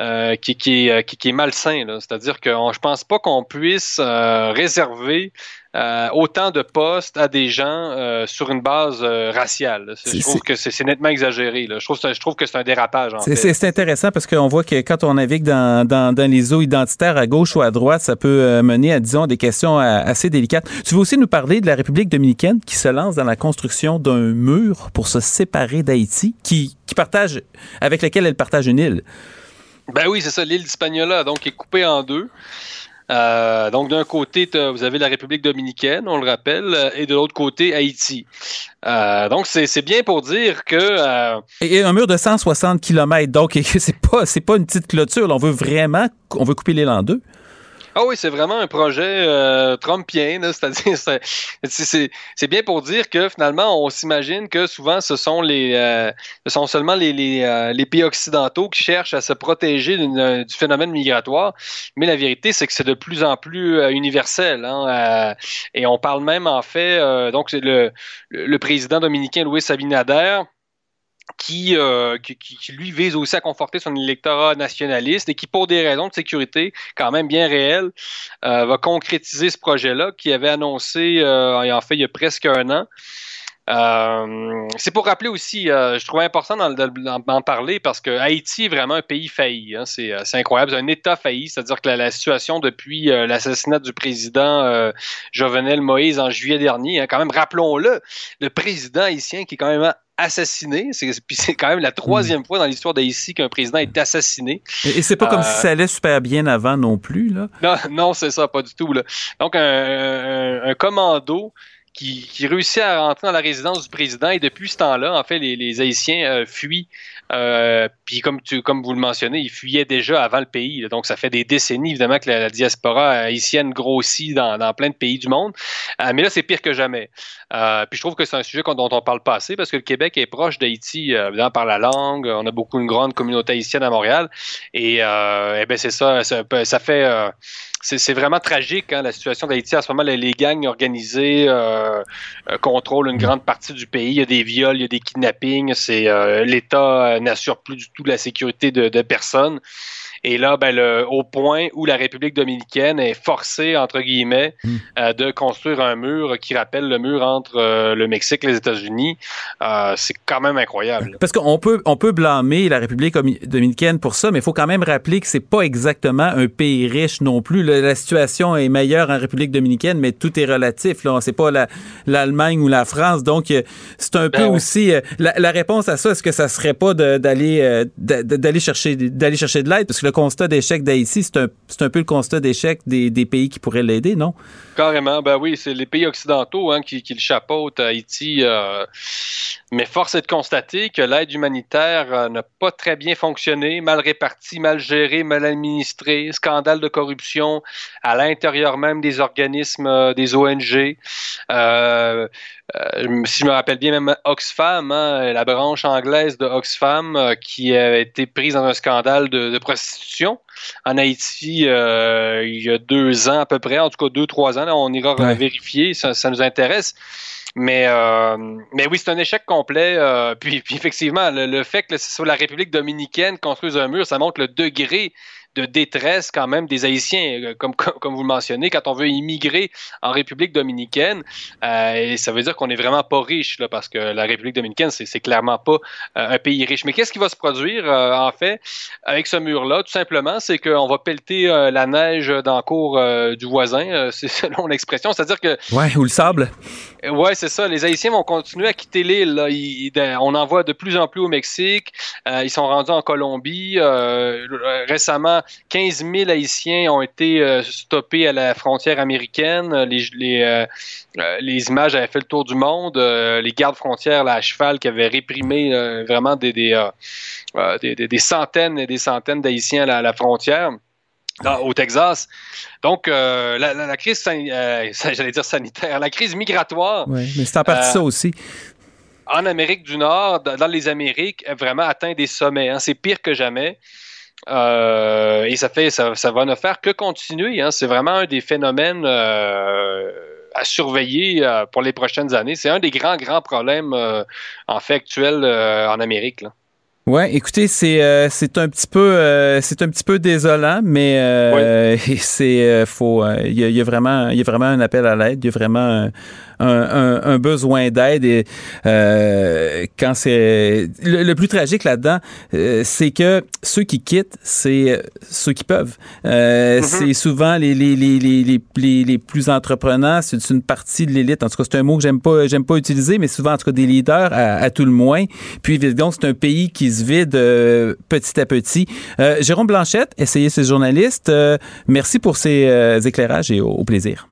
Euh, qui, qui, est, qui, qui est malsain. C'est-à-dire que on- je pense pas qu'on puisse euh, réserver euh, autant de postes à des gens euh, sur une base euh, raciale. Je trouve que c'est nettement exagéré. là. Je, trouve, ça- je trouve que c'est un dérapage. C'est- intéressant parce qu'on voit que quand on navigue dans, dans, dans les eaux identitaires à gauche ou à droite, ça peut euh, mener à, disons, des questions euh, assez délicates. Tu veux aussi nous parler de la République dominicaine qui se lance dans la construction d'un mur pour se séparer d'Haïti, qui, qui partage, avec lequel elle partage une île? Ben oui, c'est ça, l'île d'Hispaniola, donc, est coupée en deux. Euh, donc, d'un côté, vous avez la République dominicaine, on le rappelle, euh, et de l'autre côté, Haïti. Euh, donc, c'est bien pour dire que... Et un mur de 160 km, donc c'est pas, pas une petite clôture. on veut vraiment, on veut couper l'île en deux. Ah oui, c'est vraiment un projet euh, trumpien, c'est-à-dire c'est- bien pour dire que finalement on s'imagine que souvent ce sont les euh, ce sont seulement les les, euh, les pays occidentaux qui cherchent à se protéger euh, du phénomène migratoire, mais la vérité c'est que c'est de plus en plus universel, hein, et on parle même en fait donc c'est le le président dominicain Louis Abinader qui, euh, qui, qui, qui, lui vise aussi à conforter son électorat nationaliste et qui, pour des raisons de sécurité quand même bien réelles, euh, va concrétiser ce projet-là qui avait annoncé, euh, en fait, il y a presque un an. Euh, c'est pour rappeler aussi, euh, je trouvais important d'en parler parce que Haïti est vraiment un pays failli. Hein, c'est incroyable, c'est un État failli, c'est-à-dire que la, la, situation depuis euh, l'assassinat du président euh, Jovenel Moïse en juillet dernier, hein, quand même, rappelons-le, le président haïtien qui est quand même assassiné. Puis c'est quand même la troisième mmh. fois dans l'histoire d'Haïti qu'un président est assassiné. Et, et c'est pas comme euh, si ça allait super bien avant non plus, là. Non, non c'est ça, pas du tout. Là. Donc, un, un, un commando qui, qui, réussit à rentrer dans la résidence du président et depuis ce temps-là, en fait, les, les Haïtiens euh, fuient. Euh, puis comme tu, comme vous le mentionnez, ils fuyaient déjà avant le pays. Là. Donc ça fait des décennies évidemment que la, diaspora haïtienne grossit dans, dans, plein de pays du monde. Euh, mais là c'est pire que jamais. Euh, puis je trouve que c'est un sujet dont on parle pas assez parce que le Québec est proche d'Haïti euh, évidemment par la langue. On a beaucoup une grande communauté haïtienne à Montréal et, eh ben c'est ça, ça, ça fait c'est vraiment tragique, hein, la situation d'Haïti. En ce moment, les, les gangs organisés euh, contrôlent une grande partie du pays. Il y a des viols, il y a des kidnappings. Euh, L'État n'assure plus du tout la sécurité de, de personnes. Et là, ben, le, au point où la République dominicaine est forcée, entre guillemets, mm. euh, de construire un mur qui rappelle le mur entre euh, le Mexique et les États-Unis, euh, c'est quand même incroyable. Parce qu'on peut, on peut blâmer la République dominicaine pour ça, mais il faut quand même rappeler que c'est pas exactement un pays riche non plus. La, la, situation est meilleure en République dominicaine, mais tout est relatif. Là, c'est pas l'Allemagne la, ou la France, donc c'est un ben peu aussi la, la, réponse à ça. Est-ce que ça serait pas d'aller d'aller chercher d'aller chercher de l'aide, parce que le constat d'échec d'Haïti, c'est un, un, peu le constat d'échec des, des, pays qui pourraient l'aider, non? Carrément, ben oui, c'est les pays occidentaux hein, qui, le chapeautent à Haïti. Euh, mais force est de constater que l'aide humanitaire euh, n'a pas très bien fonctionné, mal répartie, mal gérée, mal administrée, scandale de corruption à l'intérieur même des organismes, euh, des ONG. Euh, euh, si je me rappelle bien, même Oxfam, hein, la branche anglaise de Oxfam, euh, qui a été prise dans un scandale de prostitution en Haïti euh, il y a deux ans à peu près, en tout cas deux, trois ans. Là, on ira ouais. vérifier, ça, ça, nous intéresse. Mais, euh, mais oui, c'est un échec complet. Euh, puis, puis, effectivement, le, le fait que sur la République dominicaine construise un mur, ça montre le degré de détresse quand même des Haïtiens, comme, comme, comme, vous le mentionnez, quand on veut immigrer en République dominicaine, euh, et ça veut dire qu'on n'est vraiment pas riche, là, parce que la République dominicaine, c'est clairement pas euh, un pays riche. Mais qu'est-ce qui va se produire, euh, en fait, avec ce mur-là? Tout simplement, c'est qu'on va pelleter euh, la neige dans le cours euh, du voisin, c'est selon l'expression, c'est-à-dire que... Ouais, ou le sable. Ouais, c'est ça. Les Haïtiens vont continuer à quitter l'île. On en voit de plus en plus au Mexique. ils sont rendus en Colombie. récemment, 15 000 Haïtiens ont été euh, stoppés à la frontière américaine. Les, les, euh, euh les, images avaient fait le tour du monde. Les gardes frontières là, à cheval qui avaient réprimé vraiment des, des, des, des, centaines et des centaines d'Haïtiens à, à la frontière. Dans, au Texas. Donc, euh, la, la, la, crise, euh, j'allais dire sanitaire, la crise migratoire. Oui, mais c'est en partie euh, ça aussi. En Amérique du Nord, dans les Amériques, vraiment atteint des sommets. Hein, c'est pire que jamais. Euh, et ça fait, ça, ça, va ne faire que continuer. Hein. C'est vraiment un des phénomènes euh, à surveiller euh, pour les prochaines années. C'est un des grands, grands problèmes en fait actuels en Amérique. Là. Ouais, écoutez, c'est c'est un petit peu c'est un petit peu désolant, mais c'est faut il y, y, a vraiment il y a vraiment un appel à l'aide, il y a vraiment un, un, besoin d'aide. Et euh, quand c'est le, le, plus tragique là-dedans, euh, c'est que ceux qui quittent, c'est ceux qui peuvent. Euh, mm -hmm. C'est souvent les les, les, les, les, les plus entreprenants. C'est une partie de l'élite. En tout cas, c'est un mot que j'aime pas j'aime pas utiliser, mais souvent en tout cas des leaders à, à tout le moins. Puis donc c'est un pays qui se vide euh, petit à petit. Euh, Jérôme Blanchette, essayez ce journaliste. Euh, merci pour ces éclairages et au, au plaisir.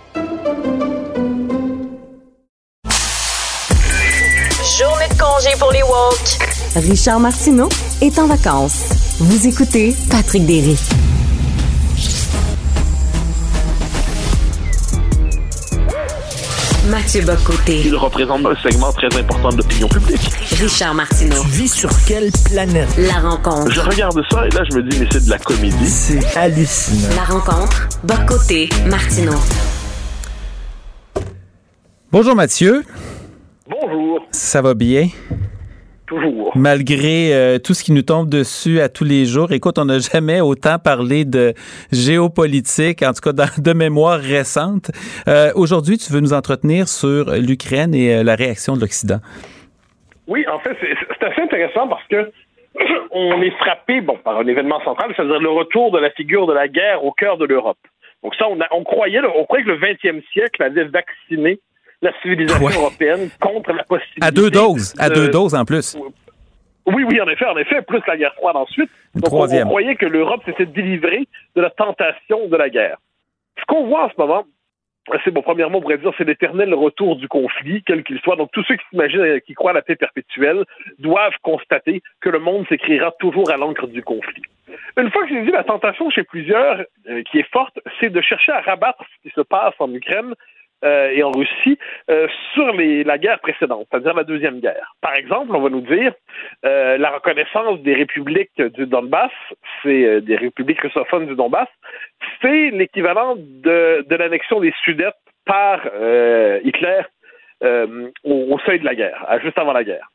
Pour les woke. Richard Martineau est en vacances. Vous écoutez Patrick Derry. Mathieu Bocoté. Il représente un segment très important de l'opinion publique. Richard Martineau. Tu vis sur quelle planète? La rencontre. Je regarde ça et là, je me dis, mais c'est de la comédie. C'est hallucinant. La rencontre. Bocoté. Martineau. Bonjour Mathieu. Bonjour. Ça va bien? Toujours. Malgré euh, tout ce qui nous tombe dessus à tous les jours. Écoute, on n'a jamais autant parlé de géopolitique, en tout cas dans, de mémoire récente. Euh, Aujourd'hui, tu veux nous entretenir sur l'Ukraine et euh, la réaction de l'Occident. Oui, en fait, c'est assez intéressant parce que on est frappé bon, par un événement central, c'est-à-dire le retour de la figure de la guerre au cœur de l'Europe. Donc ça, on, a- on croyait, on croyait que le 20e siècle avait vacciné la civilisation Ouais. européenne contre la possibilité. À deux doses, à de- deux doses en plus. Oui, oui, en effet, en effet, plus la guerre froide ensuite. Donc, on, troisième. on croyait que l'Europe s'était délivrée de la tentation de la guerre. Ce qu'on voit en ce moment, c'est bon, premièrement, on pourrait dire, c'est l'éternel retour du conflit, quel qu'il soit. Donc, tous ceux qui s'imaginent, euh, qui croient à la paix perpétuelle, doivent constater que le monde s'écrira toujours à l'encre du conflit. Une fois que j'ai dit la tentation chez plusieurs, euh, qui est forte, c'est de chercher à rabattre ce qui se passe en Ukraine euh, et en Russie euh, sur les, la guerre précédente, c'est-à-dire la Deuxième Guerre. Par exemple, on va nous dire euh, la reconnaissance des républiques du Donbass, c'est euh, des républiques russophones du Donbass, c'est l'équivalent de, de l'annexion des Sudètes par euh, Hitler euh, au, au seuil de la guerre, juste avant la guerre.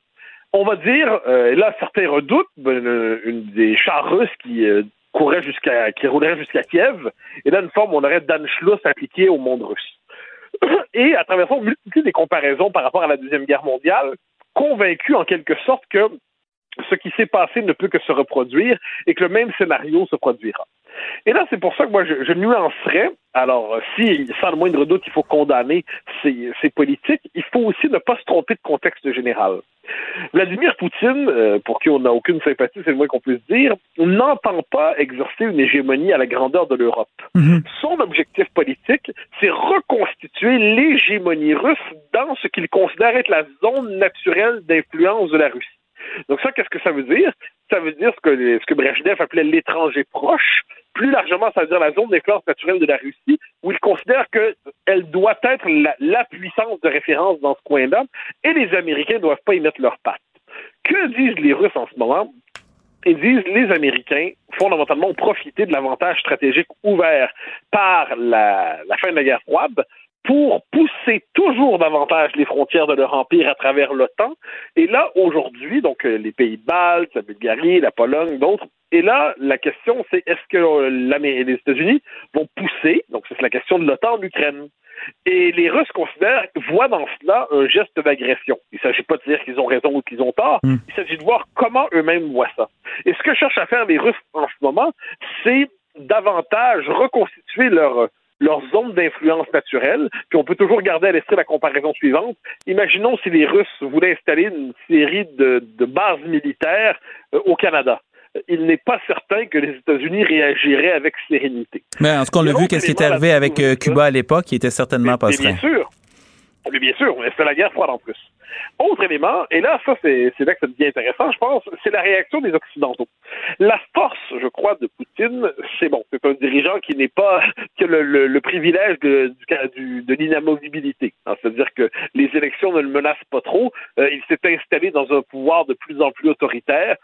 On va dire, là certains redoutent ben, une, une des chars russes qui couraient jusqu'à qui rouleraient jusqu'à Kiev, et là une forme on aurait d'Anschluss appliqué au monde russe. Et à travers ça, on des comparaisons par rapport à la Deuxième Guerre mondiale, convaincu en quelque sorte que ce qui s'est passé ne peut que se reproduire et que le même scénario se produira. Et là, c'est pour ça que moi, je, je nuancerais. Alors, euh, si, sans le moindre doute, il faut condamner ces, ces politiques, il faut aussi ne pas se tromper de contexte général. Vladimir Poutine, euh, pour qui on n'a aucune sympathie, c'est le moins qu'on puisse dire, n'entend pas exercer une hégémonie à la grandeur de l'Europe. Son objectif politique, c'est reconstituer l'hégémonie russe dans ce qu'il considère être la zone naturelle d'influence de la Russie. Donc ça, qu'est-ce que ça veut dire? Ça veut dire ce que, ce que Brezhnev appelait l'étranger proche. Plus largement, ça veut dire la zone d'influence naturelle de la Russie, où il considère qu'elle doit être la, la puissance de référence dans ce coin-là, et les Américains ne doivent pas y mettre leurs pattes. Que disent les Russes en ce moment? Ils disent les Américains, fondamentalement, ont profité de l'avantage stratégique ouvert par la, la fin de la guerre froide pour pousser toujours davantage les frontières de leur empire à travers l'OTAN. Et là, aujourd'hui, donc euh, les pays baltes, la Bulgarie, la Pologne, d'autres. Et là, la question, c'est est-ce que les États-Unis vont pousser, donc c'est la question de l'OTAN en Ukraine. Et les Russes considèrent, voient dans cela un geste d'agression. Il ne s'agit pas de dire qu'ils ont raison ou qu'ils ont tort. Il s'agit de voir comment eux-mêmes voient ça. Et ce que cherchent à faire les Russes en ce moment, c'est davantage reconstituer leur leur zone d'influence naturelle, puis on peut toujours garder à l'esprit la comparaison suivante. Imaginons si les Russes voulaient installer une série de, de bases militaires euh, au Canada. Il n'est pas certain que les États-Unis réagiraient avec sérénité. Mais en tout cas, on a vu qu'est-ce qui est arrivé avec euh, Cuba à l'époque, qui était certainement pas serein. bien sûr. Mais bien sûr, mais c'est la guerre froide en plus. Autre élément, et là, ça, c'est là que ça devient intéressant, je pense, c'est la réaction des Occidentaux. La force, je crois, de Poutine, c'est bon, c'est un dirigeant qui n'est pas, qui a le, le- le privilège de, du- de l'inamovibilité. Hein, C'est-à-dire que les élections ne le menacent pas trop. Euh, il s'est installé dans un pouvoir de plus en plus autoritaire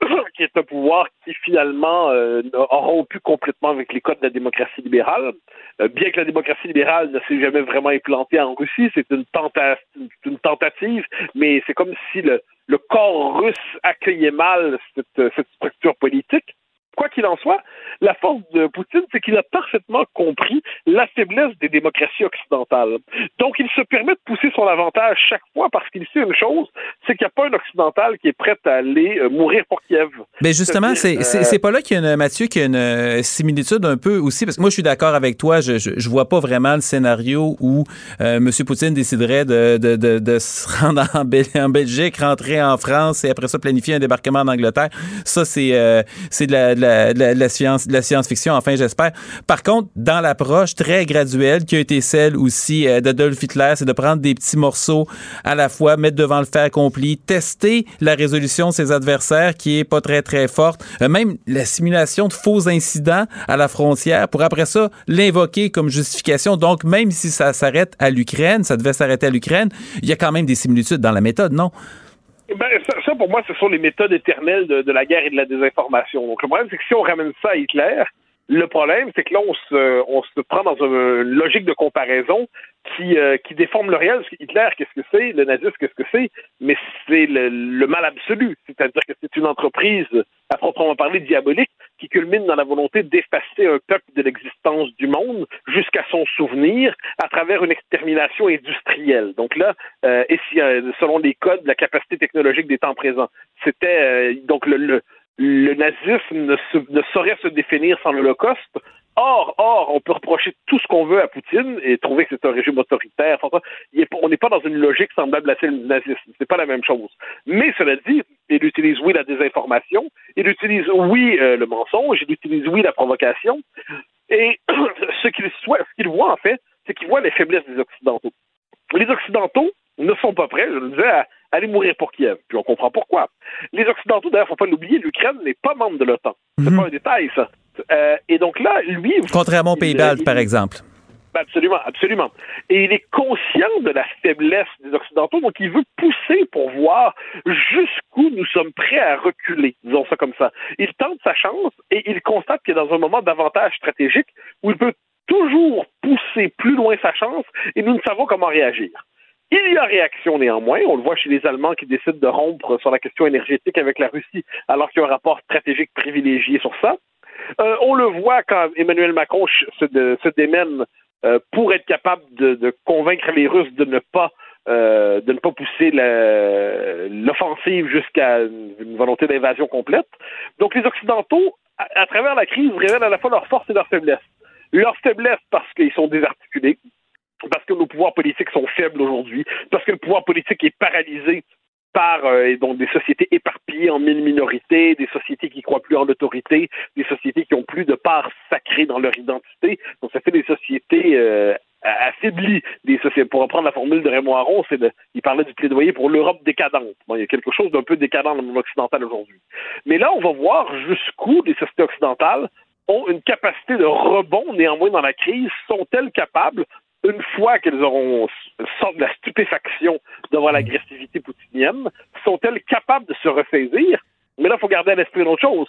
qui est un pouvoir qui finalement euh, a rompu complètement avec les codes de la démocratie libérale. Euh, bien que la démocratie libérale ne s'est jamais vraiment implantée en Russie, c'est une, tenta- une tentative, mais c'est comme si le, corps russe accueillait mal cette structure politique. Quoi qu'il en soit, la force de Poutine, c'est qu'il a parfaitement compris la faiblesse des démocraties occidentales. Donc, il se permet de pousser son avantage chaque fois parce qu'il sait une chose, c'est qu'il n'y a pas un occidental qui est prêt à aller euh, mourir pour Kiev. Mais justement, c'est Euh, pas là qu'il y a une, Mathieu, qu'il y a une euh, similitude un peu aussi, parce que moi, je suis d'accord avec toi, je, je, je vois pas vraiment le scénario où euh, M. Poutine déciderait de, de, de, de se rendre en, Bel- en Belgique, rentrer en France et après ça planifier un débarquement en Angleterre. Ça, c'est euh, de la, de, la, de la- science la science-fiction, enfin, j'espère. Par contre, dans l'approche très graduelle qui a été celle aussi euh, d'Adolf Hitler, c'est de prendre des petits morceaux à la fois, mettre devant le fait accompli, tester la résolution de ses adversaires qui est pas très très forte, Euh, même la simulation de faux incidents à la frontière pour après ça l'invoquer comme justification. Donc même si ça s'arrête à l'Ukraine, ça devait s'arrêter à l'Ukraine, il y a quand même des similitudes dans la méthode, non? Ben, ça, pour moi, ce sont les méthodes éternelles de, de la guerre et de la désinformation. Donc, le problème, c'est que si on ramène ça à Hitler, le problème, c'est que là, on se, on se prend dans une, logique de comparaison qui, euh, qui déforme le réel. Hitler, qu'est-ce que c'est? Le nazisme, qu'est-ce que c'est? Mais c'est le, le mal absolu. C'est-à-dire que c'est une entreprise, à proprement parler, diabolique, qui culmine dans la volonté d'effacer un peuple de l'existence du monde jusqu'à son souvenir à travers une extermination industrielle. Donc là, euh, et si, euh, selon les codes de la capacité technologique des temps présents, c'était euh, donc le, le, le nazisme ne, saurait se définir sans l'Holocauste. Or, or, on peut reprocher tout ce qu'on veut à Poutine et trouver que c'est un régime autoritaire. On n'est pas dans une logique semblable à celle du nazisme. C'est pas la même chose. Mais cela dit, il utilise oui la désinformation, il utilise oui euh, le mensonge, il utilise oui la provocation. Et ce qu'il voit en fait, c'est qu'il voit les faiblesses des Occidentaux. Les Occidentaux ne sont pas prêts, je le disais, à aller mourir pour Kiev. Puis on comprend pourquoi. Les Occidentaux, d'ailleurs, faut pas l'oublier, l'Ukraine n'est pas membre de l'OTAN. C'est pas un détail, ça. Euh, et donc là, lui. Contrairement aux Pays-Baltes, il- par exemple. ben, Absolument, absolument. Et il est conscient de la faiblesse des Occidentaux, donc il veut pousser pour voir jusqu'où nous sommes prêts à reculer, disons ça comme ça. Il tente sa chance et il constate qu'il est dans un moment d'avantage stratégique où il peut toujours pousser plus loin sa chance et nous ne savons comment réagir. Il y a réaction néanmoins. On le voit chez les Allemands qui décident de rompre sur la question énergétique avec la Russie alors qu'il y a un rapport stratégique privilégié sur ça. Euh, on le voit quand Emmanuel Macron se, démène euh, pour être capable de, de convaincre les Russes de ne pas euh, de ne pas pousser l'offensive jusqu'à une, volonté d'invasion complète. Donc les Occidentaux, à, à travers la crise, révèlent à la fois leur force et leur faiblesse. Leur faiblesse parce qu'ils sont désarticulés, parce que nos pouvoirs politiques sont faibles aujourd'hui, parce que le pouvoir politique est paralysé par euh, donc des sociétés éparpillées en mille minorités, des sociétés qui croient plus en l'autorité, des sociétés qui ont plus de part sacrée dans leur identité. Donc ça fait des sociétés euh, affaiblies. Des sociétés, pour reprendre la formule de Raymond Aron, c'est de, il parlait du plaidoyer pour l'Europe décadente. Bon, il y a quelque chose d'un peu décadent dans le monde occidental aujourd'hui. Mais là, on va voir jusqu'où les sociétés occidentales ont une capacité de rebond néanmoins dans la crise, sont-elles capables une fois qu'elles auront sorti de la stupéfaction devant l'agressivité poutinienne, sont-elles capables de se ressaisir? Mais là, il faut garder à l'esprit une autre chose.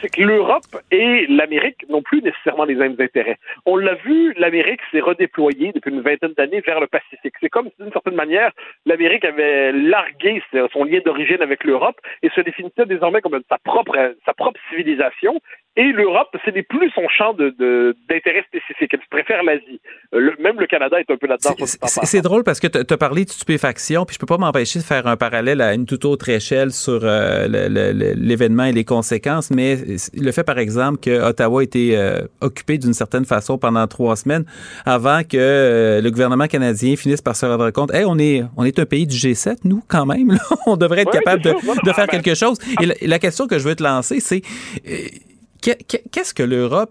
C'est que l'Europe et l'Amérique n'ont plus nécessairement les mêmes intérêts. On l'a vu, l'Amérique s'est redéployée depuis une vingtaine d'années vers le Pacifique. C'est comme si, d'une certaine manière, l'Amérique avait largué son lien d'origine avec l'Europe et se définissait désormais comme sa propre, sa propre civilisation. Et l'Europe, ce n'est plus son champ d'intérêt spécifique. Elle préfère l'Asie. Même le Canada est un peu là-dedans. C'est drôle parce que tu as parlé de stupéfaction, puis je peux pas m'empêcher de faire un parallèle à une toute autre échelle sur euh, l'événement et les conséquences, mais le fait, par exemple, que Ottawa a été euh, occupé d'une certaine façon pendant trois semaines avant que euh, le gouvernement canadien finisse par se rendre compte, hey, on est, on est un pays du G7, nous, quand même, là. on devrait être capable de, faire quelque chose. Et la, question que je veux te lancer, c'est euh, que- que- qu'est-ce que l'Europe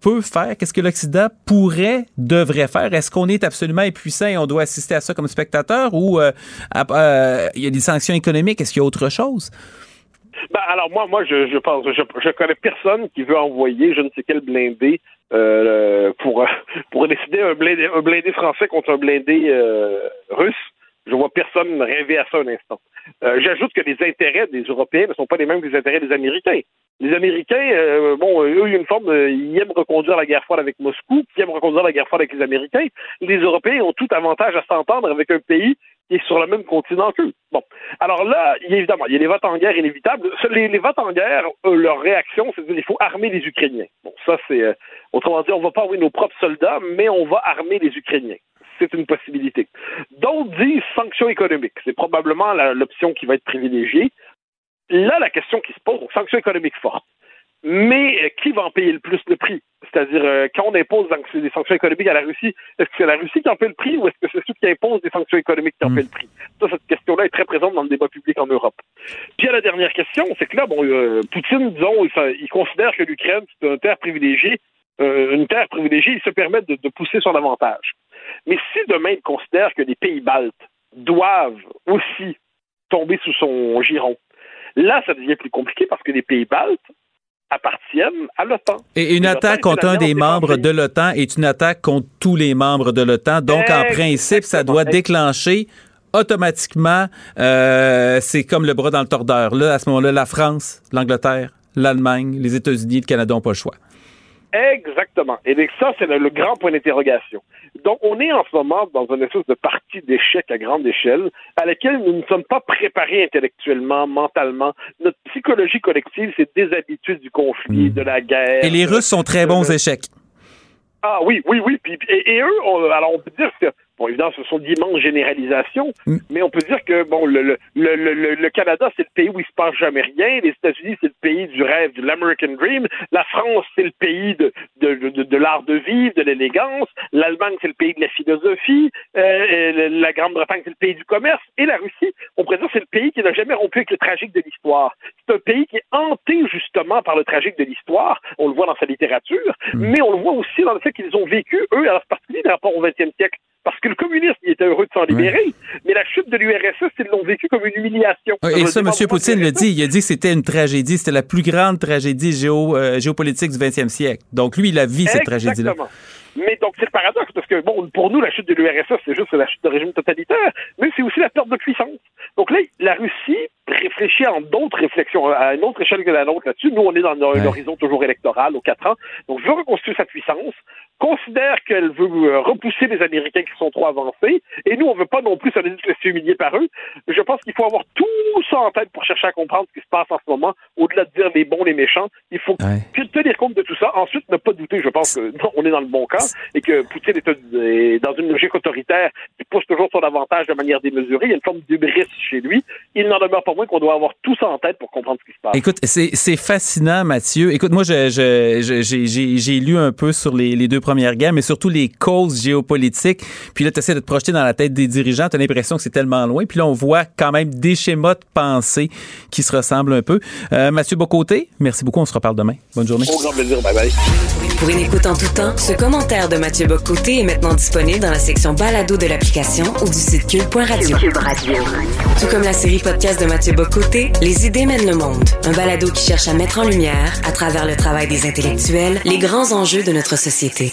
peut faire? Qu'est-ce que l'Occident pourrait, devrait faire? Est-ce qu'on est absolument impuissant et on doit assister à ça comme spectateur ou euh, à- euh, il y a des sanctions économiques? Est-ce qu'il y a autre chose? Ben, alors moi, moi, je, je pense, je, je connais personne qui veut envoyer je ne sais quel blindé euh, pour pour décider un blindé, un blindé français contre un blindé euh, russe. Je vois personne rêver à ça un instant. Euh, J'ajoute que les intérêts des Européens ne sont pas les mêmes que les intérêts des Américains. Les Américains, euh, bon, eux, il y a une forme, ils aiment reconduire la guerre froide avec Moscou, ils aiment reconduire la guerre froide avec les Américains. Les Européens ont tout avantage à s'entendre avec un pays qui est sur le même continent qu'eux. Bon. Alors là, évidemment, il y a les votes en guerre inévitables. Les, les votes en guerre, euh, leur réaction, c'est de dire il faut armer les Ukrainiens. Bon, ça, c'est, euh, autrement dit, on va pas envoyer nos propres soldats, mais on va armer les Ukrainiens. C'est une possibilité. D'autres disent sanctions économiques. C'est probablement l'option qui va être privilégiée. Là, la question qui se pose, sanctions économiques fortes. Mais euh, qui va en payer le plus le prix? C'est-à-dire, euh, quand on impose des sanctions économiques à la Russie, est-ce que c'est la Russie qui en paie le prix ou est-ce que c'est ceux qui imposent des sanctions économiques qui en paient le prix? Ça, cette question-là est très présente dans le débat public en Europe. Puis à la dernière question, c'est que là, bon, euh, Poutine, disons, il, considère que l'Ukraine, c'est une terre privilégiée, euh, une terre privilégiée, il se permet de, de pousser son avantage. Mais si demain il considère que les pays baltes doivent aussi tomber sous son giron, là, ça devient plus compliqué parce que les pays baltes appartiennent à l'OTAN. Et une attaque contre un des membres de l'OTAN est une attaque contre tous les membres de l'OTAN. Donc, en principe, ça doit déclencher automatiquement, euh, c'est comme le bras dans le tordeur. Là, à ce moment-là, la France, l'Angleterre, l'Allemagne, les États-Unis, le Canada n'ont pas le choix. Exactement. Et ça, c'est le, le grand point d'interrogation. Donc, on est en ce moment dans une espèce de partie d'échec à grande échelle à laquelle nous ne sommes pas préparés intellectuellement, mentalement. Notre psychologie collective s'est déshabituée du conflit, de la guerre. Et les Russes sont très bons échecs. Ah oui, oui, oui. Puis, et, et eux, on- alors on peut dire que, bon, évidemment, ce sont d'immenses généralisations, mais on peut dire que, bon, le, le, le, le- le Canada, c'est le pays où il se passe jamais rien. Les États-Unis, c'est le pays du rêve, de l'American Dream. La France, c'est le pays de, de, de, de l'art de vivre, de l'élégance. L'Allemagne, c'est le pays de la philosophie. Euh, la Grande-Bretagne, c'est le pays du commerce. Et la Russie, on pourrait dire, c'est le pays qui n'a jamais rompu avec le tragique de l'histoire. C'est un pays qui est hanté, justement, par le tragique de l'histoire. On le voit dans sa littérature, mais on le voit aussi dans le fait qu'ils ont vécu, eux, alors c'est particulier par rapport au XXe siècle, parce que le communisme, il était heureux de s'en libérer, mais la chute de l'URSS, ils l'ont vécu comme une humiliation. Et ça, M. Poutine le dit. Il a dit que c'était une tragédie. C'était la plus grande tragédie géo, euh, géopolitique du 20e siècle. Donc, lui, il a vu cette tragédie-là. Mais donc, c'est le paradoxe, parce que, bon, pour nous, la chute de l'URSS, c'est juste la chute de régime totalitaire, mais c'est aussi la perte de puissance. Donc là, la Russie réfléchit en d'autres réflexions, à une autre échelle que la nôtre là-dessus. Nous, on est dans un horizon toujours électoral, aux quatre ans. Donc, veut reconstruire sa puissance, considère qu'elle veut euh, repousser les Américains qui sont trop avancés, et nous, on veut pas non plus se laisser humilier par eux. Je pense qu'il faut avoir tout ça en tête pour chercher à comprendre ce qui se passe en ce moment, au-delà de dire les bons, les méchants. Il faut puis tenir compte de tout ça. Ensuite, ne pas douter, je pense que non, on est dans le bon camp et que Poutine est, dans une logique autoritaire qui pousse toujours son avantage de manière démesurée. Il y a une forme d'hubris chez lui. Il n'en demeure pas moins qu'on doit avoir tout ça en tête pour comprendre ce qui se passe. Écoute, c'est fascinant, Mathieu. Écoute, moi, j'ai lu un peu sur les, les deux premières guerres, mais surtout les causes géopolitiques. Puis là, tu essaies de te projeter dans la tête des dirigeants. Tu as l'impression que c'est tellement loin. Puis là, on voit quand même des schémas de pensée qui se ressemblent un peu. Euh, Mathieu Bocoté, merci beaucoup. On se reparle demain. Bonne journée. Au grand plaisir. Bye bye. Pour une écoute en tout temps, ce commentaire de Mathieu Bocoté est maintenant disponible dans la section balado de l'application ou du site cube.radio. Tout comme la série podcast de Mathieu Bocoté, Les idées mènent le monde. Un balado qui cherche à mettre en lumière, à travers le travail des intellectuels, les grands enjeux de notre société.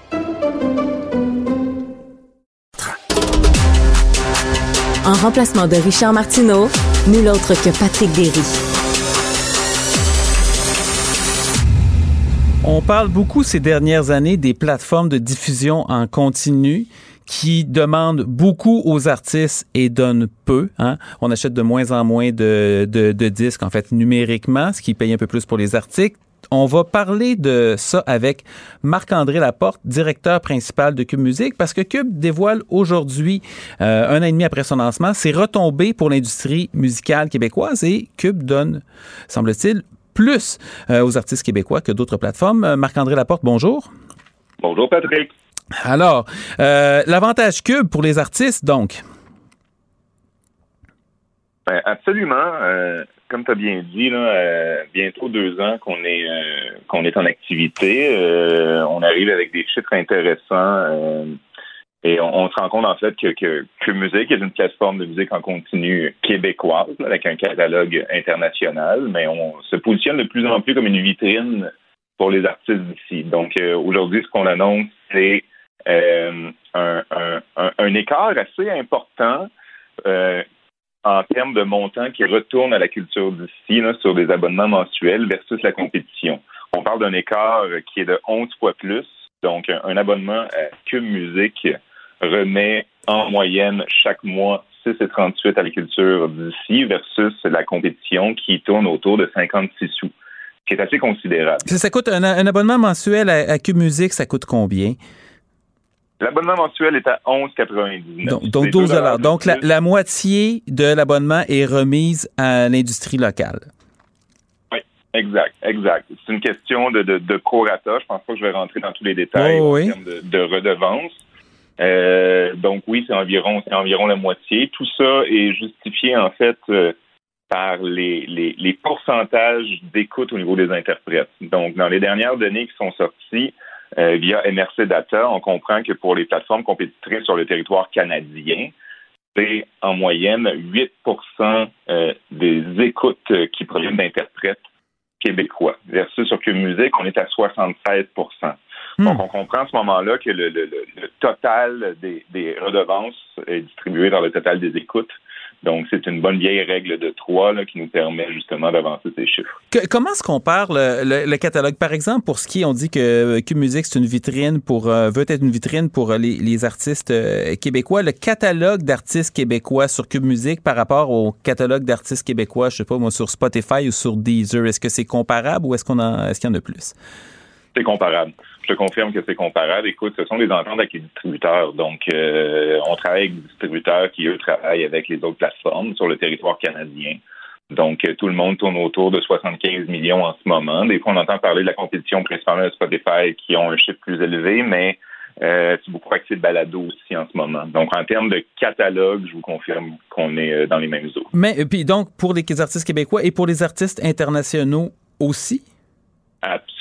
En remplacement de Richard Martineau, nul autre que Patrick Derry. On parle beaucoup ces dernières années des plateformes de diffusion en continu qui demandent beaucoup aux artistes et donnent peu. hein. On achète de moins en moins de, de, de disques, en fait, numériquement, ce qui paye un peu plus pour les articles. On va parler de ça avec Marc-André Laporte, directeur principal de Cube Musique, parce que Cube dévoile aujourd'hui, euh, un an et demi après son lancement, ses retombées pour l'industrie musicale québécoise et Cube donne, semble-t-il, plus euh, aux artistes québécois que d'autres plateformes. Euh, Marc-André Laporte, bonjour. Bonjour Patrick. Alors, l'avantage Cube pour les artistes, donc? Ben, absolument. Comme tu as bien dit, là, euh, bientôt deux ans qu'on est euh, qu'on est en activité. Euh, on arrive avec des chiffres intéressants euh, et on, se rend compte en fait que, que, que Musique est une plateforme de musique en continu québécoise avec un catalogue international, mais on se positionne de plus en plus comme une vitrine pour les artistes d'ici. Donc aujourd'hui, ce qu'on annonce, c'est un, écart assez important en termes de montant qui retourne à la culture d'ici sur des abonnements mensuels versus la compétition. On parle d'un écart qui est de 11 fois plus. Donc, un, abonnement à Cube Musique remet en moyenne chaque mois 6,38 à la culture d'ici versus la compétition qui tourne autour de 56 sous, ce qui est assez considérable. Ça, coûte un, un abonnement mensuel à, à Cube Musique, ça coûte combien? L'abonnement mensuel est à 11,99. Donc, donc C'est 12 deux dollars Donc, la, moitié de l'abonnement est remise à l'industrie locale. Oui, exact, exact. C'est une question de, de, de prorata. Je pense pas que je vais rentrer dans tous les détails Oh, en termes de, de redevance. Euh, donc oui, c'est environ, c'est environ la moitié. Tout ça est justifié en fait euh, par les, les, les pourcentages d'écoute au niveau des interprètes. Donc dans les dernières données qui sont sorties euh, via MRC Data, on comprend que pour les plateformes compétitrices sur le territoire canadien, c'est en moyenne 8% euh, des écoutes euh, qui proviennent d'interprètes québécois. Versus sur Cube Musique, on est à 76% Donc, on comprend à ce moment-là que le, le- le- le total des, des redevances est distribué dans le total des écoutes. Donc, c'est une bonne vieille règle de trois là, qui nous permet justement d'avancer ces chiffres. Comment se compare le, catalogue? Par exemple, pour ce qui on dit que euh, Cube Musique, c'est une vitrine pour, euh, veut être une vitrine pour euh, les, artistes euh, québécois. Le catalogue d'artistes québécois sur Cube Musique par rapport au catalogue d'artistes québécois, je sais pas, moi, sur Spotify ou sur Deezer, est-ce que c'est comparable ou est-ce qu'on est-ce qu'il y en a plus? C'est comparable. Je te confirme que c'est comparable. Écoute, ce sont des ententes avec les distributeurs. Donc, euh, on travaille avec des distributeurs qui, eux, travaillent avec les autres plateformes sur le territoire canadien. Donc, euh, tout le monde tourne autour de 75 millions en ce moment. Des fois, on entend parler de la compétition principalement de Spotify qui ont un chiffre plus élevé, mais euh, c'est beaucoup axé de balado aussi en ce moment. Donc, en termes de catalogue, je vous confirme qu'on est euh, dans les mêmes eaux. Mais, euh, puis donc, pour les artistes québécois et pour les artistes internationaux aussi? Absolument,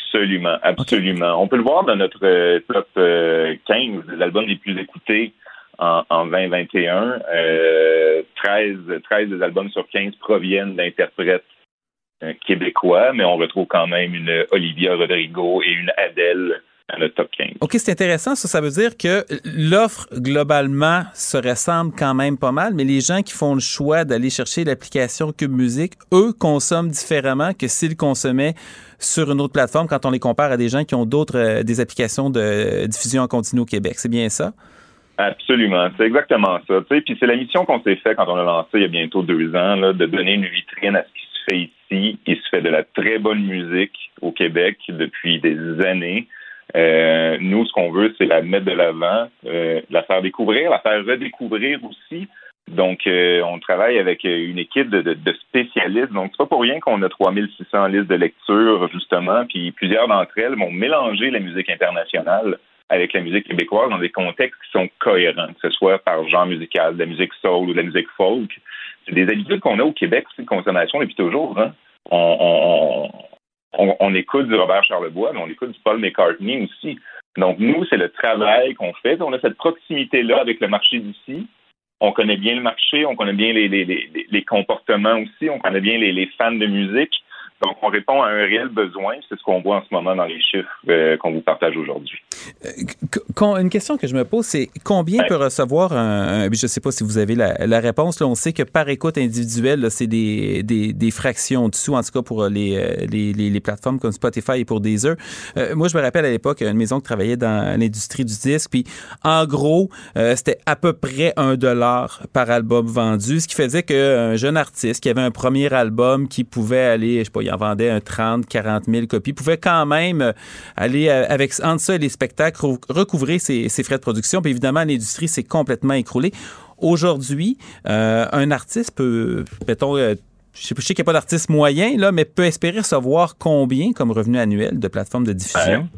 absolument. On peut le voir dans notre euh, top euh, 15 des albums les plus écoutés en, en 2021. Euh, 13, 13 des albums sur 15 proviennent d'interprètes euh, québécois, mais on retrouve quand même une Olivia Rodrigo et une Adele dans notre top 15. OK, c'est intéressant. Ça, ça veut dire que l'offre, globalement, se ressemble quand même pas mal, mais les gens qui font le choix d'aller chercher l'application Cube Musique, eux, consomment différemment que s'ils consommaient sur une autre plateforme quand on les compare à des gens qui ont d'autres, euh, des applications de diffusion en continu au Québec. C'est bien ça? Absolument, c'est exactement ça. Puis c'est la mission qu'on s'est fait quand on a lancé il y a bientôt deux ans, là, de donner une vitrine à ce qui se fait ici. Il se fait de la très bonne musique au Québec depuis des années. Euh, nous, ce qu'on veut, c'est la mettre de l'avant, euh, la faire découvrir, la faire redécouvrir aussi. Donc, euh, on travaille avec une équipe de, spécialistes. Donc, c'est pas pour rien qu'on a 3600 listes de lecture, justement. Puis plusieurs d'entre elles vont mélanger la musique internationale avec la musique québécoise dans des contextes qui sont cohérents, que ce soit par genre musical, de la musique soul ou de la musique folk. C'est des habitudes qu'on a au Québec, c'est de consommation depuis toujours. Hein. On, on- on- écoute du Robert Charlebois, mais on écoute du Paul McCartney aussi. Donc, nous, c'est le travail qu'on fait. On a cette proximité-là avec le marché d'ici. On connaît bien le marché, on connaît bien les, les, les, les comportements aussi, on connaît bien les fans de musique. Donc, on répond à un réel besoin. C'est ce qu'on voit en ce moment dans les chiffres euh, qu'on vous partage aujourd'hui. Con- Une question que je me pose, c'est combien peut recevoir un, un- je ne sais pas si vous avez la, la réponse, là, on sait que par écoute individuelle, c'est des, des, des fractions de sous, en tout cas pour les, euh, les, les, les plateformes comme Spotify et pour Deezer. Euh, moi, je me rappelle à l'époque, une maison qui travaillait dans l'industrie du disque, puis en gros, euh, c'était à peu près un dollar par album vendu, ce qui faisait qu'un jeune artiste qui avait un premier album qui pouvait aller, je sais pas, en vendait un 30, 40 000 copies, pouvait quand même euh, aller euh, avec entre ça les spectacles recouvrir ses, frais de production. Puis évidemment, l'industrie s'est complètement écroulée. Aujourd'hui, euh, un artiste peut, mettons, je sais, qu'il n'y a pas d'artiste moyen, là, mais peut espérer recevoir combien comme revenu annuel de plateforme de diffusion?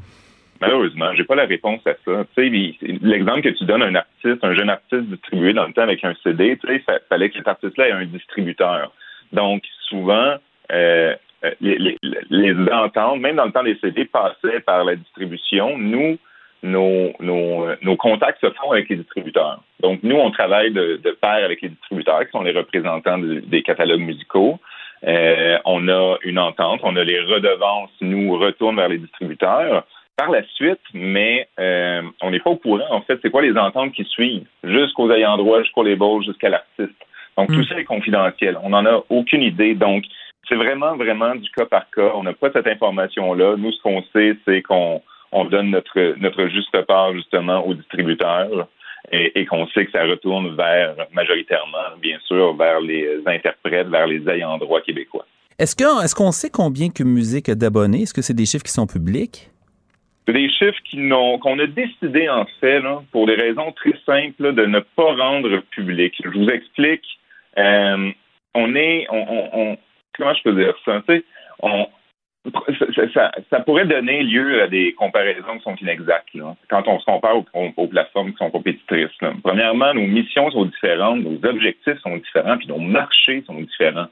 Malheureusement, j'ai pas la réponse à ça. L'exemple que tu donnes à un artiste, un jeune artiste distribué dans le temps avec un CD, il fallait que cet artiste-là ait un distributeur. Donc, souvent, euh, les, les, les ententes, même dans le temps des CD, passaient par la distribution. Nous, nos, nos, nos, contacts se font avec les distributeurs. Donc, nous, on travaille de, de pair avec les distributeurs, qui sont les représentants de, des catalogues musicaux. Euh, on a une entente, on a les redevances, nous, retournent vers les distributeurs par la suite, mais euh, on n'est pas au courant, en fait, c'est quoi les ententes qui suivent, jusqu'aux ayants droit, jusqu'aux labels, jusqu'à l'artiste. Donc, tout ça est confidentiel. On n'en a aucune idée. Donc, c'est vraiment, vraiment du cas par cas. On n'a pas cette information-là. Nous, ce qu'on sait, c'est qu'on on donne notre, notre juste part, justement, aux distributeurs et, et qu'on sait que ça retourne vers, majoritairement, bien sûr, vers les interprètes, vers les ayants droit québécois. Est-ce qu'on est sait combien que musique a d'abonnés? Est-ce que c'est des chiffres qui sont publics? C'est des chiffres qu'on a décidé, en fait, là, pour des raisons très simples, de ne pas rendre public. Je vous explique. Euh, on est. On, comment je peux dire ça? Tu sais, ça, pourrait donner lieu à des comparaisons qui sont inexactes quand on se compare aux, plateformes qui sont compétitrices. Premièrement, nos missions sont différentes, nos objectifs sont différents, puis nos marchés sont différents.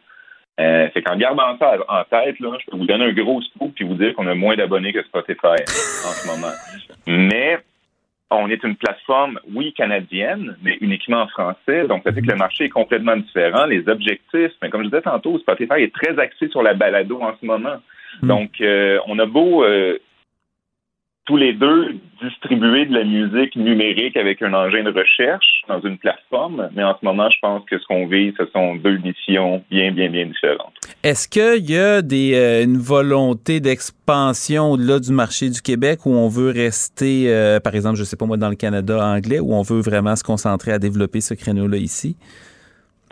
Euh, fait qu'en gardant ça en tête, là, je peux vous donner un gros scoop puis vous dire qu'on a moins d'abonnés que Spotify en ce moment. Mais on est une plateforme, oui, canadienne, mais uniquement en français. Donc, ça fait que le marché est complètement différent. Les objectifs, mais comme je disais tantôt, Spotify est très axé sur la balado en ce moment. Donc, euh, on a beau euh, tous les deux distribuer de la musique numérique avec un engin de recherche dans une plateforme, mais en ce moment, je pense que ce qu'on vit, ce sont deux missions bien, bien, bien différentes. Est-ce qu'il y a des, euh, une volonté d'expansion au-delà du marché du Québec où on veut rester, euh, par exemple, je sais pas moi, dans le Canada anglais, où on veut vraiment se concentrer à développer ce créneau-là ici?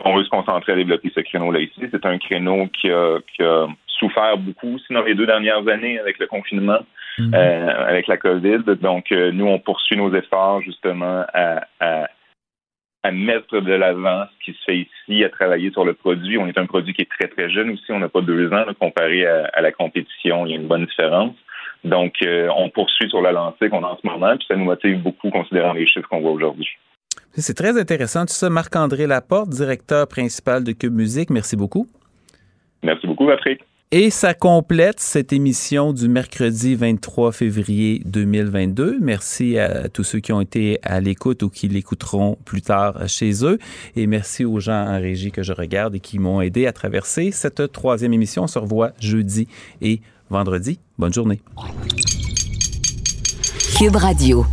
On veut se concentrer à développer ce créneau-là ici. C'est un créneau qui a, qui a souffert beaucoup dans les deux dernières années avec le confinement, mm -hmm. euh, avec la COVID. Donc, euh, nous, on poursuit nos efforts justement à, à, à mettre de l'avant ce qui se fait ici, à travailler sur le produit. On est un produit qui est très, très jeune aussi. On n'a pas deux ans là, comparé à, à, la compétition. Il y a une bonne différence. Donc, euh, on poursuit sur la lancée qu'on a en ce moment, puis ça nous motive beaucoup considérant les chiffres qu'on voit aujourd'hui. C'est très intéressant tout ça. Marc-André Laporte, directeur principal de Cube Musique, merci beaucoup. Merci beaucoup, Patrick. Et ça complète cette émission du mercredi 23 février 2022. Merci à tous ceux qui ont été à l'écoute ou qui l'écouteront plus tard chez eux. Et merci aux gens en régie que je regarde et qui m'ont aidé à traverser cette troisième émission. On se revoit jeudi et vendredi. Bonne journée. Cube Radio.